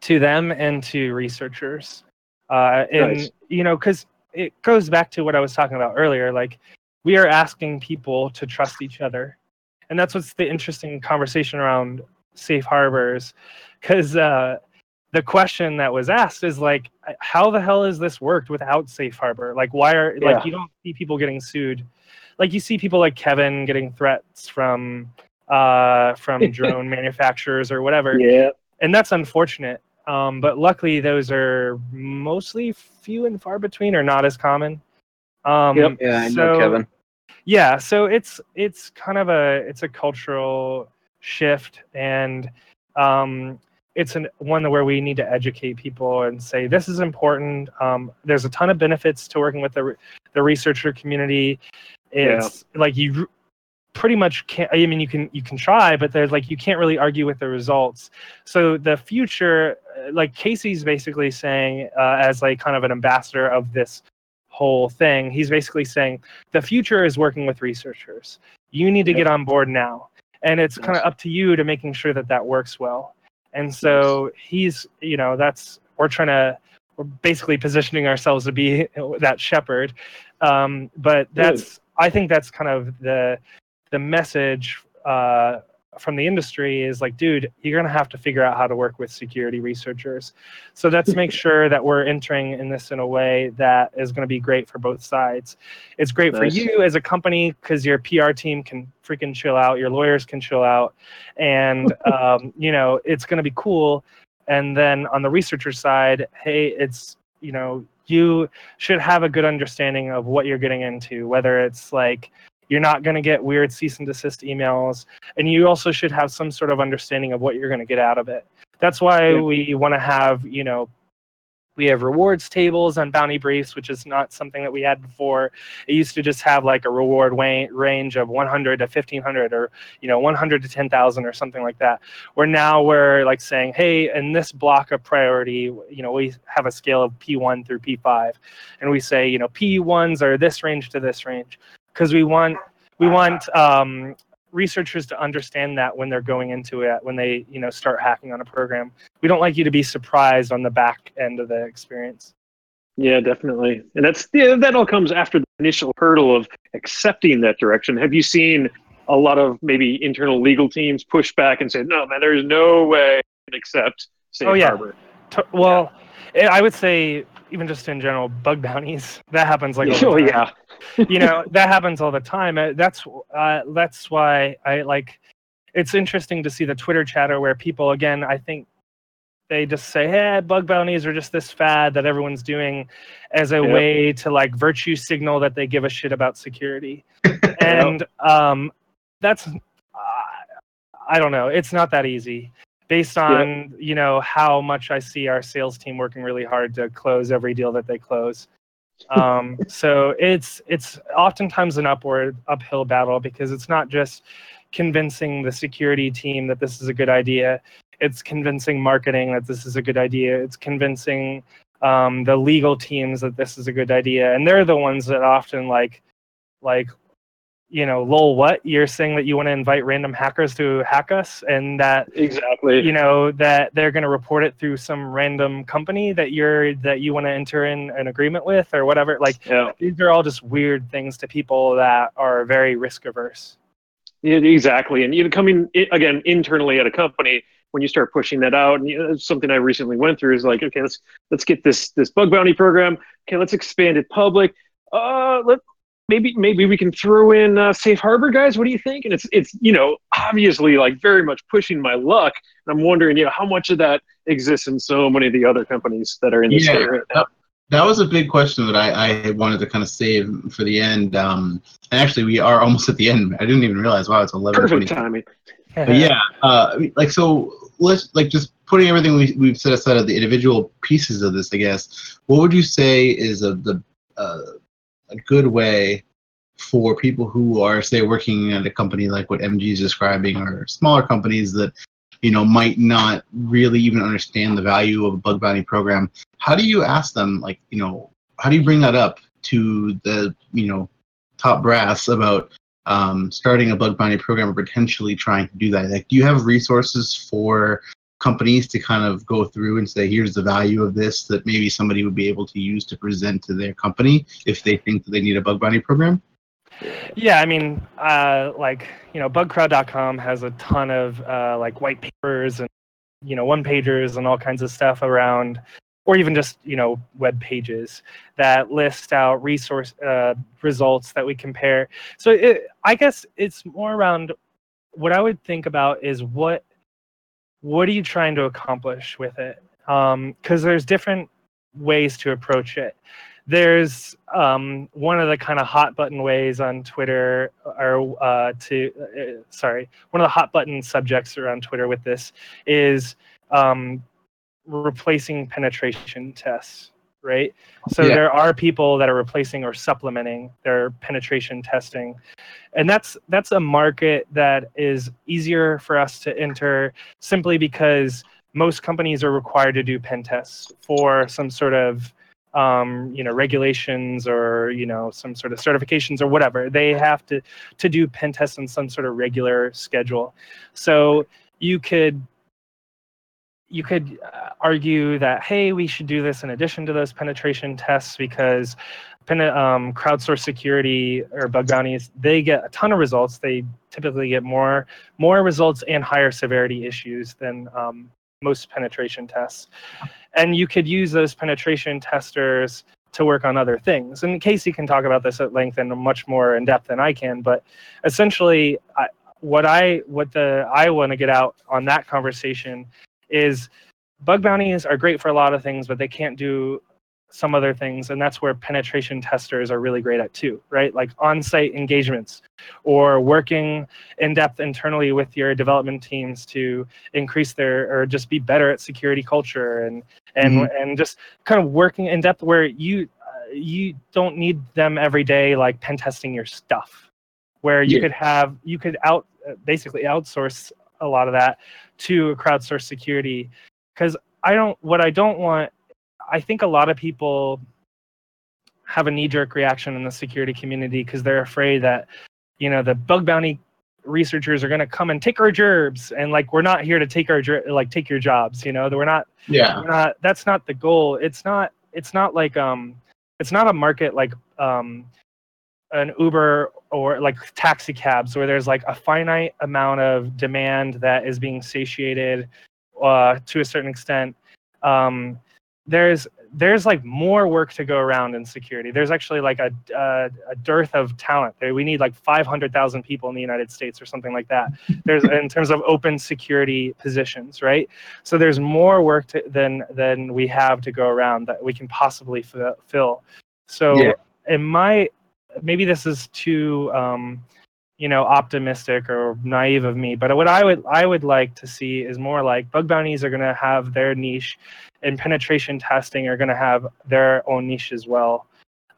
to them and to researchers. Uh, and Nice. you know, because it goes back to what I was talking about earlier. Like we are asking people to trust each other, and that's what's the interesting conversation around safe harbors, because uh, the question that was asked is like, how the hell has this worked without safe harbor? Like, why are Yeah. like you don't see people getting sued? Like you see people like Kevin getting threats from uh, from drone manufacturers or whatever Yeah. and that's unfortunate. Um, but luckily, those are mostly few and far between, or not as common. Um, Yep. Yeah, I know so- Kevin. Yeah, so it's it's kind of a it's a cultural shift, and um, it's an one where we need to educate people and say this is important. Um, there's a ton of benefits to working with the the researcher community. It's like you pretty much can't i mean you can you can try but there's like you can't really argue with the results. So the future uh, like casey's basically saying uh, as like kind of an ambassador of this whole thing he's basically saying the future is working with researchers. You need to get on board now. And it's kind of up to you to making sure that that works well and so he's you know that's we're trying to we're basically positioning ourselves to be that shepherd. Um, but that's i think that's kind of the the message uh, from the industry is like, dude, you're gonna have to figure out how to work with security researchers. So let's make sure that we're entering in this in a way that is gonna be great for both sides. It's great for you as a company because your PR team can freaking chill out, your lawyers can chill out, and um, you know it's gonna be cool. And then on the researcher side, hey, it's you know you should have a good understanding of what you're getting into, whether it's like you're not going to get weird cease and desist emails and you also should have some sort of understanding of what you're going to get out of it. That's why Yeah. we want to have you know we have rewards tables on bounty briefs which is not something that we had before. It used to just have like a reward wa- range of 100 to 1500 or you know 100 to 10000 or something like that. Where now we're like saying hey in this block of priority you know we have a scale of p1 through p5 and we say you know p1s are this range to this range because we want we want um, researchers to understand that when they're going into it when they you know start hacking on a program we don't like you to be surprised on the back end of the experience Yeah, definitely. And that's yeah, that all comes after the initial hurdle of accepting that direction. Have you seen a lot of maybe internal legal teams push back and say, "No, man, there's no way accept safe Oh, yeah. harbor." To- well eh, i would say even just in general bug bounties that happens like oh yeah. You know that happens all the time. Uh, that's uh, that's why i like it's interesting to see the twitter chatter where people again i think they just say hey bug bounties are just this fad that everyone's doing as a Yep. way to like virtue signal that they give a shit about security. And um that's uh, i don't know. It's not that easy. Based on you know how much i see our sales team working really hard to close every deal that they close um, so it's it's oftentimes an upward uphill battle because it's not just convincing the security team that this is a good idea. It's convincing marketing that this is a good idea. It's convincing um, the legal teams that this is a good idea. And they're the ones that often like like you know lol what you're saying that you want to invite random hackers to hack us and that Exactly. you know that they're going to report it through some random company that you're that you want to enter in an agreement with or whatever like Yeah. these are all just weird things to people that are very risk averse Yeah, exactly. And you know, coming again internally at a company, when you start pushing that out, and you know, something I recently went through is like, okay, let's let's get this this bug bounty program. Okay, let's expand it public. Uh, let maybe maybe we can throw in uh, safe harbor guys. What do you think? And it's it's you know obviously like very much pushing my luck. And I'm wondering, you know, how much of that exists in so many of the other companies that are in this Yeah. state right now. That was a big question that I, I wanted to kind of save for the end. Um, and actually, we are almost at the end. I didn't even realize. Wow, it's eleven. Perfect timing. But yeah, uh, like so, let's like just putting everything we, we've set aside of the individual pieces of this. I guess what would you say is a the uh, a good way for people who are say working at a company like what MG is describing, or smaller companies that you know might not really even understand the value of a bug bounty program. How do you ask them, like you know, how do you bring that up to the you know top brass about um, starting a bug bounty program or potentially trying to do that? Like, do you have resources for companies to kind of go through and say, here's the value of this that maybe somebody would be able to use to present to their company if they think that they need a bug bounty program? yeah i mean uh, like you know bugcrowd.com has a ton of uh, like white papers and you know one pagers and all kinds of stuff around or even just you know web pages that list out resource uh, results that we compare so it, i guess it's more around what i would think about is what what are you trying to accomplish with it because there's different ways to approach it there's um, one of the kind of hot button ways on Twitter, or uh, to uh, sorry, one of the hot button subjects around Twitter with this is um, replacing penetration tests, right? So Yeah. there are people that are replacing or supplementing their penetration testing, and that's that's a market that is easier for us to enter simply because most companies are required to do pen tests for some sort of um, you know regulations or you know some sort of certifications or whatever. They have to to do pen tests on some sort of regular schedule. So you could you could uh, argue that hey we should do this in addition to those penetration tests because pen, um, crowdsourced security or bug bounties they get a ton of results. They typically get more more results and higher severity issues than um, most penetration tests. And you could use those penetration testers to work on other things. And casey can talk about this at length and much more in depth than i can but essentially I, what i what the i want to get out on that conversation is bug bounties are great for a lot of things, but they can't do some other things. And that's where penetration testers are really great at too, right? Like on site engagements or working in depth internally with your development teams to increase their or just be better at security culture and and Mhm. and just kind of working in depth where you uh, you don't need them every day like pen testing your stuff where you Yeah. could have you could out uh, basically outsource a lot of that to crowdsource security because i don't what i don't want i think a lot of people have a knee-jerk reaction in the security community because they're afraid that you know the bug bounty researchers are going to come and take our gerbs and like we're not here to take our like take your jobs you know? We're not Yeah. we're not that's not the goal. It's not it's not like um it's not a market like um an uber or like taxi cabs where there's like a finite amount of demand that is being satiated uh, to a certain extent. Um, there's there's like more work to go around in security. There's actually like a, a, a dearth of talent. We need like 500000 people in the united states or something like that. There's in terms of open security positions right? So there's more work to, than than we have to go around that we can possibly fi- fill. So Yeah. in my maybe this is too um, you know optimistic or naive of me but what i would i would like to see is more like bug bounties are going to have their niche and penetration testing are going to have their own niche as well.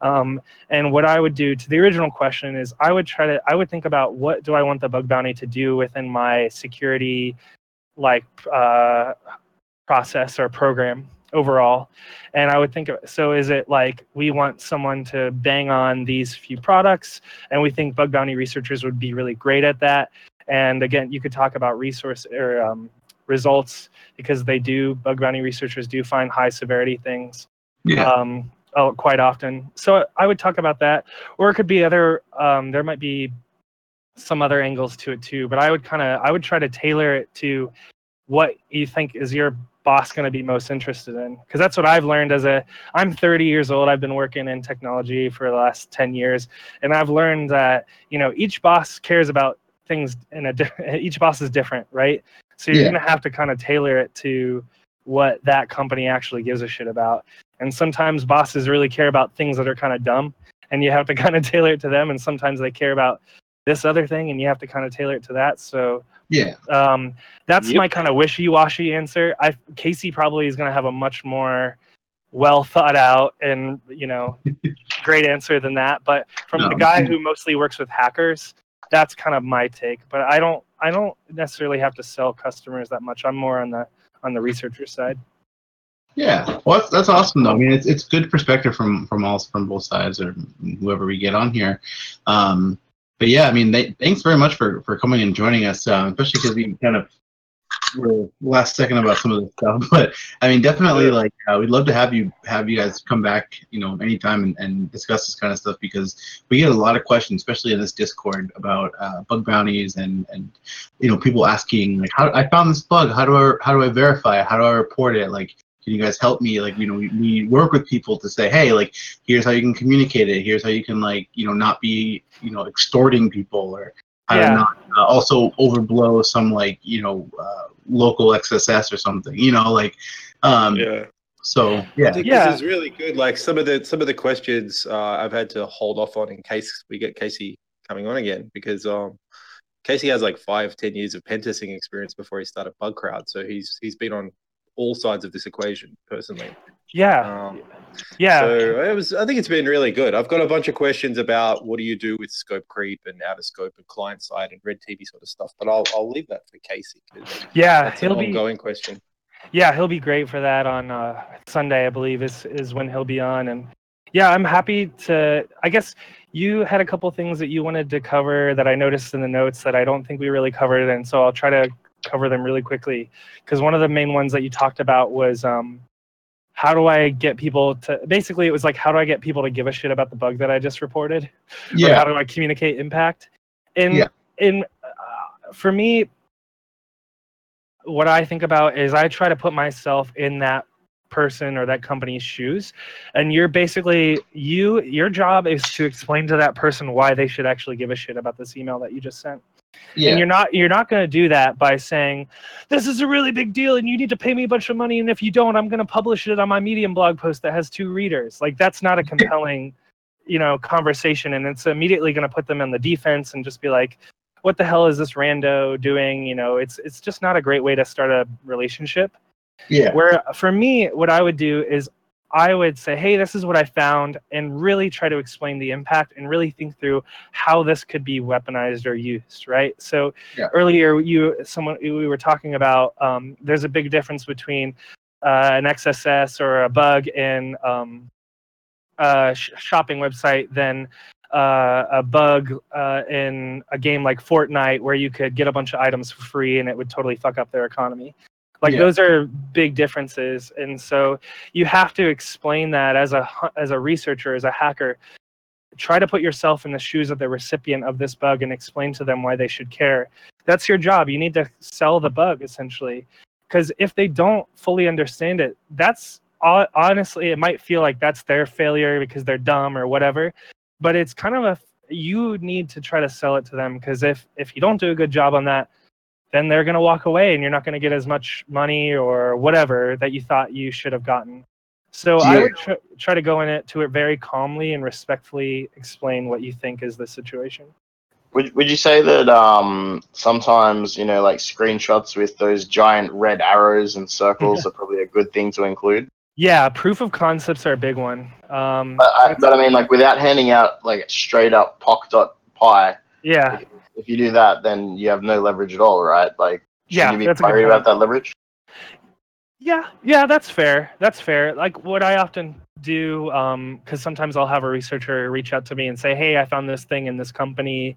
Um, and what i would do to the original question is i would try to i would think about what do i want the bug bounty to do within my security like uh, process or program overall. And i would think so is it like we want someone to bang on these few products? And we think bug bounty researchers would be really great at that. And again you could talk about resource or um, results because they do bug bounty researchers do find high severity things Yeah. um, oh, quite often. So i would talk about that. Or it could be other um, there might be some other angles to it too but i would kind of i would try to tailor it to what you think is your boss going to be most interested in? Because that's what i've learned as a i'm 30 years old. I've been working in technology for the last 10 years. And i've learned that you know each boss cares about things in a di- each boss is different right? So you're Yeah. going to have to kind of tailor it to what that company actually gives a shit about. And sometimes bosses really care about things that are kind of dumb and you have to kind of tailor it to them and sometimes they care about this other thing and you have to kind of tailor it to that so Yeah. um, that's Yep. my kind of wishy-washy answer. I Casey probably is going to have a much more well thought out and you know great answer than that. But from No. the guy who mostly works with hackers, that's kind of my take. But I don't I don't necessarily have to sell customers that much. I'm more on the on the researcher side. Yeah, well, that's, that's awesome though. I mean, it's it's good perspective from from all from both sides or whoever we get on here. Um, but yeah, I mean, they, thanks very much for for coming and joining us, um, especially because we kind of were last second about some of this stuff. But I mean, definitely like uh, we'd love to have you have you guys come back, you know, anytime and, and discuss this kind of stuff because we get a lot of questions, especially in this Discord about uh, bug bounties and and you know people asking like, how I found this bug, how do I how do I verify it, how do I report it, like can you guys help me? Like you know we, we work with people to say hey like here's how you can communicate it. Here's how you can like you know not be you know extorting people or how Yeah. to not uh, also overblow some like you know uh, local xss or something you know like um yeah. so yeah. I think this is really good. Like some of the some of the questions uh, I've had to hold off on in case we get Casey coming on again because um, Casey has like five ten years of pen testing experience before he started Bugcrowd, so he's he's been on all sides of this equation personally. Yeah. Um, Yeah. So it was. I think it's been really good. I've got a bunch of questions about what do you do with scope creep and out of scope and client side and red TV sort of stuff. But I'll I'll leave that for Casey. Yeah, that's an be- ongoing question. Yeah, he'll be great for that on uh, Sunday, I believe, is is when he'll be on. And yeah, I'm happy to. I guess you had a couple things that you wanted to cover that I noticed in the notes that I don't think we really covered, and so I'll try to cover them really quickly. Because one of the main ones that you talked about was um, how do I get people to? Basically, it was like how do I get people to give a shit about the bug that I just reported? Or Yeah. how do I communicate impact? And Yeah. in uh, for me, what I think about is I try to put myself in that person or that company's shoes and you're basically you your job is to explain to that person why they should actually give a shit about this email that you just sent Yeah. and you're not you're not going to do that by saying this is a really big deal and you need to pay me a bunch of money and if you don't i'm going to publish it on my medium blog post that has two readers like that's not a compelling you know conversation and it's immediately going to put them in the defense and just be like what the hell is this rando doing you know it's it's just not a great way to start a relationship Yeah. where for me what i would do is i would say hey this is what i found and really try to explain the impact and really think through how this could be weaponized or used right so Yeah. earlier you someone we were talking about um, there's a big difference between uh, an xss or a bug in um, a sh- shopping website than uh, a bug uh, in a game like Fortnite where you could get a bunch of items for free and it would totally fuck up their economy. Like Yeah. those are big differences, and so you have to explain that as a as a researcher, as a hacker. Try to put yourself in the shoes of the recipient of this bug and explain to them why they should care. That's your job. You need to sell the bug essentially, because if they don't fully understand it, that's honestly it might feel like that's their failure because they're dumb or whatever but it's kind of a you need to try to sell it to them because if if you don't do a good job on that then they're going to walk away and you're not going to get as much money or whatever that you thought you should have gotten. So i would tr- try to go in it to it very calmly and respectfully explain what you think is the situation. Would, would you say that um, sometimes, you know, like screenshots with those giant red arrows and circles are probably a good thing to include? yeah proof of concepts are a big one. Um, But I, but I mean, like without handing out like straight up poc.py, yeah if you do that, then you have no leverage at all, right? Like, Yeah, you be that's worried about that leverage? Yeah, yeah, that's fair. That's fair. Like what I often do, um, because sometimes I'll have a researcher reach out to me and say, "Hey, I found this thing in this company,"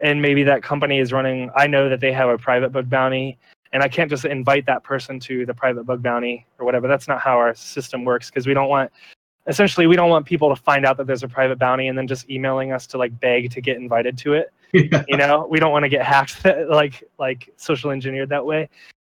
and maybe that company is running. I know that they have a private bug bounty, and I can't just invite that person to the private bug bounty or whatever. That's not how our system works because we don't want. Essentially, we don't want people to find out that there's a private bounty and then just emailing us to like beg to get invited to it you know we don't want to get hacked like like social engineered that way.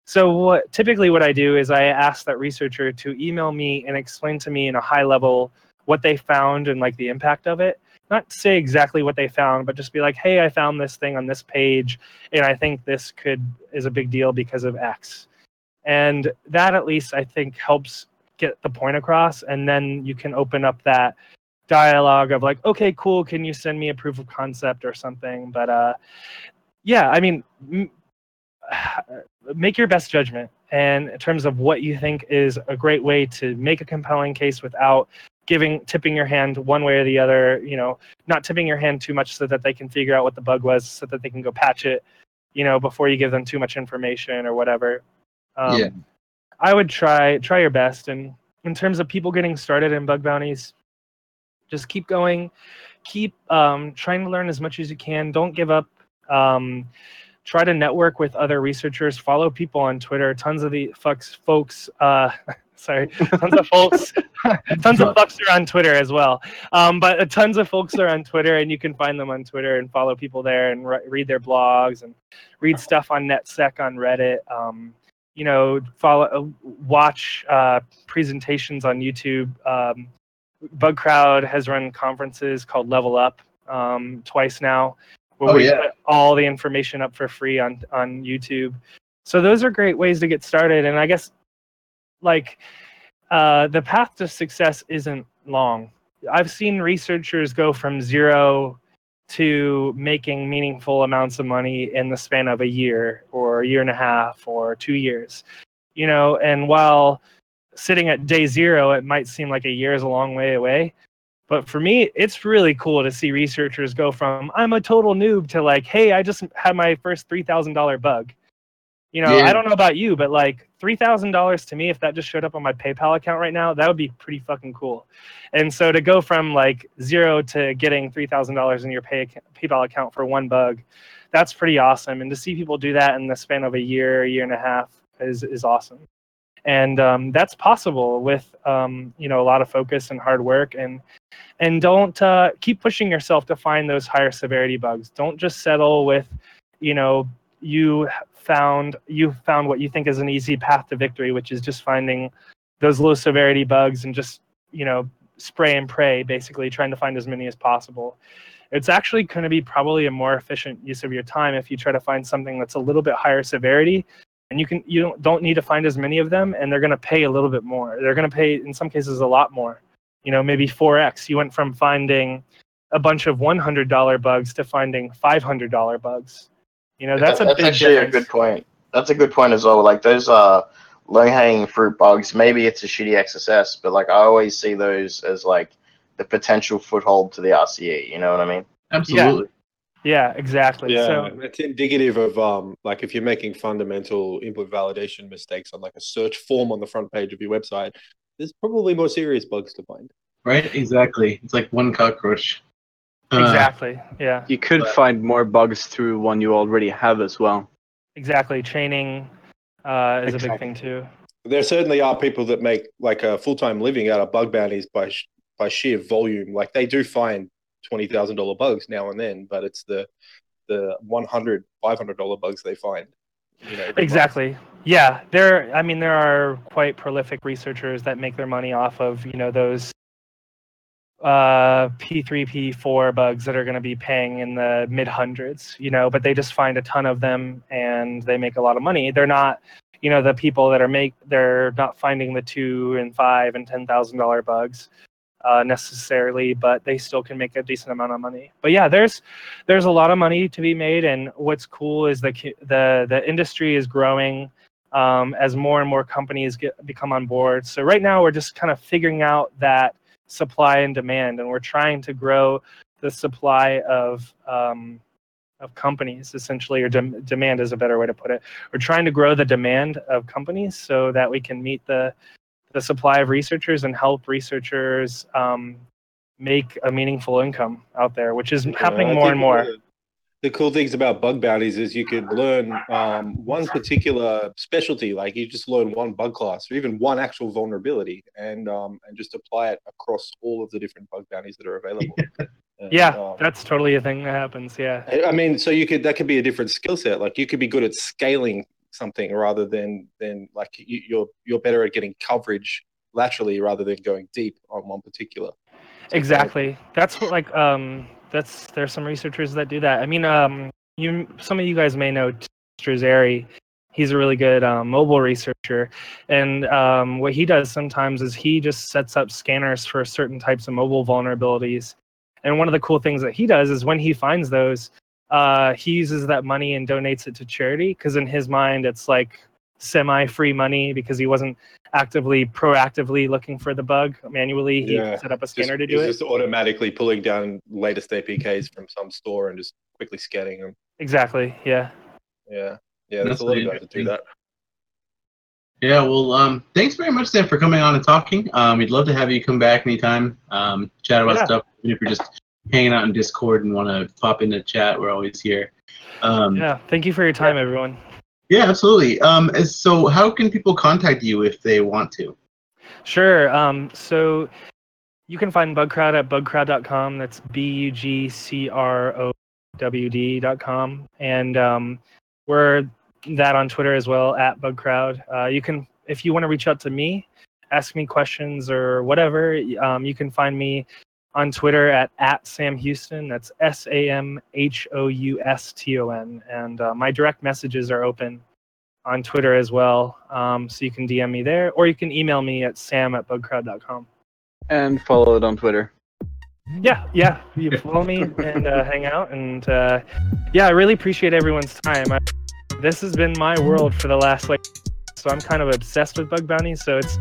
So what typically what i do is i ask that researcher to email me and explain to me in a high level what they found and like the impact of it. Not say exactly what they found but just be like hey i found this thing on this page and i think this could is a big deal because of x. And that at least i think helps get the point across and then you can open up that dialogue of like okay cool can you send me a proof of concept or something? But uh yeah i mean m- make your best judgment. And in terms of what you think is a great way to make a compelling case without giving tipping your hand one way or the other you know not tipping your hand too much so that they can figure out what the bug was so that they can go patch it you know before you give them too much information or whatever. Um, Yeah. i would try try your best. And in terms of people getting started in bug bounties just keep going. Keep um, trying to learn as much as you can. Don't give up. Um, try to network with other researchers. Follow people on twitter. Tons of the fucks folks uh, sorry tons of folks. Tons of fucks are on twitter as well. Um, but tons of folks are on twitter and you can find them on twitter and follow people there and re- read their blogs and read stuff on netsec on reddit. Um, you know follow uh, watch uh, presentations on youtube. Um, Bugcrowd has run conferences called Level Up um, twice now, where Oh, we yeah. put all the information up for free on on YouTube. So those are great ways to get started. And I guess like uh, the path to success isn't long. I've seen researchers go from zero to making meaningful amounts of money in the span of a year or a year and a half or two years. You know, and while sitting at day zero, it might seem like a year is a long way away. But for me, it's really cool to see researchers go from I'm a total noob to like, hey, I just had my first three thousand dollar bug. You know, Yeah. I don't know about you, but like three thousand dollars to me, if that just showed up on my PayPal account right now, that would be pretty fucking cool. And so to go from like zero to getting three thousand dollars in your pay PayPal account for one bug, that's pretty awesome. And to see people do that in the span of a year, year and a half is is awesome. And um, that's possible with um, you know a lot of focus and hard work and and don't uh, keep pushing yourself to find those higher severity bugs. Don't just settle with you know you found you found what you think is an easy path to victory, which is just finding those low severity bugs and just you know spray and pray, basically trying to find as many as possible. It's actually going to be probably a more efficient use of your time if you try to find something that's a little bit higher severity, and you can you don't don't need to find as many of them, and they're going to pay a little bit more. They're going to pay in some cases a lot more. You know, maybe 4x. You went from finding a bunch of $100 bugs to finding $500 bugs. You know, that's a that's big actually difference. a good point. That's a good point as well. Like those uh low hanging fruit bugs. Maybe it's a shitty XSS, but like I always see those as like the potential foothold to the RCE. You know what I mean? Absolutely. Yeah, exactly. Yeah, So it's indicative of um, like if you're making fundamental input validation mistakes on like a search form on the front page of your website, there's probably more serious bugs to find. Right? Exactly. It's like one cockroach. Uh, exactly. Yeah. You could find more bugs through one you already have as well. Exactly. Training uh, is a big thing too. There certainly are people that make like a full time living out of bug bounties by sh- by sheer volume. Like they do find twenty thousand dollar bugs now and then, but it's the the 100 500 dollar bugs they find. You know. Exactly. Yeah, there. I mean, there are quite prolific researchers that make their money off of you know those uh, P3, P4 bugs that are going to be paying in the mid hundreds. You know, but they just find a ton of them and they make a lot of money. They're not, you know, the people that are make they're not finding the two and five and ten thousand dollar bugs uh, necessarily, but they still can make a decent amount of money. But yeah, there's there's a lot of money to be made, and what's cool is the the the industry is growing um, as more and more companies get become on board. So right now we're just kind of figuring out that supply and demand, and we're trying to grow the supply of um, of companies essentially, or dem- demand is a better way to put it. We're trying to grow the demand of companies so that we can meet the the supply of researchers and help researchers um, make a meaningful income out there, which is happening more and more. The, the cool things about bug bounties is you could learn um, one particular specialty, like you just learn one bug class or even one actual vulnerability, and um, and just apply it across all of the different bug bounties that are available. And, Yeah, um, that's totally a thing that happens. Yeah. I mean, so you could that could be a different skill set. Like you could be good at scaling something rather than than like you, you're you're better at getting coverage laterally rather than going deep on one particular. Exactly. That's what like um that's there's some researchers that do that. I mean um you some of you guys may know Strazzere. He's a really good um, mobile researcher, and um, what he does sometimes is he just sets up scanners for certain types of mobile vulnerabilities. And one of the cool things that he does is when he finds those, uh, he uses that money and donates it to charity because in his mind it's like semi-free money because he wasn't actively proactively looking for the bug manually. He set up a scanner just, to do he's it. Just automatically pulling down latest APKs from some store and just quickly scanning them. Exactly. Yeah. Yeah, yeah. There's That's a lot of really guys that do that. Yeah, well, um, thanks very much, Dan, for coming on and talking. Um, we'd love to have you come back anytime, um, chat about Yeah. stuff. Even if you're just hanging out in Discord and want to pop into chat, we're always here. Um, Yeah. Thank you for your time, everyone. yeah, absolutely. Um, so, how can people contact you if they want to? Sure. Um, so you can find Bugcrowd at bugcrowd.com. That's B U G C R O W D.com. And um, we're that on Twitter as well at Bugcrowd. Uh, you can, if you want to reach out to me, ask me questions or whatever, um, you can find me on Twitter at, at Sam Houston. That's S A M H O U S T O N. And uh, my direct messages are open on Twitter as well. Um, so you can DM me there, or you can email me at sam at bugcrowd.com. And follow it on Twitter. Yeah, yeah. You follow me and uh, hang out. And uh, yeah, I really appreciate everyone's time. I, this has been my world for the last, like, so I'm kind of obsessed with bug bounties. So it's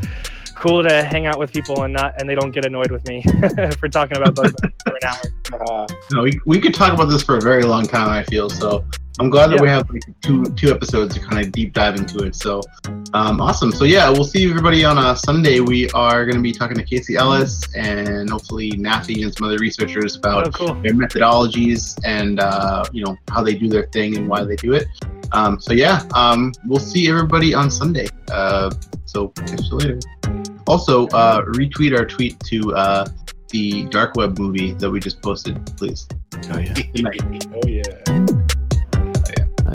cool to hang out with people and not and they don't get annoyed with me for talking about bug for an hour. Uh, no, we, we could talk about this for a very long time. I feel so. I'm glad that we have like two two episodes to kind of deep dive into it. So, um, awesome. So yeah, we'll see everybody on a Sunday. We are going to be talking to Casey Ellis and hopefully Nafi and some other researchers about Oh, cool. their methodologies and uh, you know how they do their thing and why they do it. Um, so yeah, um, we'll see everybody on Sunday. Uh, so catch you later. Also, uh, retweet our tweet to uh, the dark web movie that we just posted, please. Oh yeah. Oh yeah.